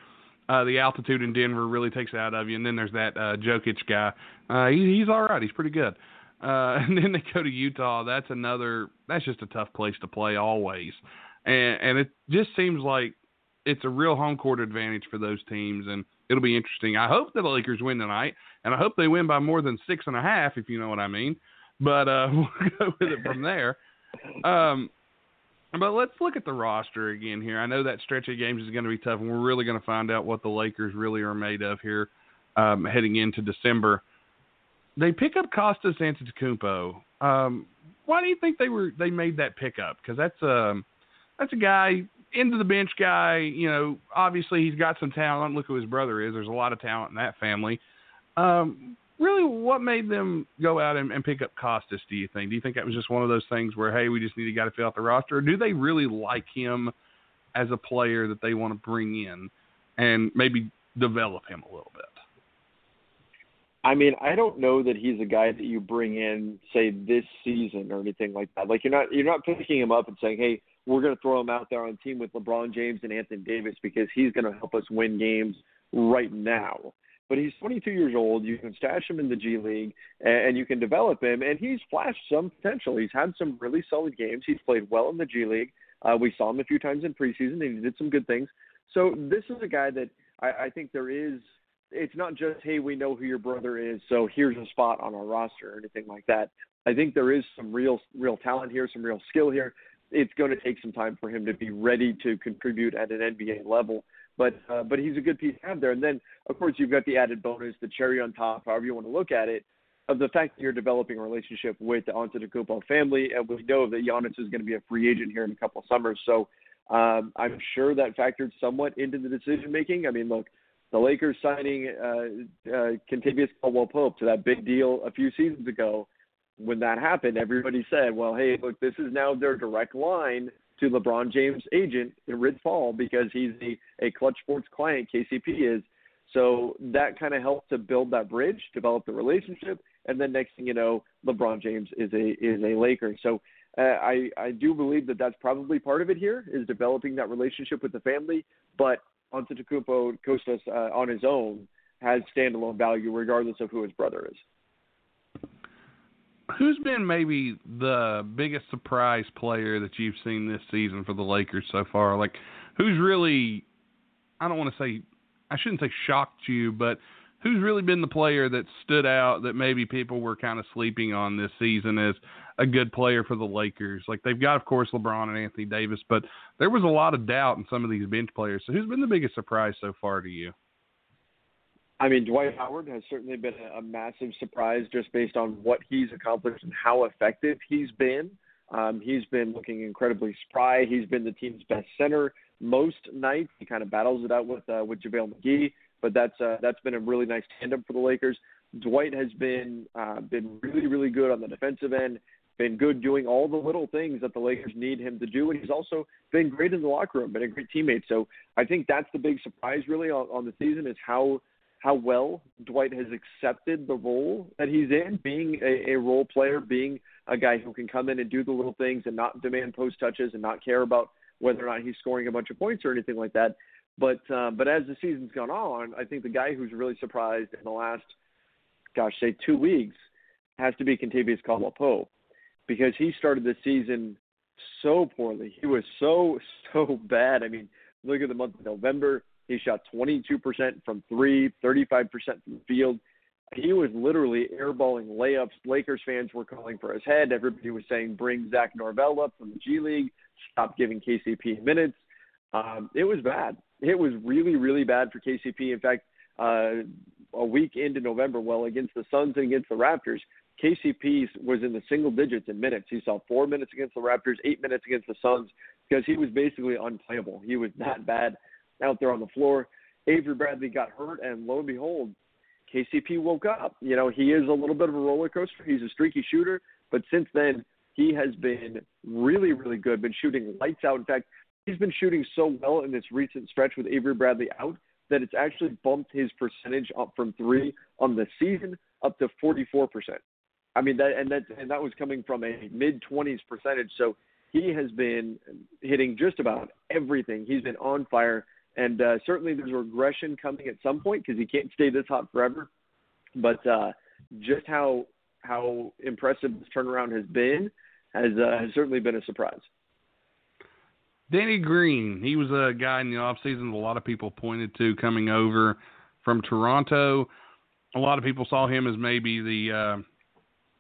Uh, the altitude in Denver really takes it out of you, and then there's that uh, Jokic guy. Uh, he, he's all right. He's pretty good. Uh, and then they go to Utah. That's another. That's just a tough place to play always, and and it just seems like it's a real home court advantage for those teams, and it'll be interesting. I hope that the Lakers win tonight, and I hope they win by more than six and a half, if you know what I mean. But uh, we'll go with it from there. Um, But let's look at the roster again here. I know that stretch of games is going to be tough, and we're really going to find out what the Lakers really are made of here um, heading into December. They pick up Kostas Antetokounmpo. Um, why do you think they were they made that pickup? Because that's a um, that's a guy into the bench guy. You know, obviously he's got some talent. Look who his brother is. There's a lot of talent in that family. Um, really, what made them go out and, and pick up Kostas? Do you think? Do you think that was just one of those things where hey, we just need a guy to fill out the roster, or do they really like him as a player that they want to bring in and maybe develop him a little bit? I mean, I don't know that he's a guy that you bring in, say, this season or anything like that. Like you're not you're not picking him up and saying, "Hey, we're going to throw him out there on team with LeBron James and Anthony Davis because he's going to help us win games right now." But he's 22 years old. You can stash him in the G League and you can develop him, and he's flashed some potential. He's had some really solid games. He's played well in the G League. Uh, we saw him a few times in preseason, and he did some good things. So this is a guy that I, I think there is it's not just hey we know who your brother is so here's a spot on our roster or anything like that i think there is some real real talent here some real skill here it's going to take some time for him to be ready to contribute at an nba level but uh, but he's a good piece to have there and then of course you've got the added bonus the cherry on top however you want to look at it of the fact that you're developing a relationship with the Antetokounmpo family, and we know that Giannis is going to be a free agent here in a couple of summers. So um, I'm sure that factored somewhat into the decision making. I mean, look, the Lakers signing uh, uh, Kentavious Caldwell Pope to that big deal a few seasons ago. When that happened, everybody said, "Well, hey, look, this is now their direct line to LeBron James' agent Rich Paul because he's a, a Klutch Sports client. KCP is." So that kind of helped to build that bridge, develop the relationship, and then next thing you know, LeBron James is a is a Laker. So uh, I I do believe that that's probably part of it here is developing that relationship with the family. But Antetokounmpo Kostas uh, on his own has standalone value regardless of who his brother is. Who's been maybe the biggest surprise player that you've seen this season for the Lakers so far? Like, who's really, I don't want to say, I shouldn't say shocked you, but who's really been the player that stood out that maybe people were kind of sleeping on this season as a good player for the Lakers. Like they've got, of course, LeBron and Anthony Davis, but there was a lot of doubt in some of these bench players. So who's been the biggest surprise so far to you? I mean, Dwight Howard has certainly been a, massive surprise just based on what he's accomplished and how effective he's been. Um, he's been looking incredibly spry. He's been the team's best center most nights. He kind of battles it out with uh, with JaVale McGee, but that's uh, that's been a really nice tandem for the Lakers. Dwight has been uh, been really really good on the defensive end been good doing all the little things that the Lakers need him to do, and he's also been great in the locker room, been a great teammate. So I think that's the big surprise really on, on the season is how how well Dwight has accepted the role that he's in, being a, a role player, being a guy who can come in and do the little things and not demand post touches and not care about whether or not he's scoring a bunch of points or anything like that. But uh, but as the season's gone on, I think the guy who's really surprised in the last, gosh, say two weeks, has to be Kentavious Caldwell Pope because he started the season so poorly. He was so so bad. I mean, look at the month of November. He shot 22% from three, 35% from the field. He was literally airballing layups. Lakers fans were calling for his head. Everybody was saying, "Bring Zach Norvell up from the G League. Stop giving KCP minutes." Um, it was bad. It was really, really bad for KCP. In fact, uh, a week into November, well, against the Suns and against the Raptors, KCP was in the single digits in minutes. He saw four minutes against the Raptors, eight minutes against the Suns, because he was basically unplayable. He was that bad out there on the floor. Avery Bradley got hurt, and lo and behold, KCP woke up. You know, he is a little bit of a roller coaster. He's a streaky shooter, but since then, he has been really, really good. Been shooting lights out. In fact, he's been shooting so well in this recent stretch with Avery Bradley out that it's actually bumped his percentage up from three on the season up to 44%. I mean that and that and that was coming from a mid 20s percentage. So he has been hitting just about everything. He's been on fire, and uh, certainly there's regression coming at some point because he can't stay this hot forever. But uh, just how how impressive this turnaround has been has uh, has certainly been a surprise. Danny Green, he was a guy in the off season that a lot of people pointed to coming over from Toronto. A lot of people saw him as maybe the uh,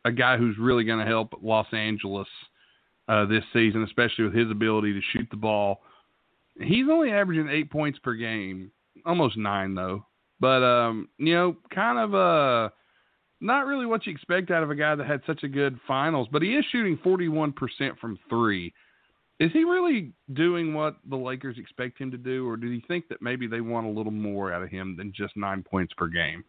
a guy who's really going to help Los Angeles uh, this season, especially with his ability to shoot the ball. He's only averaging eight points per game, almost nine though. But um, you know, kind of uh not really what you expect out of a guy that had such a good finals, but he is shooting 41% from 3. Is he really doing what the Lakers expect him to do or do you think that maybe they want a little more out of him than just 9 points per game?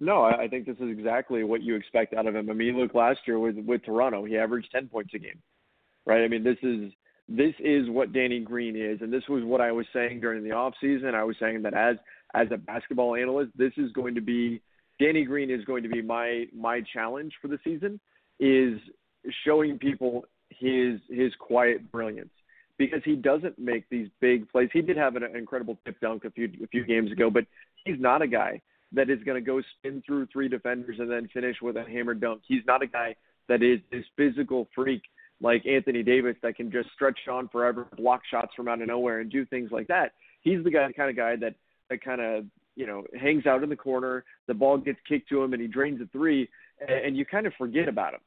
No, I think this is exactly what you expect out of him. I mean, look last year with with Toronto, he averaged 10 points a game. Right? I mean, this is this is what Danny Green is, and this was what I was saying during the off season. I was saying that as as a basketball analyst, this is going to be Danny Green is going to be my my challenge for the season is showing people his his quiet brilliance because he doesn't make these big plays. He did have an incredible tip dunk a few a few games ago, but he's not a guy that is going to go spin through three defenders and then finish with a hammer dunk. He's not a guy that is this physical freak like Anthony Davis that can just stretch on forever, block shots from out of nowhere, and do things like that. He's the guy, the kind of guy that that kind of you know hangs out in the corner. The ball gets kicked to him, and he drains a three, and, and you kind of forget about him.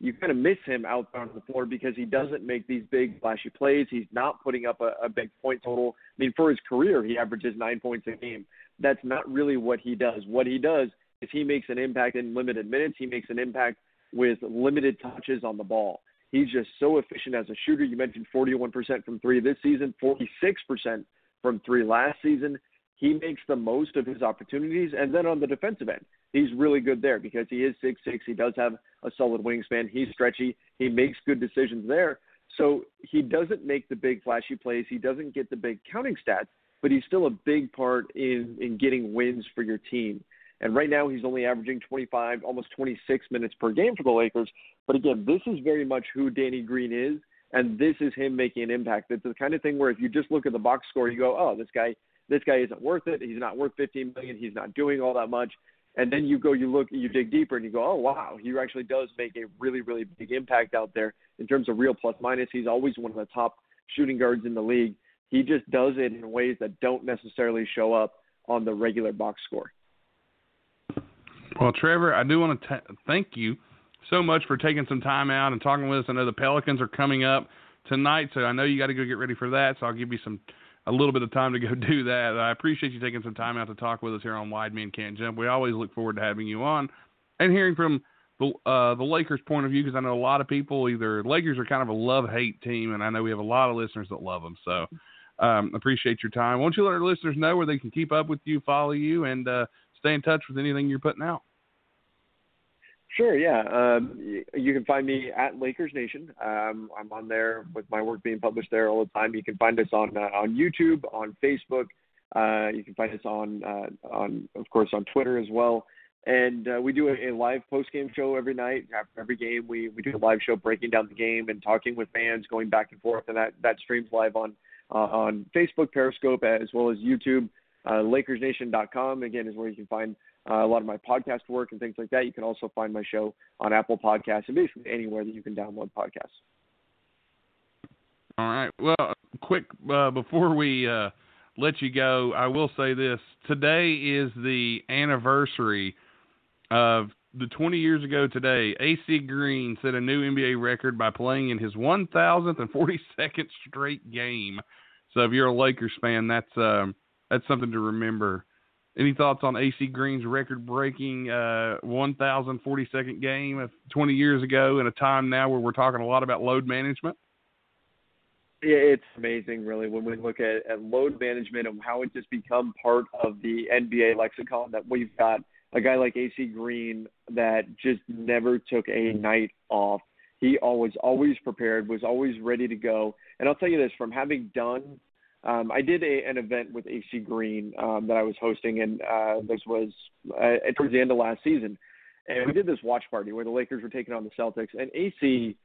You kind of miss him out on the floor because he doesn't make these big flashy plays. He's not putting up a, a big point total. I mean, for his career, he averages nine points a game that's not really what he does. What he does is he makes an impact in limited minutes. He makes an impact with limited touches on the ball. He's just so efficient as a shooter. You mentioned 41% from three this season, 46% from three last season. He makes the most of his opportunities. And then on the defensive end, he's really good there because he is six six. He does have a solid wingspan. He's stretchy. He makes good decisions there. So he doesn't make the big flashy plays. He doesn't get the big counting stats, but he's still a big part in in getting wins for your team. And right now he's only averaging 25, almost 26 minutes per game for the Lakers. But again, this is very much who Danny Green is, and this is him making an impact. It's the kind of thing where if you just look at the box score, you go, "Oh, this guy, this guy isn't worth it. He's not worth 15 million. He's not doing all that much." And then you go, you look, you dig deeper, and you go, "Oh, wow, he actually does make a really, really big impact out there in terms of real plus minus. He's always one of the top shooting guards in the league." He just does it in ways that don't necessarily show up on the regular box score. Well, Trevor, I do want to t- thank you so much for taking some time out and talking with us. I know the Pelicans are coming up tonight, so I know you got to go get ready for that. So I'll give you some a little bit of time to go do that. I appreciate you taking some time out to talk with us here on Wide Men Can't Jump. We always look forward to having you on and hearing from the uh, the Lakers' point of view because I know a lot of people either Lakers are kind of a love hate team, and I know we have a lot of listeners that love them. So um, appreciate your time. Won't you let our listeners know where they can keep up with you, follow you, and uh, stay in touch with anything you're putting out? Sure, yeah. Um, you can find me at Lakers Nation. Um, I'm on there with my work being published there all the time. You can find us on uh, on YouTube, on Facebook. Uh, you can find us on uh, on of course on Twitter as well. And uh, we do a, a live post game show every night. After every game, we, we do a live show breaking down the game and talking with fans, going back and forth, and that that streams live on uh, on Facebook, Periscope, as well as YouTube. Uh, LakersNation.com again is where you can find uh, a lot of my podcast work and things like that. You can also find my show on Apple Podcasts and basically anywhere that you can download podcasts. All right. Well, quick uh, before we uh, let you go, I will say this: today is the anniversary of the 20 years ago today, AC Green set a new NBA record by playing in his 1,042nd straight game. So if you're a Lakers fan, that's um, that's something to remember. Any thoughts on AC Green's record-breaking uh, 1,042nd game 20 years ago in a time now where we're talking a lot about load management? Yeah, it's amazing, really, when we look at, at load management and how it just become part of the NBA lexicon that we've got – a guy like AC Green that just never took a night off. He always always prepared, was always ready to go. And I'll tell you this from having done um, I did a, an event with AC Green um, that I was hosting, and uh, this was uh, towards the end of last season. And we did this watch party where the Lakers were taking on the Celtics. And AC,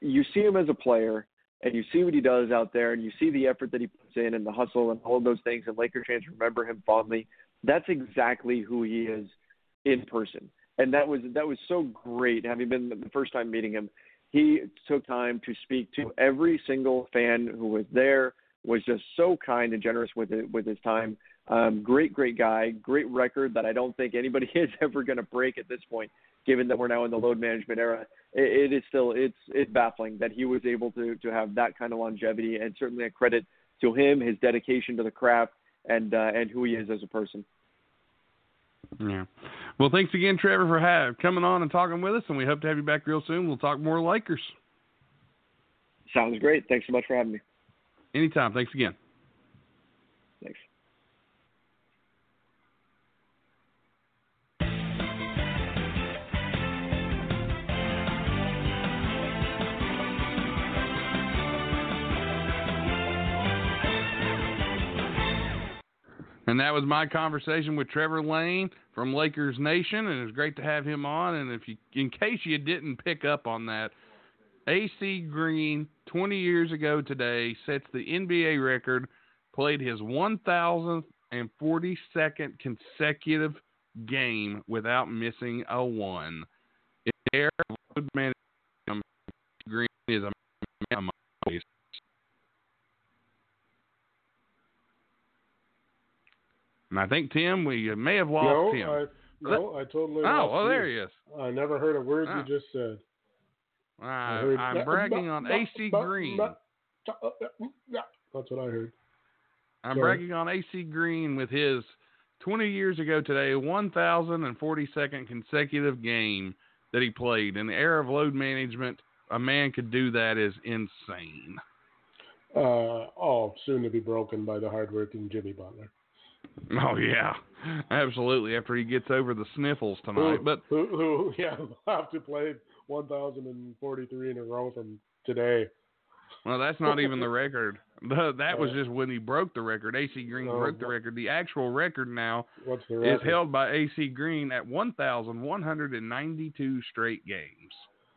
you see him as a player, and you see what he does out there, and you see the effort that he puts in, and the hustle, and all of those things. And Lakers fans remember him fondly. That's exactly who he is in person, and that was that was so great. Having been the first time meeting him, he took time to speak to every single fan who was there. Was just so kind and generous with it with his time. Um, great, great guy. Great record that I don't think anybody is ever going to break at this point, given that we're now in the load management era. it, it is still it's it's baffling that he was able to to have that kind of longevity, and certainly a credit to him, his dedication to the craft, and uh, and who he is as a person. Yeah. Well, thanks again, Trevor, for have, coming on and talking with us, and we hope to have you back real soon. We'll talk more Lakers. Sounds great. Thanks so much for having me. Anytime. Thanks again. Thanks. And that was my conversation with Trevor Lane from Lakers Nation, and it was great to have him on. And if you, in case you didn't pick up on that, AC Green, 20 years ago today, sets the NBA record, played his 1,042nd consecutive game without missing a one. Air Green is a And I think Tim, we may have lost no, Tim. I, no, I totally. Oh, well, there he is. I never heard a word oh. you ah. just said. Heard, I'm bragging on AC Green. Uh, uh, mm, that's what I heard. I'm Sorry. bragging on AC Green with his 20 years ago today, 1,042nd consecutive game that he played. In the era of load management, a man could do that is insane. Uh, oh, soon to be broken by the hardworking Jimmy Butler. Oh yeah, absolutely. After he gets over the sniffles tonight, who, but who, who yeah, have to play 1,043 in a row from today. Well, that's not even the record. The, that was uh, just when he broke the record. AC Green broke the record. The actual record now the is held by AC Green at 1,192 straight games.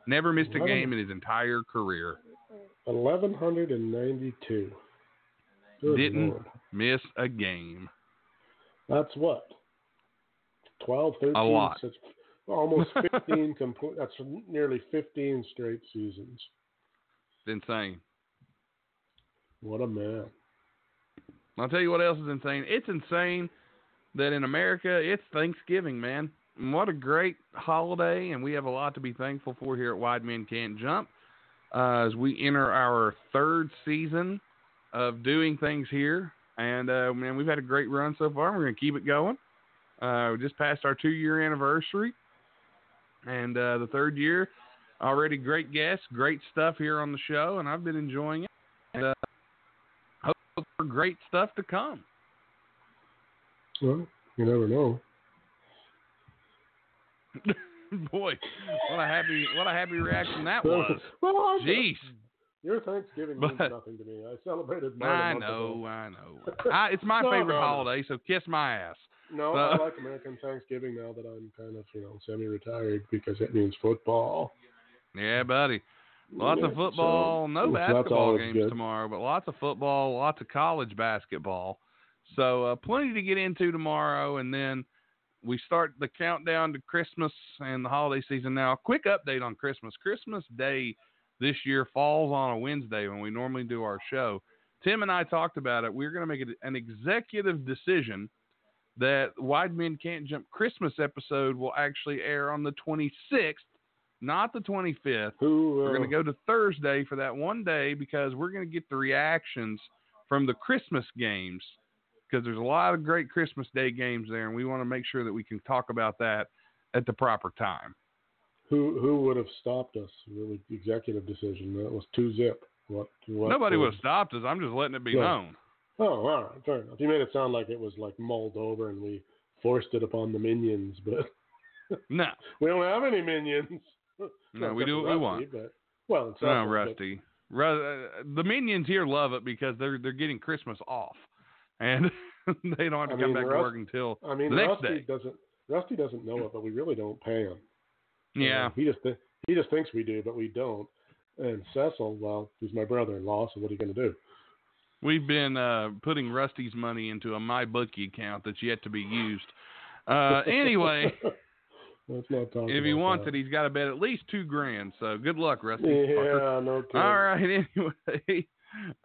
Never missed a Wow. game in his entire career. 1,192. Good Didn't Lord. miss a game. That's what? 12, 13, A lot. six- almost 15 complete. That's nearly 15 straight seasons. It's insane. What a man. I'll tell you what else is insane. It's insane that in America it's Thanksgiving, man. And what a great holiday, and we have a lot to be thankful for here at Wide Men Can't Jump uh, as we enter our third season of doing things here. And uh, man, we've had a great run so far. We're going to keep it going. Uh, we just passed our two-year anniversary, and uh, the third year. Already great guests, great stuff here on the show, and I've been enjoying it. And, uh, hope for great stuff to come. Well, you never know. Boy, what a happy what a happy reaction that was. well, I, Jeez. Your Thanksgiving means But- nothing to me. I celebrated mine. I know. I know. I, it's my favorite holiday, so kiss my ass. No, Uh, I like American Thanksgiving now that I'm kind of, you know, semi-retired because it means football. Yeah, buddy. Lots of football, so- no basketball games good. tomorrow, but lots of football, lots of college basketball. So uh, plenty to get into tomorrow, and then we start the countdown to Christmas and the holiday season. Now, a quick update on Christmas. Christmas Day this year falls on a Wednesday when we normally do our show. Tim and I talked about it. We're going to make it an executive decision that Wide Men Can't Jump Christmas episode will actually air on the 26th, not the 25th. Who? Uh, We're going to go to Thursday for that one day because we're going to get the reactions from the Christmas games because there's a lot of great Christmas Day games there, and we want to make sure that we can talk about that at the proper time. Who who would have stopped us? Really, executive decision. That was two zip. What? what Nobody would would have stopped us. I'm just letting it be Yeah. known. Oh, all right, fair enough. You made it sound like it was like mulled over and we forced it upon the minions, but No, we don't have any minions. no, we do what we want. But, well, it's No, Rusty. Ru- uh, the minions here love it because they're they're getting Christmas off, and they don't have to I come mean, back to work until I mean, the next Rusty day. doesn't. Rusty doesn't know it, but we really don't pay him. Yeah, he just th- he just thinks we do, but we don't. And Cecil, well, he's my brother-in-law, so what are you going to do? We've been uh, putting Rusty's money into a MyBookie account that's yet to be used. Uh, anyway, Let's not talk. if he wants that. it, he's got to bet at least two grand. So good luck, Rusty. Yeah, no kidding. All right. Anyway,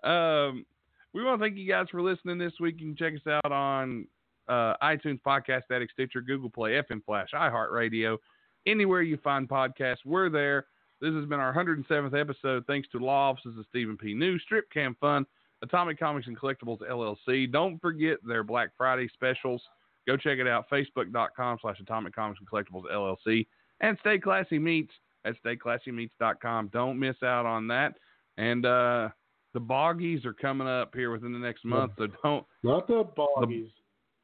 um, we want to thank you guys for listening this week. You can check us out on uh, iTunes, Podcast Addict, Stitcher, Google Play, FM Flash, iHeartRadio, anywhere you find podcasts. We're there. This has been our 107th episode. Thanks to law offices of Stephen P. New, Strip Cam Fun, Atomic Comics and Collectibles LLC. Don't forget their Black Friday specials. Go check it out. Facebook.com slash Atomic Comics and Collectibles LLC. And Stay Classy Meats at StayClassyMeats.com. Don't miss out on that. And uh, the Boggies are coming up here within the next month, so don't. Not the Boggies.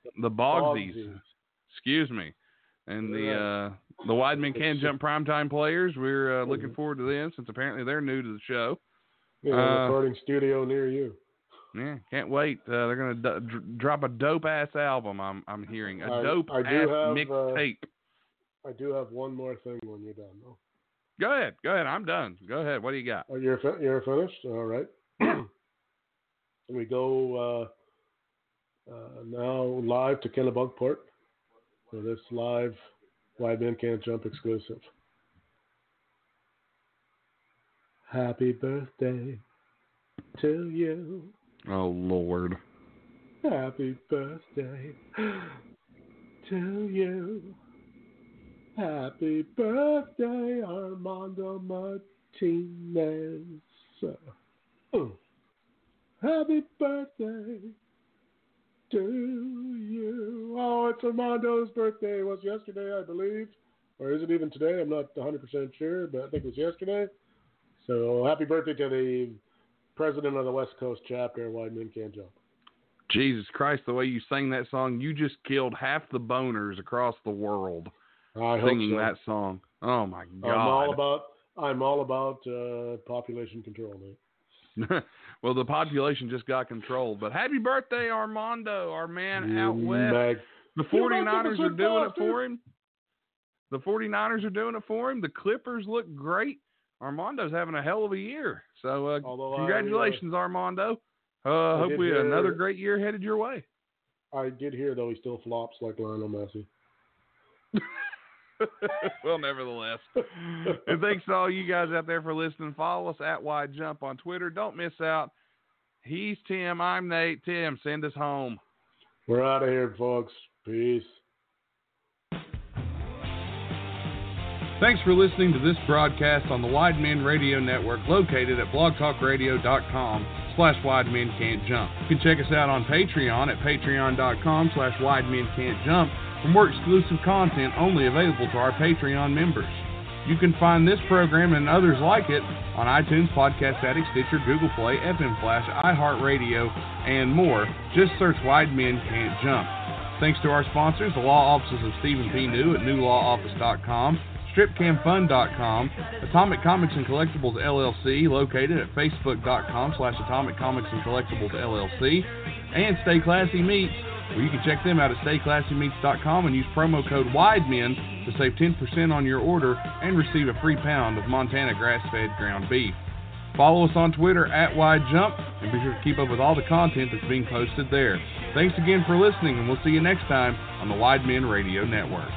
The, the Bogsies. Excuse me. And the uh, the Wide Men Can Jump primetime players, we're uh, looking forward to them since apparently they're new to the show. Yeah, Uh, recording studio near you. Yeah, can't wait. Uh, they're gonna dr- drop a dope ass album. I'm I'm hearing a dope I do ass have, uh, mixtape. I do have one more thing when you're done, though. Go ahead, go ahead. I'm done. Go ahead. What do you got? Oh, you're fi- you're finished. All right. we go uh, uh, now live to Kennebunkport for this live Wide Men Can't Jump exclusive. Happy birthday to you. Oh Lord. Happy birthday to you. Happy birthday, Armando Martinez. Uh, Happy birthday to you. Oh, it's Armando's birthday. It was yesterday, I believe. Or is it even today? I'm not 100% sure, but I think it was yesterday. So happy birthday to the president of the West Coast chapter, Wide Men Can't Jump. Jesus Christ, the way you sang that song, you just killed half the boners across the world I singing so. that song. Oh my God! I'm all about I'm all about uh, population control, mate. well, the population just got controlled. But happy birthday, Armando, our man out You west. mag- The 49ers are doing it for him. The 49ers are doing it for him. The Clippers look great. Armando's having a hell of a year. So, uh, Although I, uh, congratulations, Armando. Uh, hope we hear- another great year headed your way. I did hear though he still flops like Lionel Messi. well, nevertheless. and thanks to all you guys out there for listening. Follow us at Wide Jump on Twitter. Don't miss out. He's Tim. I'm Nate. Tim, send us home. We're out of here, folks. Peace. Thanks for listening to this broadcast on the Wide Men Radio Network located at blogtalkradio.com slash Wide Men Can't Jump. You can check us out on Patreon at patreon.com slash Wide Men Can't Jump for more exclusive content only available to our Patreon members. You can find this program and others like it on iTunes, Podcast Addict, Stitcher, Google Play, FM Flash, iHeartRadio, and more. Just search Wide Men Can't Jump. Thanks to our sponsors, the law offices of Stephen P. New at newlawoffice.com, stripcamfun.com, Atomic Comics and Collectibles LLC, located at facebook.com slash Atomic Comics and Collectibles LLC, and Stay Classy Meats, where you can check them out at stayclassymeats.com and use promo code WIDEMEN to save 10% on your order and receive a free pound of Montana grass-fed ground beef. Follow us on Twitter at WideJump and be sure to keep up with all the content that's being posted there. Thanks again for listening, and we'll see you next time on the Wide Men Radio Network.